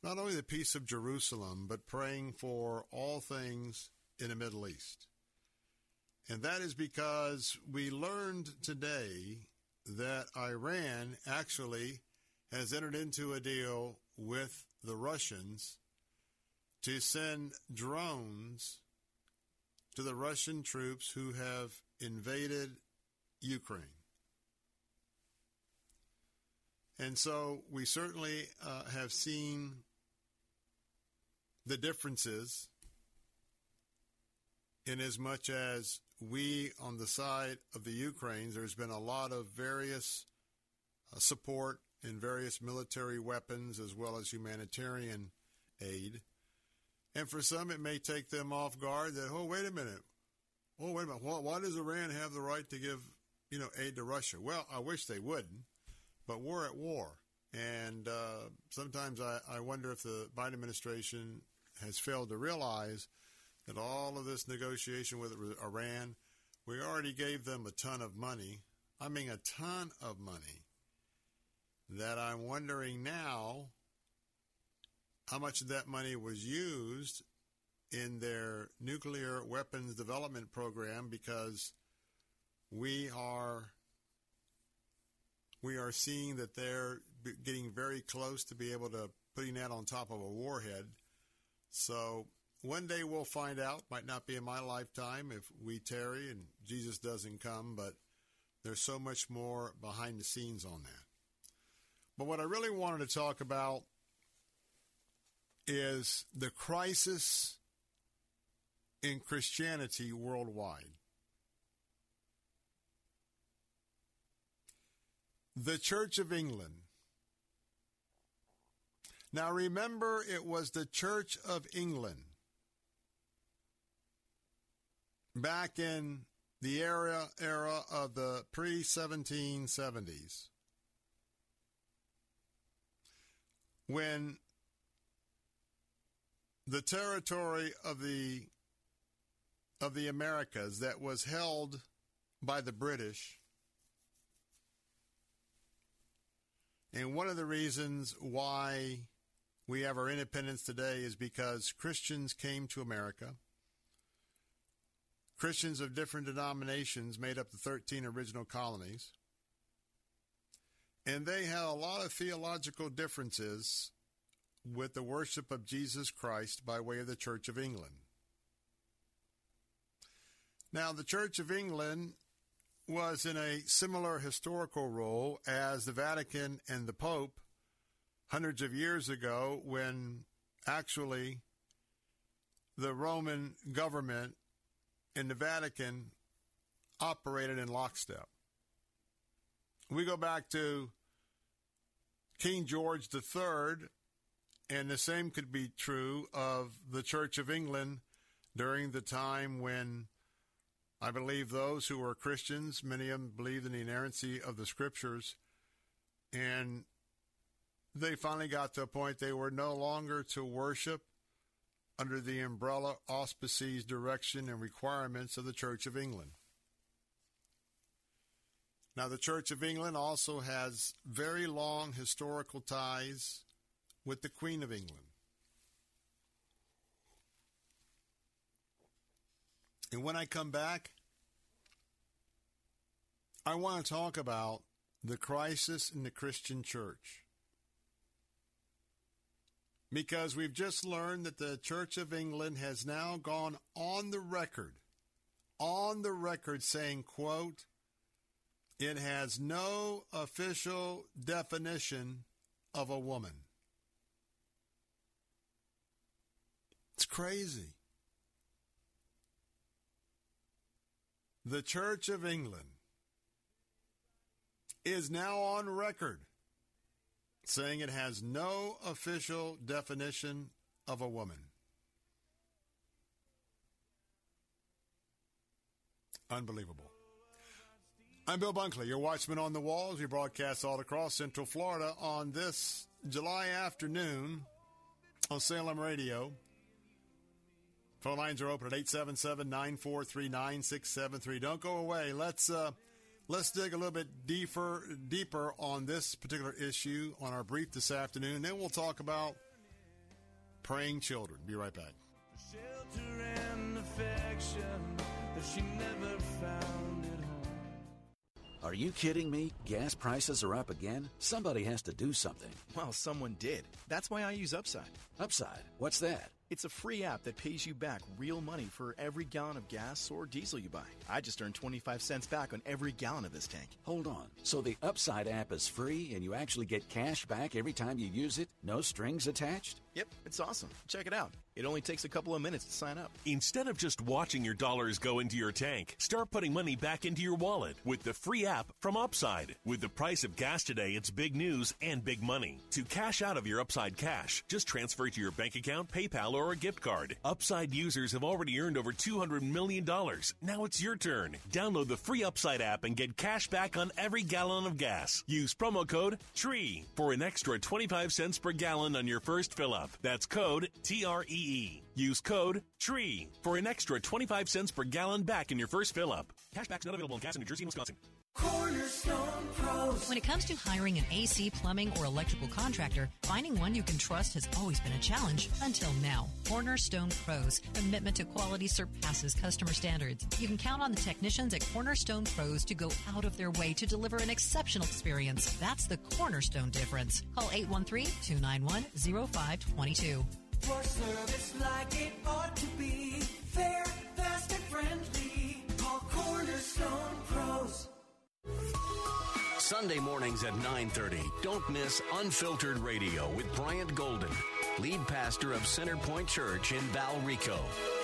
not only the peace of Jerusalem, but praying for all things in the Middle East. And that is because we learned today that Iran actually has entered into a deal with the Russians to send drones to the Russian troops who have invaded Ukraine. And so we certainly uh, have seen the differences in as much as we, on the side of the Ukraine, there's been a lot of various uh, support in various military weapons as well as humanitarian aid. And for some, it may take them off guard that, oh, wait a minute. Oh, wait a minute. Why, why does Iran have the right to give, you know, aid to Russia? Well, I wish they wouldn't, but we're at war. And uh, sometimes I, I wonder if the Biden administration has failed to realize – that all of this negotiation with Iran, we already gave them a ton of money. I mean, a ton of money. That I'm wondering now how much of that money was used in their nuclear weapons development program because we are we are seeing that they're getting very close to be able to putting that on top of a warhead. So one day we'll find out. Might not be in my lifetime if we tarry and Jesus doesn't come, but there's so much more behind the scenes on that. But what I really wanted to talk about is the crisis in Christianity worldwide. The Church of England. Now remember, it was the Church of England back in the era era of the pre 1770s when the territory of the of the Americas that was held by the British and one of the reasons why we have our independence today is because Christians came to America Christians of different denominations made up the 13 original colonies. And they had a lot of theological differences with the worship of Jesus Christ by way of the Church of England. Now, the Church of England was in a similar historical role as the Vatican and the Pope hundreds of years ago when actually the Roman government and the Vatican operated in lockstep. We go back to King George III, and the same could be true of the Church of England during the time when I believe those who were Christians, many of them believed in the inerrancy of the scriptures, and they finally got to a point they were no longer to worship under the umbrella auspices, direction, and requirements of the Church of England. Now, the Church of England also has very long historical ties with the Queen of England. And when I come back, I want to talk about the crisis in the Christian church. Because we've just learned that the Church of England has now gone on the record, on the record saying, quote, it has no official definition of a woman. It's crazy. The Church of England is now on record saying it has no official definition of a woman. Unbelievable. I'm Bill Bunkley, your watchman on the walls. We broadcast all across Central Florida on this July afternoon on Salem Radio. Phone lines are open at 877-943-9673. Don't go away. Let's uh, let's dig a little bit deeper deeper on this particular issue on our brief this afternoon. Then we'll talk about praying children. Be right back. Are you kidding me? Gas prices are up again? Somebody has to do something. Well, someone did. That's why I use Upside. Upside? What's that? It's a free app that pays you back real money for every gallon of gas or diesel you buy. I just earned 25 cents back on every gallon of this tank. Hold on. So the Upside app is free and you actually get cash back every time you use it? No strings attached? Yep, it's awesome. Check it out. It only takes a couple of minutes to sign up. Instead of just watching your dollars go into your tank, start putting money back into your wallet with the free app from Upside. With the price of gas today, it's big news and big money. To cash out of your Upside cash, just transfer it to your bank account, PayPal, or a gift card. Upside users have already earned over $200 million. Now it's your turn. Download the free Upside app and get cash back on every gallon of gas. Use promo code TREE for an extra 25 cents per gallon on your first fill up. That's code T R. Use code TREE for an extra 25 cents per gallon back in your first fill up. Cashback's not available in gas in New Jersey and Wisconsin. Cornerstone Pros. When it comes to hiring an AC, plumbing, or electrical contractor, finding one you can trust has always been a challenge until now. Cornerstone Pros. Commitment to quality surpasses customer standards. You can count on the technicians at Cornerstone Pros to go out of their way to deliver an exceptional experience. That's the cornerstone difference. Call 813-291-0522. For service like it ought to be, fair, fast, and friendly. Call Cornerstone Pros. Sunday mornings at 9:30. Don't miss Unfiltered Radio with Bryant Golden, lead pastor of Center Point Church in Valrico.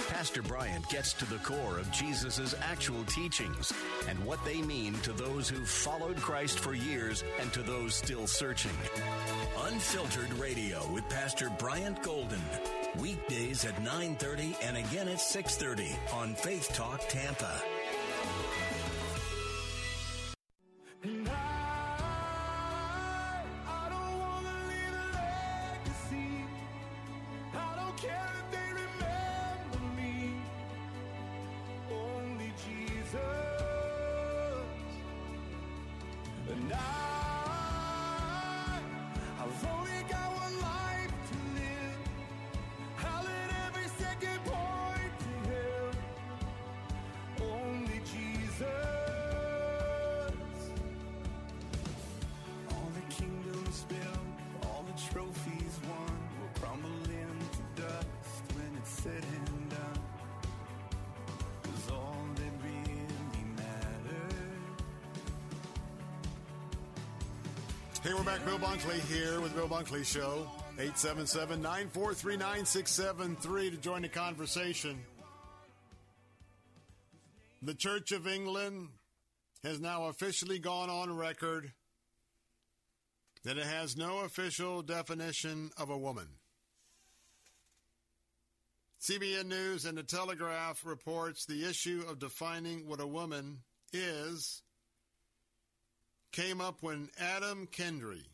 Pastor Bryant gets to the core of Jesus' actual teachings and what they mean to those who've followed Christ for years and to those still searching. Unfiltered Radio with Pastor Bryant Golden. Weekdays at 9:30 and again at 6:30 on Faith Talk Tampa. And I, Hey, we're back. Bill Bunkley here with Bill Bunkley Show. 877-943-9673 to join the conversation. The Church of England has now officially gone on record that it has no official definition of a woman. CBN News and the Telegraph reports the issue of defining what a woman is came up when Adam Kendry,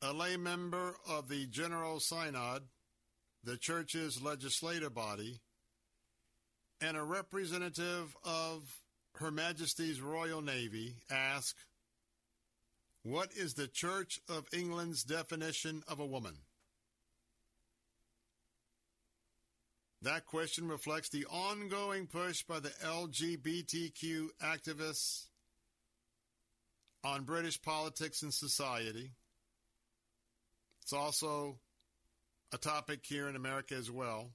a lay member of the General Synod, the church's legislative body, and a representative of Her Majesty's Royal Navy asked, What is the Church of England's definition of a woman? That question reflects the ongoing push by the LGBTQ activists on British politics and society. It's also a topic here in America as well.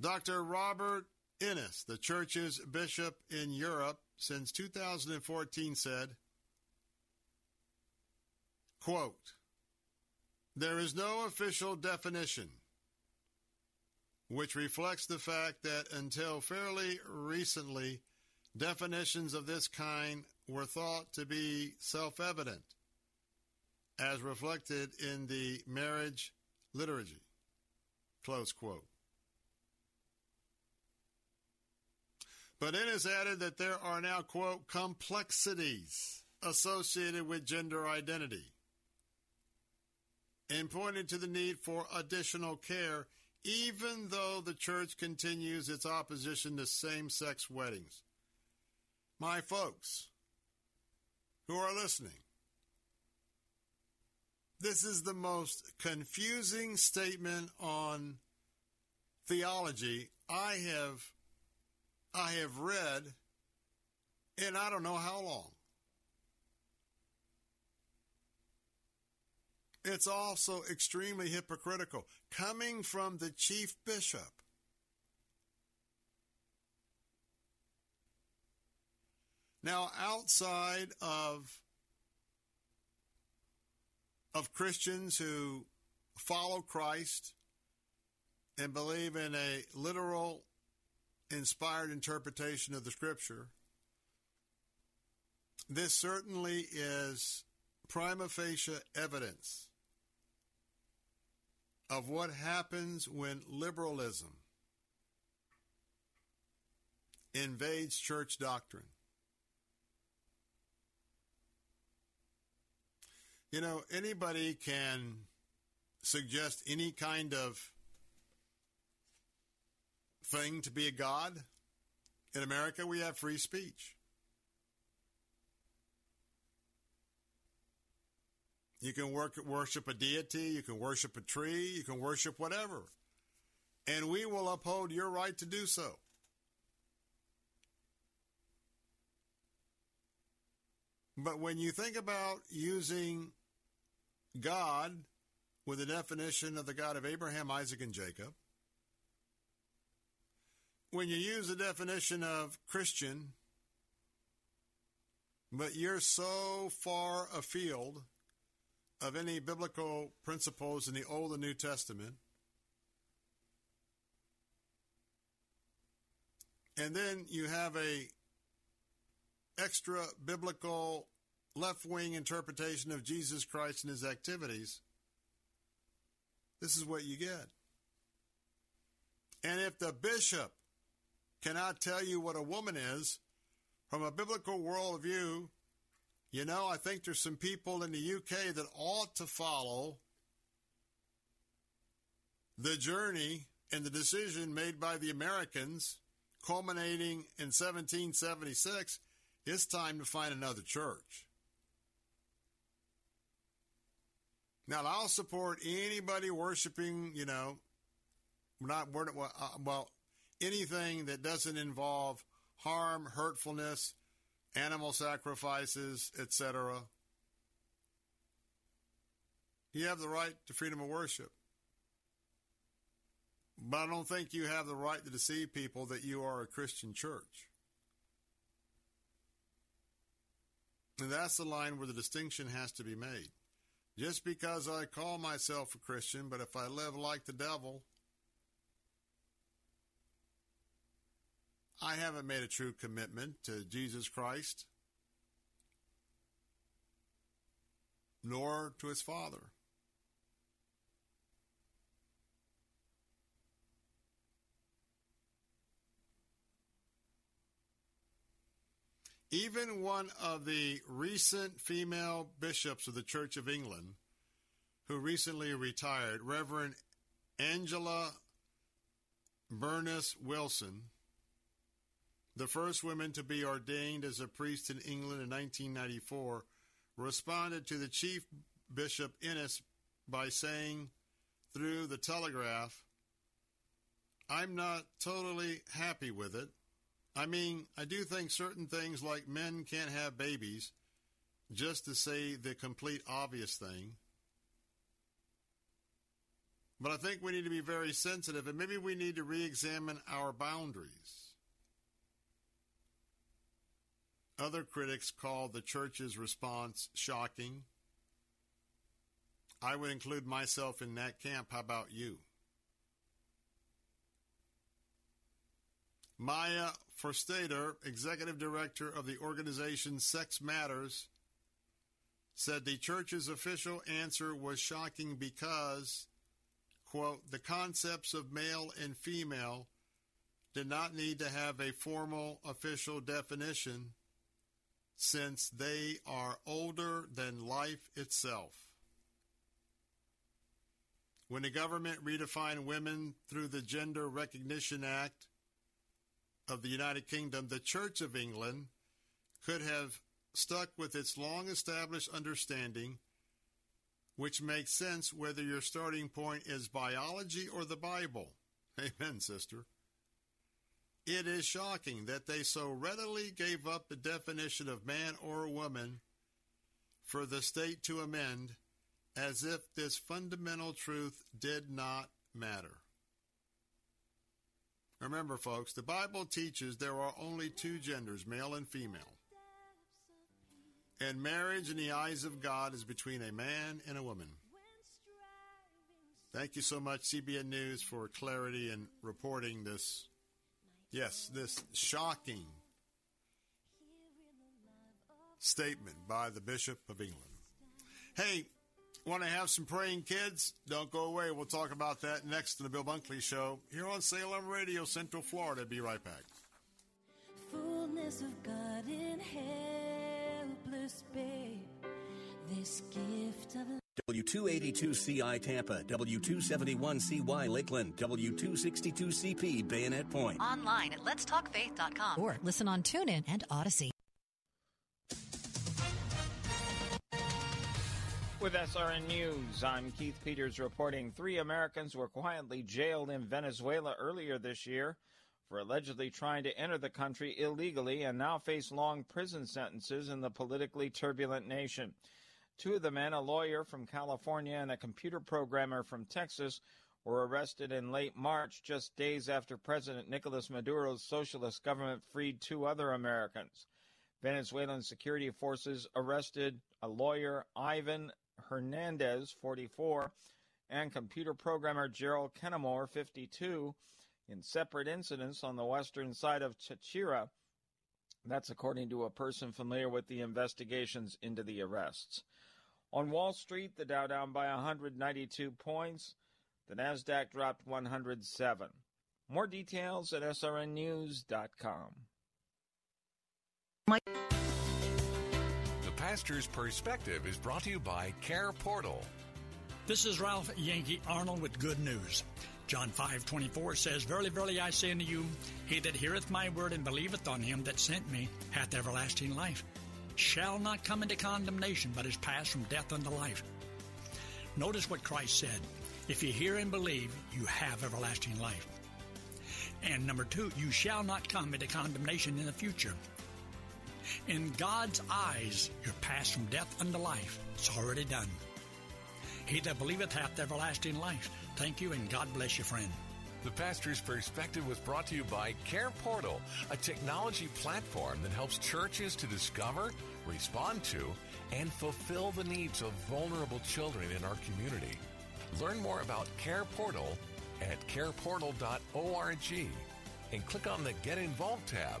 Dr. Robert Innes, the church's bishop in Europe since 2014, said, quote, There is no official definition which reflects the fact that until fairly recently, definitions of this kind were thought to be self evident, as reflected in the marriage liturgy. Close quote. But it is added that there are now, quote, complexities associated with gender identity, and pointed to the need for additional care even though the church continues its opposition to same sex weddings. My folks who are listening, this is the most confusing statement on theology I have I have read in I don't know how long. It's also extremely hypocritical, coming from the chief bishop. Now, outside of, of Christians who follow Christ and believe in a literal, inspired interpretation of the Scripture, this certainly is prima facie evidence of what happens when liberalism invades church doctrine. You know, anybody can suggest any kind of thing to be a God. In America, we have free speech. You can work, worship a deity, you can worship a tree, you can worship whatever. And we will uphold your right to do so. But when you think about using God with the definition of the God of Abraham, Isaac, and Jacob, when you use the definition of Christian, but you're so far afield of any biblical principles in the Old and New Testament. And then you have a extra biblical left wing interpretation of Jesus Christ and his activities. This is what you get. And if the bishop cannot tell you what a woman is from a biblical worldview, you know, I think there's some people in the UK that ought to follow the journey and the decision made by the Americans, culminating in 1776. It's time to find another church. Now, I'll support anybody worshiping, you know, not uh, well, anything that doesn't involve harm, hurtfulness, animal sacrifices, etc. You have the right to freedom of worship. But I don't think you have the right to deceive people that you are a Christian church. And that's the line where the distinction has to be made. Just because I call myself a Christian, but if I live like the devil, I haven't made a true commitment to Jesus Christ, nor to his Father. Even one of the recent female bishops of the Church of England, who recently retired, Reverend Angela Berners-Wilson, the first woman to be ordained as a priest in England in 1994, responded to the chief bishop Innes by saying through the Telegraph, I'm not totally happy with it. I mean, I do think certain things like men can't have babies, just to say the complete obvious thing. But I think we need to be very sensitive and maybe we need to re examine our boundaries. Other critics called the church's response shocking. I would include myself in that camp. How about you? Maya Forstater, executive director of the organization Sex Matters, said the church's official answer was shocking because, quote, the concepts of male and female did not need to have a formal official definition since they are older than life itself. When the government redefined women through the Gender Recognition Act of the United Kingdom, the Church of England could have stuck with its long established understanding, which makes sense whether your starting point is biology or the Bible. Amen, sister. It is shocking that they so readily gave up the definition of man or woman for the state to amend as if this fundamental truth did not matter. Remember, folks, the Bible teaches there are only two genders, male and female. And marriage in the eyes of God is between a man and a woman. Thank you so much, CBN News, for clarity and reporting this Yes, this shocking statement by the Bishop of England. Hey, want to have some praying kids? Don't go away. We'll talk about that next in the Bill Bunkley Show here on Salem Radio, Central Florida. Be right back. Fullness of God in helpless babe. This gift of W282CI Tampa, W271CY Lakeland, W262CP Bayonet Point. Online at letstalkfaith.com or listen on TuneIn and Audacy. With SRN News, I'm Keith Peters reporting three Americans were quietly jailed in Venezuela earlier this year for allegedly trying to enter the country illegally and now face long prison sentences in the politically turbulent nation. Two of the men, a lawyer from California and a computer programmer from Texas, were arrested in late March, just days after President Nicolas Maduro's socialist government freed two other Americans. Venezuelan security forces arrested a lawyer, Ivan Hernandez, 44, and computer programmer Gerald Kenemore, 52, in separate incidents on the western side of Tachira. That's according to a person familiar with the investigations into the arrests. On Wall Street, the Dow down by 192 points. The Nasdaq dropped 107. More details at srnnews.com. The Pastor's Perspective is brought to you by Care Portal. This is Ralph Yankee Arnold with good news. John 5:24 says, "Verily, verily, I say unto you, he that heareth my word and believeth on him that sent me hath everlasting life, shall not come into condemnation, but is passed from death unto life." Notice what Christ said: "If you hear and believe, you have everlasting life." And number two, you shall not come into condemnation in the future. In God's eyes, you're passed from death unto life. It's already done. He that believeth hath everlasting life. Thank you, and God bless you, friend. The Pastor's Perspective was brought to you by Care Portal, a technology platform that helps churches to discover, respond to, and fulfill the needs of vulnerable children in our community. Learn more about Care Portal at careportal.org and click on the Get Involved tab.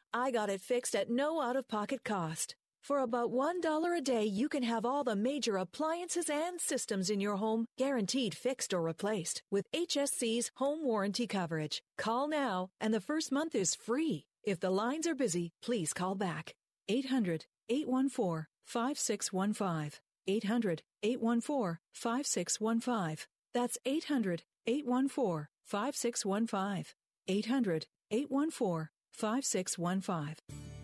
I got it fixed at no out of pocket cost. For about $1 a day, you can have all the major appliances and systems in your home guaranteed fixed or replaced with HSC's home warranty coverage. Call now, and the first month is free. If the lines are busy, please call back. 800 814 5615. 800 814 5615. That's 800 814 5615. 800 814 5615.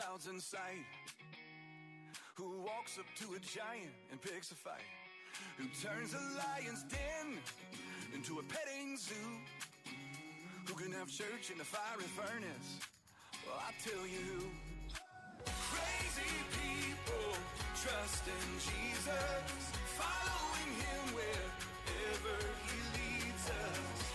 Clouds in sight? Who walks up to a giant and picks a fight? Who turns a lion's den into a petting zoo? Who can have church in a fiery furnace? Well, I tell you who. Crazy people trust in Jesus, following him wherever he leads us.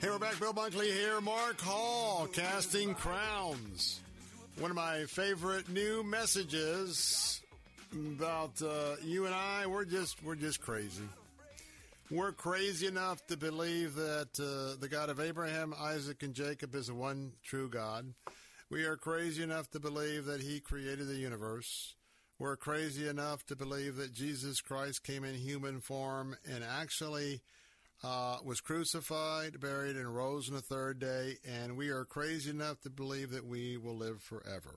Hey, we're back. Bill Bunkley here. Mark Hall, Casting Crowns. One of my favorite new messages about uh, you and I. We're just we're just crazy. We're crazy enough to believe that uh, the God of Abraham, Isaac, and Jacob is the one true God. We are crazy enough to believe that He created the universe. We're crazy enough to believe that Jesus Christ came in human form and actually uh, was crucified, buried, and rose on the third day. And we are crazy enough to believe that we will live forever.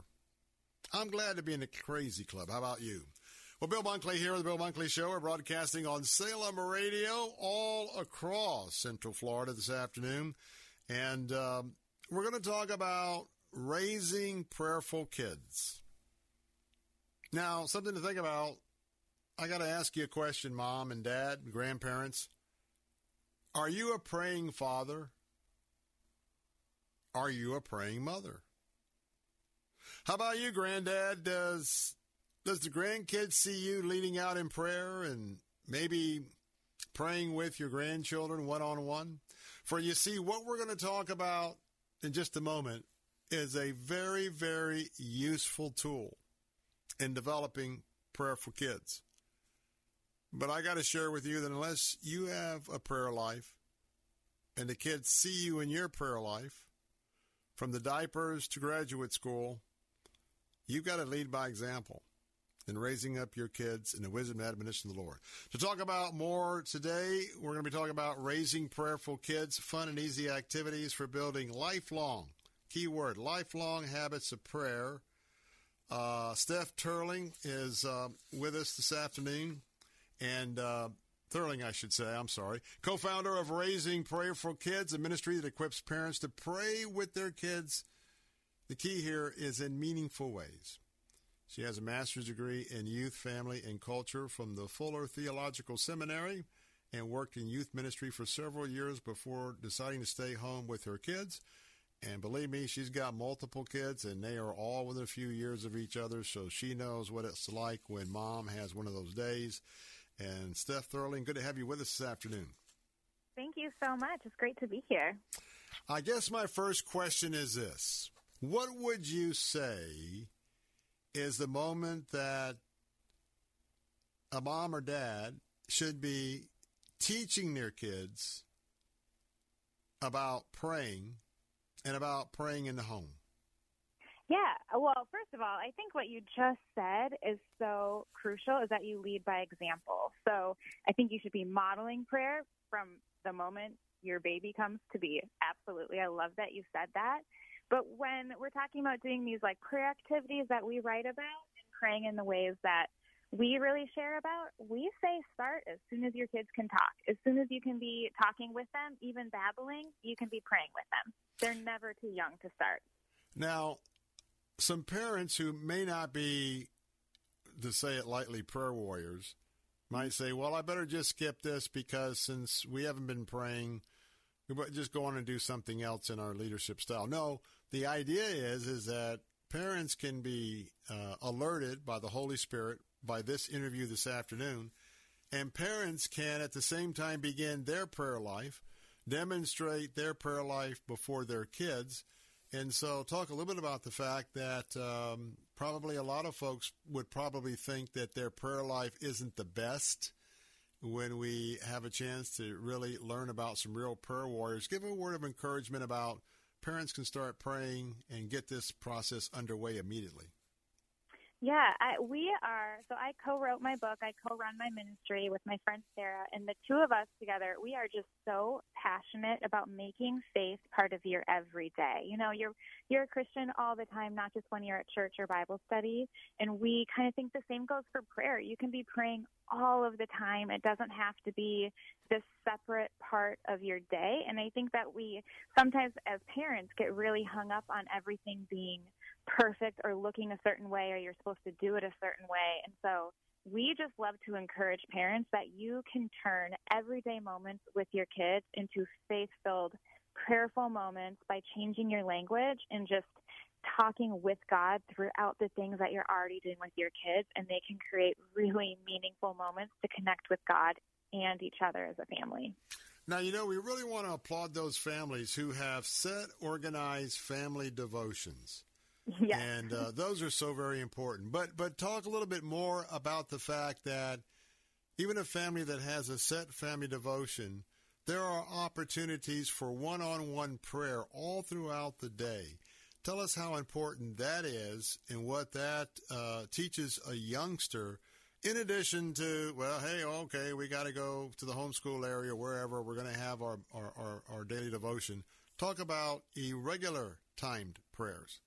I'm glad to be in the crazy club. How about you? Well, Bill Bunkley here, on the Bill Bunkley Show. We're broadcasting on Salem Radio all across Central Florida this afternoon. And um, we're going to talk about raising prayerful kids. Now, something to think about. I got to ask you a question, mom and dad, grandparents. Are you a praying father? Are you a praying mother? How about you, granddad? Does does the grandkids see you leading out in prayer and maybe praying with your grandchildren one on one? For you see, what we're going to talk about in just a moment is a very, very useful tool in developing prayer for kids. But I got to share with you that unless you have a prayer life and the kids see you in your prayer life, from the diapers to graduate school, you've got to lead by example in raising up your kids in the wisdom and admonition of the Lord. To talk about more today, we're going to be talking about raising prayerful kids, fun and easy activities for building lifelong, key word, lifelong habits of prayer. Uh, Steph Turling is uh, with us this afternoon, and uh, Thurling, I should say, I'm sorry, co founder of Raising Prayerful Kids, a ministry that equips parents to pray with their kids. The key here is in meaningful ways. She has a master's degree in youth, family, and culture from the Fuller Theological Seminary and worked in youth ministry for several years before deciding to stay home with her kids. And believe me, she's got multiple kids, and they are all within a few years of each other, so she knows what it's like when mom has one of those days. And Steph Thurling, good to have you with us this afternoon. Thank you so much. It's great to be here. I guess my first question is this What would you say is the moment that a mom or dad should be teaching their kids about praying and about praying in the home? Yeah. Well, first of all, I think what you just said is so crucial is that you lead by example. So I think you should be modeling prayer from the moment your baby comes to be. Absolutely. I love that you said that. But when we're talking about doing these like prayer activities that we write about and praying in the ways that we really share about, we say start as soon as your kids can talk. As soon as you can be talking with them, even babbling, you can be praying with them. They're never too young to start. Now, some parents who may not be, to say it lightly, prayer warriors might say, well, I better just skip this because since we haven't been praying, we better just go on and do something else in our leadership style. No, the idea is, is that parents can be uh, alerted by the Holy Spirit by this interview this afternoon. And parents can at the same time begin their prayer life, demonstrate their prayer life before their kids. And so, talk a little bit about the fact that um, probably a lot of folks would probably think that their prayer life isn't the best when we have a chance to really learn about some real prayer warriors. Give a word of encouragement about parents can start praying and get this process underway immediately. Yeah, I, we are. So I co-wrote my book. I co-run my ministry with my friend Sarah, and the two of us together, we are just so passionate about making faith part of your everyday. You know, you're you're a Christian all the time, not just when you're at church or Bible study. And we kind of think the same goes for prayer. You can be praying all of the time. It doesn't have to be this separate part of your day. And I think that we sometimes, as parents, get really hung up on everything being perfect or looking a certain way or you're supposed to do it a certain way. And so we just love to encourage parents that you can turn everyday moments with your kids into faith filled, prayerful moments by changing your language and just talking with God throughout the things that you're already doing with your kids. And they can create really meaningful moments to connect with God and each other as a family. Now, you know, we really want to applaud those families who have set organized family devotions. Yes. And uh, those are so very important. But but talk a little bit more about the fact that even a family that has a set family devotion, there are opportunities for one-on-one prayer all throughout the day. Tell us how important that is and what that uh, teaches a youngster. In addition to, well, hey, okay, we got to go to the homeschool area, wherever we're going to have our, our, our, our daily devotion. Talk about irregular timed prayers.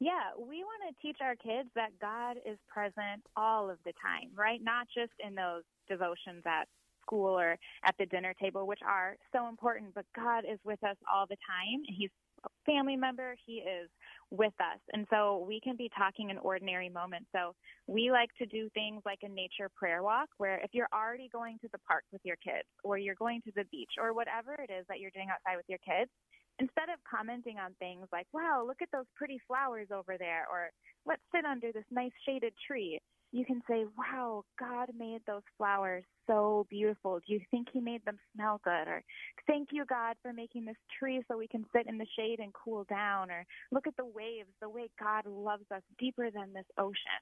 Yeah, we want to teach our kids that God is present all of the time, right? Not just in those devotions at school or at the dinner table, which are so important, but God is with us all the time. He's a family member, He is with us. And so we can be talking in ordinary moments. So we like to do things like a nature prayer walk, where if you're already going to the park with your kids, or you're going to the beach, or whatever it is that you're doing outside with your kids, instead of commenting on things like, wow, look at those pretty flowers over there, or let's sit under this nice shaded tree, you can say, wow, God made those flowers so beautiful. Do you think He made them smell good? Or thank you, God, for making this tree so we can sit in the shade and cool down. Or look at the waves, the way God loves us deeper than this ocean.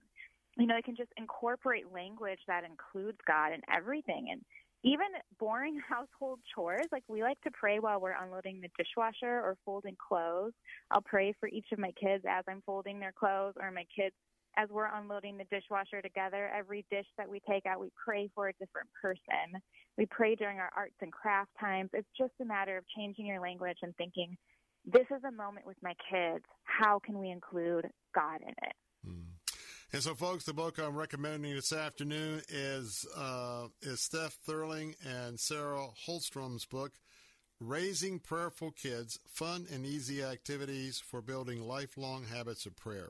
You know, it can just incorporate language that includes God in everything. And even boring household chores, like we like to pray while we're unloading the dishwasher or folding clothes. I'll pray for each of my kids as I'm folding their clothes or my kids as we're unloading the dishwasher together. Every dish that we take out, we pray for a different person. We pray during our arts and craft times. It's just a matter of changing your language and thinking, this is a moment with my kids. How can we include God in it? Hmm. And so, folks, the book I'm recommending this afternoon is uh, is Steph Thurling and Sarah Holmstrom's book, Raising Prayerful Kids: Fun and Easy Activities for Building Lifelong Habits of Prayer.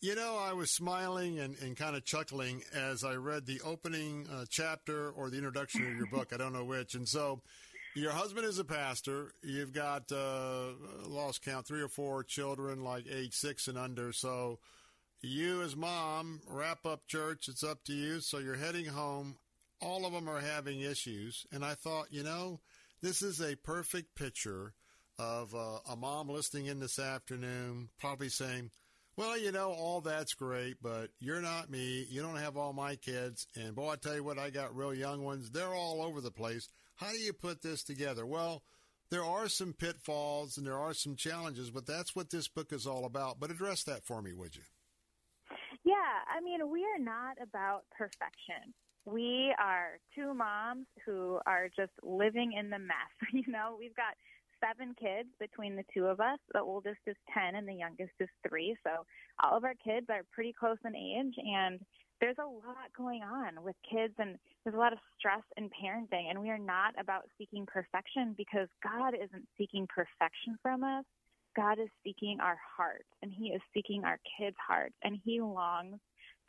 You know, I was smiling and, and kind of chuckling as I read the opening uh, chapter or the introduction of your book. I don't know which. And so, your husband is a pastor. You've got uh, lost count three or four children, like age six and under. So you as mom wrap up church. It's up to you. So you're heading home. All of them are having issues. And I thought, you know, this is a perfect picture of uh, a mom listening in this afternoon, probably saying, well, you know, all that's great, but you're not me. You don't have all my kids. And boy, I tell you what, I got real young ones. They're all over the place. How do you put this together? Well, there are some pitfalls and there are some challenges, but that's what this book is all about. But address that for me, would you? Yeah, I mean, we are not about perfection. We are two moms who are just living in the mess. You know, we've got seven kids between the two of us. The oldest is 10 and the youngest is three. So all of our kids are pretty close in age and there's a lot going on with kids and there's a lot of stress in parenting and we are not about seeking perfection because God isn't seeking perfection from us. God is seeking our hearts and he is seeking our kids' hearts and he longs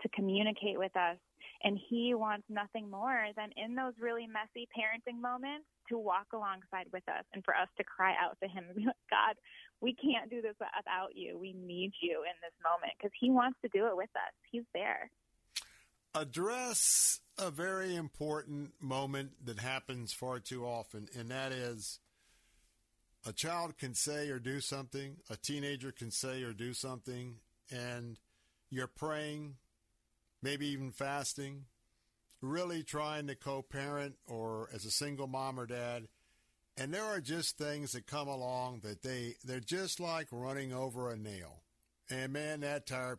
to communicate with us and he wants nothing more than in those really messy parenting moments to walk alongside with us and for us to cry out to him and be like, God, we can't do this without you. We need you in this moment because he wants to do it with us. He's there. Address a very important moment that happens far too often, and that is a child can say or do something, a teenager can say or do something, and you're praying, maybe even fasting, really trying to co parent or as a single mom or dad. And there are just things that come along that they, they're just like running over a nail. And man, that tire,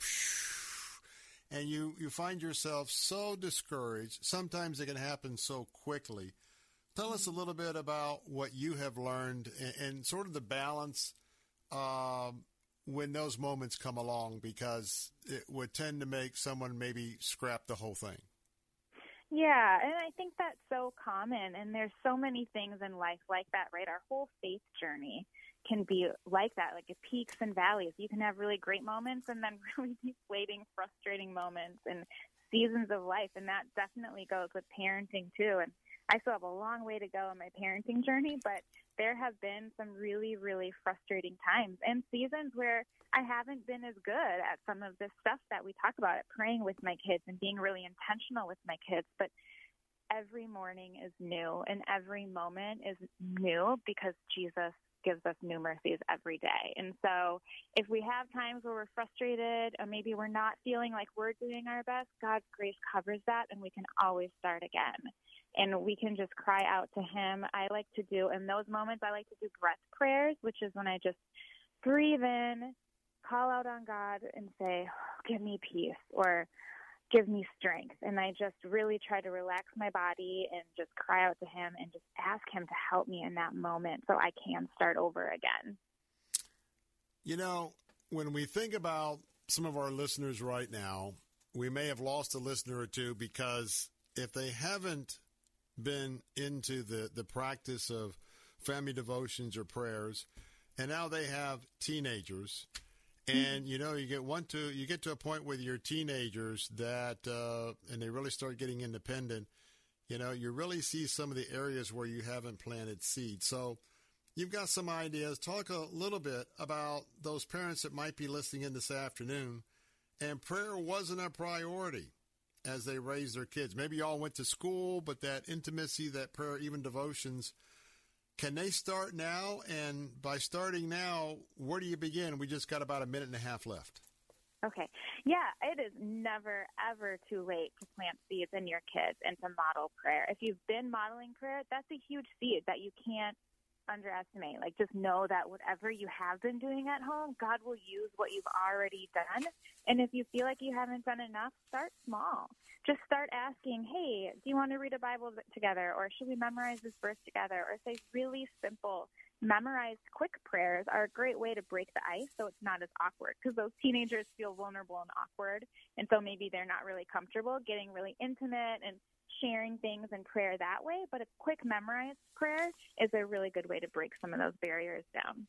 and you, you find yourself so discouraged. Sometimes it can happen so quickly. Tell us a little bit about what you have learned and, and sort of the balance um, when those moments come along, because it would tend to make someone maybe scrap the whole thing. Yeah, and I think that's so common. And there's so many things in life like that, right? Our whole faith journey can be like that, like it peaks and valleys. You can have really great moments and then really deflating, frustrating moments and seasons of life. And that definitely goes with parenting too. And I still have a long way to go in my parenting journey, but there have been some really, really frustrating times and seasons where I haven't been as good at some of this stuff that we talk about at praying with my kids and being really intentional with my kids. But every morning is new and every moment is new because Jesus gives us new mercies every day. And so if we have times where we're frustrated or maybe we're not feeling like we're doing our best, God's grace covers that and we can always start again. And we can just cry out to Him. I like to do, in those moments, I like to do breath prayers, which is when I just breathe in, call out on God, and say, Give me peace, or give me strength. And I just really try to relax my body and just cry out to Him and just ask Him to help me in that moment so I can start over again. You know, when we think about some of our listeners right now, we may have lost a listener or two because if they haven't been into the, the practice of family devotions or prayers, and now they have teenagers. And you know you get one to you get to a point with your teenagers that uh, and they really start getting independent you know you really see some of the areas where you haven't planted seeds so you've got some ideas. Talk a little bit about those parents that might be listening in this afternoon. And prayer wasn't a priority as they raised their kids maybe y'all went to school but that intimacy that prayer even devotions can they start now? And by starting now, where do you begin? We just got about a minute and a half left. Okay. Yeah, it is never, ever too late to plant seeds in your kids and to model prayer. If you've been modeling prayer, that's a huge seed that you can't underestimate. Like, just know that whatever you have been doing at home, God will use what you've already done. And if you feel like you haven't done enough, start small. Just start asking, hey, do you want to read a Bible together? Or should we memorize this verse together? Or say really simple, memorized quick prayers are a great way to break the ice so it's not as awkward because those teenagers feel vulnerable and awkward. And so maybe they're not really comfortable getting really intimate and sharing things in prayer that way, but a quick memorized prayer is a really good way to break some of those barriers down.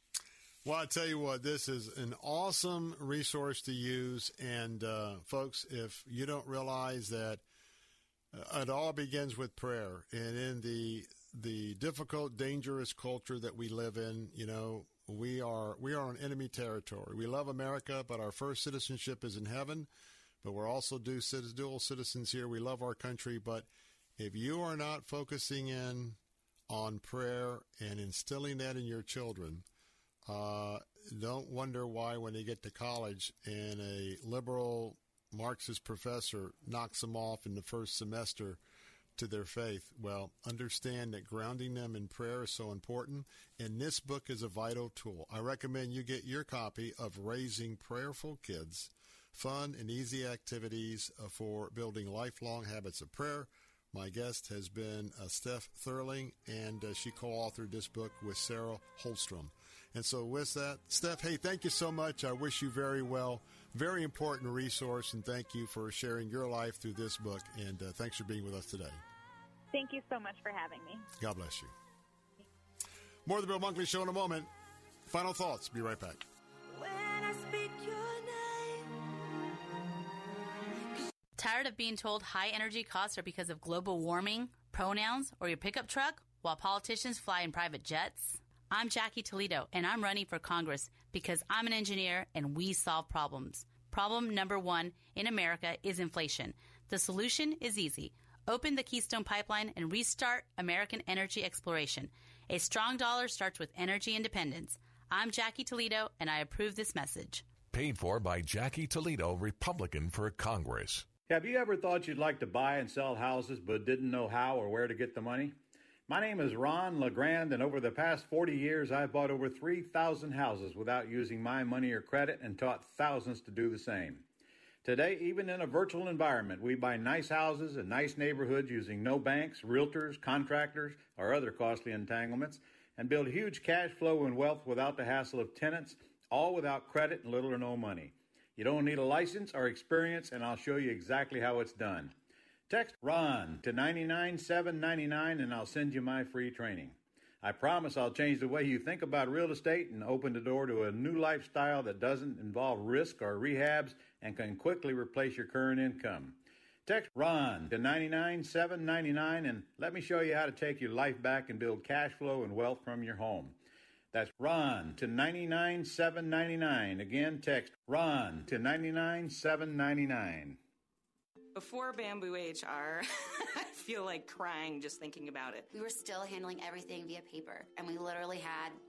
Well, I tell you what, this is an awesome resource to use. And uh, folks, if you don't realize that uh, it all begins with prayer, and in the the difficult, dangerous culture that we live in, you know, we are we are on enemy territory. We love America, but our first citizenship is in heaven but we're also dual citizens here. We love our country, but if you are not focusing in on prayer and instilling that in your children, uh, don't wonder why when they get to college and a liberal Marxist professor knocks them off in the first semester to their faith. Well, understand that grounding them in prayer is so important, and this book is a vital tool. I recommend you get your copy of Raising Prayerful Kids Fun and Easy Activities uh, for Building Lifelong Habits of Prayer. My guest has been uh, Steph Thurling, and uh, she co authored this book with Sarah Holmstrom. And so, with that, Steph, hey, thank you so much. I wish you very well. Very important resource, and thank you for sharing your life through this book. And uh, thanks for being with us today. Thank you so much for having me. God bless you. More of the Bill Bunkley Show in a moment. Final thoughts. Be right back. Tired of being told high energy costs are because of global warming, pronouns, or your pickup truck while politicians fly in private jets? I'm Jackie Toledo, and I'm running for Congress because I'm an engineer and we solve problems. Problem number one in America is inflation. The solution is easy. Open the Keystone Pipeline and restart American energy exploration. A strong dollar starts with energy independence. I'm Jackie Toledo, and I approve this message. Paid for by Jackie Toledo, Republican for Congress. Have you ever thought you'd like to buy and sell houses but didn't know how or where to get the money? My name is Ron LeGrand, and over the past 40 years, I've bought over 3,000 houses without using my money or credit and taught thousands to do the same. Today, even in a virtual environment, we buy nice houses in nice neighborhoods using no banks, realtors, contractors, or other costly entanglements, and build huge cash flow and wealth without the hassle of tenants, all without credit and little or no money. You don't need a license or experience, and I'll show you exactly how it's done. Text RON to 99799 and I'll send you my free training. I promise I'll change the way you think about real estate and open the door to a new lifestyle that doesn't involve risk or rehabs and can quickly replace your current income. Text RON to 99799 and let me show you how to take your life back and build cash flow and wealth from your home. That's RON to 99799. Again, text RON to 99799. Before Bamboo HR, I feel like crying just thinking about it. We were still handling everything via paper, and we literally had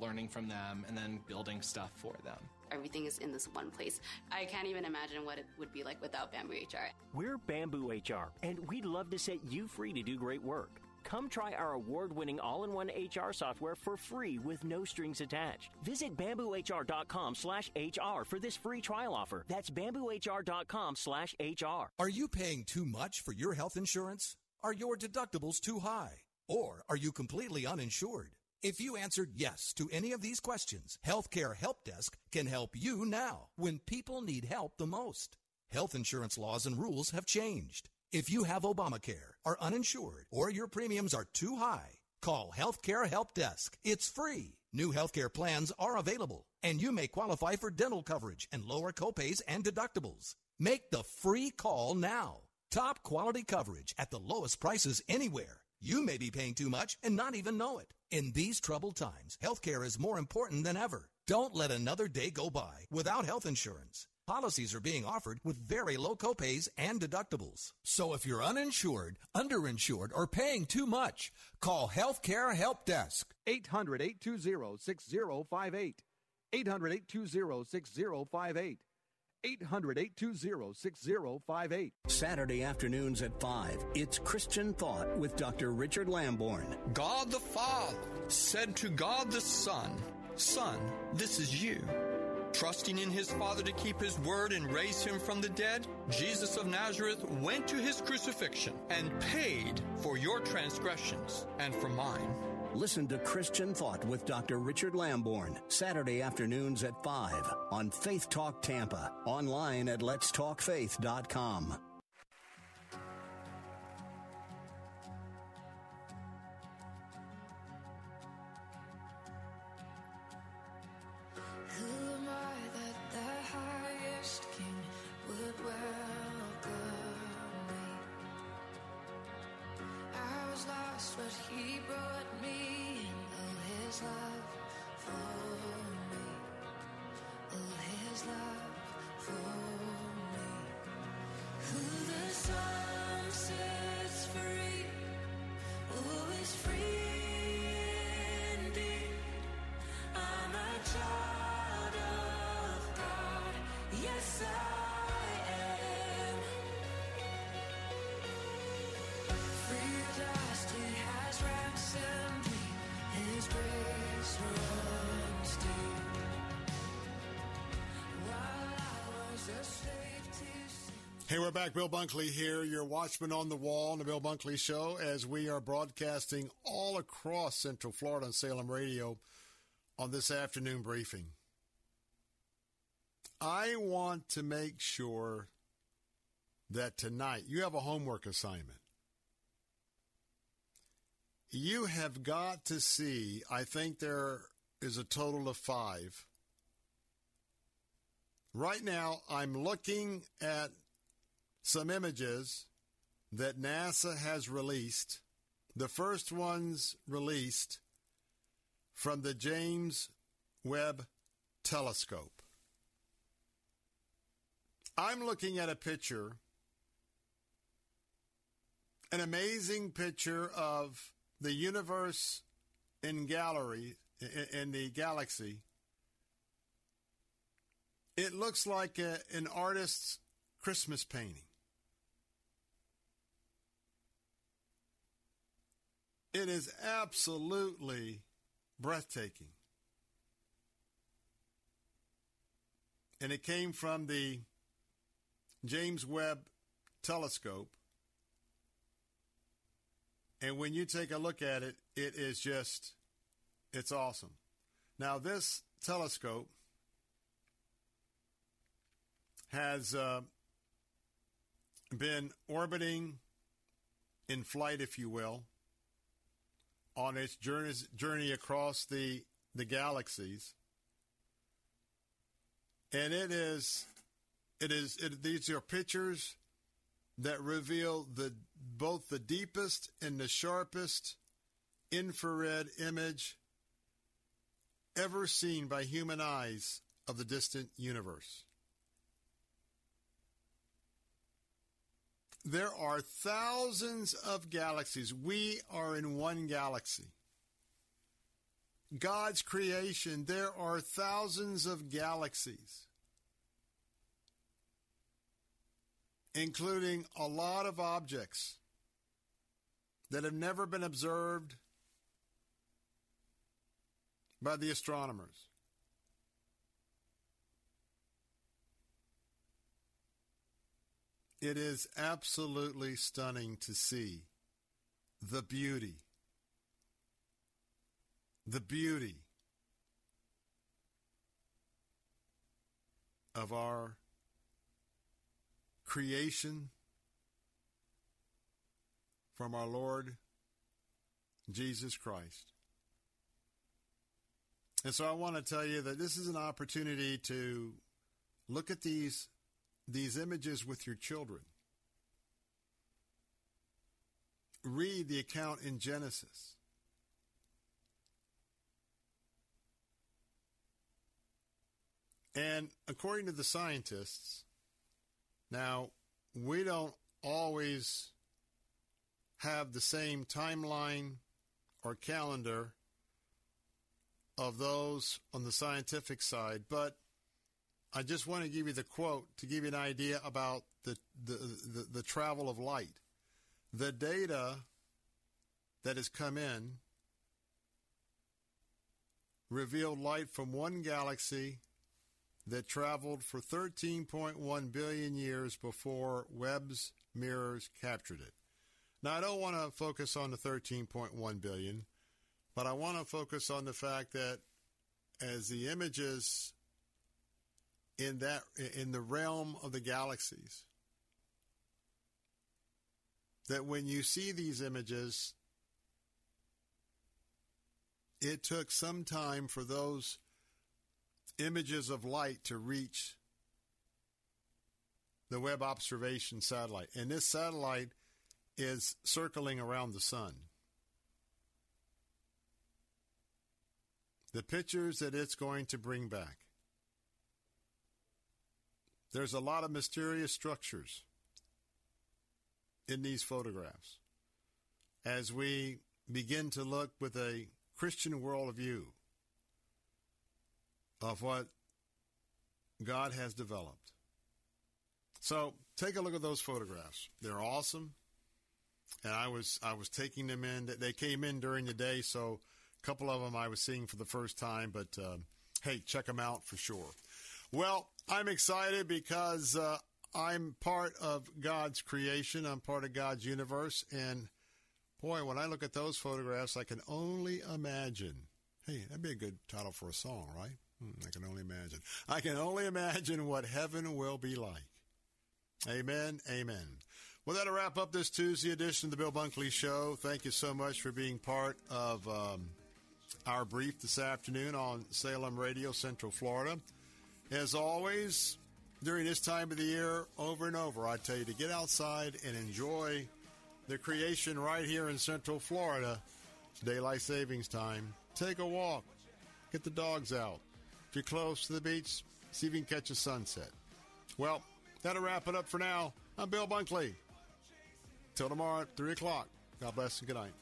learning from them, and then building stuff for them. Everything is in this one place. I can't even imagine what it would be like without Bamboo HR. We're Bamboo HR, and we'd love to set you free to do great work. Come try our award winning all in one HR software for free with no strings attached. Visit bamboohr.com slash HR for this free trial offer. That's bamboohr.com slash HR. Are you paying too much for your health insurance? Are your deductibles too high? Or are you completely uninsured? If you answered yes to any of these questions, Healthcare Help Desk can help you now when people need help the most. Health insurance laws and rules have changed. If you have Obamacare, are uninsured, or your premiums are too high, call Healthcare Help Desk. It's free. New healthcare plans are available, and you may qualify for dental coverage and lower copays and deductibles. Make the free call now. Top quality coverage at the lowest prices anywhere. You may be paying too much and not even know it. In these troubled times, healthcare is more important than ever. Don't let another day go by without health insurance. Policies are being offered with very low copays and deductibles. So if you're uninsured, underinsured, or paying too much, call Healthcare Help Desk. 800 820 6058. 800 820 6058. 800 820 6058. Saturday afternoons at 5, it's Christian Thought with Dr. Richard Lamborn. God the Father said to God the Son, Son, this is you. Trusting in his Father to keep his word and raise him from the dead, Jesus of Nazareth went to his crucifixion and paid for your transgressions and for mine. Listen to Christian Thought with Dr. Richard Lamborn, Saturday afternoons at 5 on Faith Talk Tampa, online at letstalkfaith.com. What he brought me and all his love for me. All his love for me. Who the sun sets free, always free indeed. I'm a child of God. Yes, I. Hey, we're back. Bill Bunkley here, your watchman on the wall on the Bill Bunkley Show, as we are broadcasting all across Central Florida on Salem Radio on this afternoon briefing. I want to make sure that tonight you have a homework assignment. You have got to see, I think there is a total of five. Right now, I'm looking at some images that NASA has released. The first ones released from the James Webb Telescope. I'm looking at a picture, an amazing picture of the universe in gallery in, the galaxy. It looks like a, an artist's Christmas painting. It is absolutely breathtaking. And it came from the James Webb telescope. And when you take a look at it, it is just, it's awesome. Now, this telescope has uh, been orbiting in flight, if you will, on its journey, journey across the, the galaxies. And it is, it is, it, these are pictures that reveal the, both the deepest and the sharpest infrared image ever seen by human eyes of the distant universe. There are thousands of galaxies. We are in one galaxy. God's creation, there are thousands of galaxies, including a lot of objects that have never been observed by the astronomers. It is absolutely stunning to see the beauty, the beauty of our creation from our Lord Jesus Christ. And so I want to tell you that this is an opportunity to look at these these images with your children. Read the account in Genesis. And according to the scientists, now we don't always have the same timeline or calendar of those on the scientific side, but I just want to give you the quote to give you an idea about the, the, the, the travel of light. The data that has come in revealed light from one galaxy that traveled for 13.1 billion years before Webb's mirrors captured it. Now, I don't want to focus on the 13.1 billion, but I want to focus on the fact that as the images in that in the realm of the galaxies that when you see these images it took some time for those images of light to reach the Webb observation satellite and this satellite is circling around the sun the pictures that it's going to bring back. There's a lot of mysterious structures in these photographs as we begin to look with a Christian worldview of what God has developed. So take a look at those photographs. They're awesome. And I was I was taking them in. They came in during the day, so a couple of them I was seeing for the first time. But uh, hey, check them out for sure. Well, I'm excited because uh, I'm part of God's creation. I'm part of God's universe, and boy, when I look at those photographs, I can only imagine. Hey, that'd be a good title for a song, right? Hmm, I can only imagine. I can only imagine what heaven will be like. Amen. Amen. Well, that'll wrap up this Tuesday edition of the Bill Bunkley Show. Thank you so much for being part of um, our brief this afternoon on Salem Radio, Central Florida. As always, during this time of the year, over and over, I tell you to get outside and enjoy the creation right here in Central Florida. It's daylight savings time. Take a walk, get the dogs out. If you're close to the beach, see if you can catch a sunset. Well, that'll wrap it up for now. I'm Bill Bunkley. Till tomorrow at 3 o'clock. God bless and good night.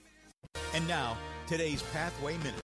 And now, today's Pathway Minute.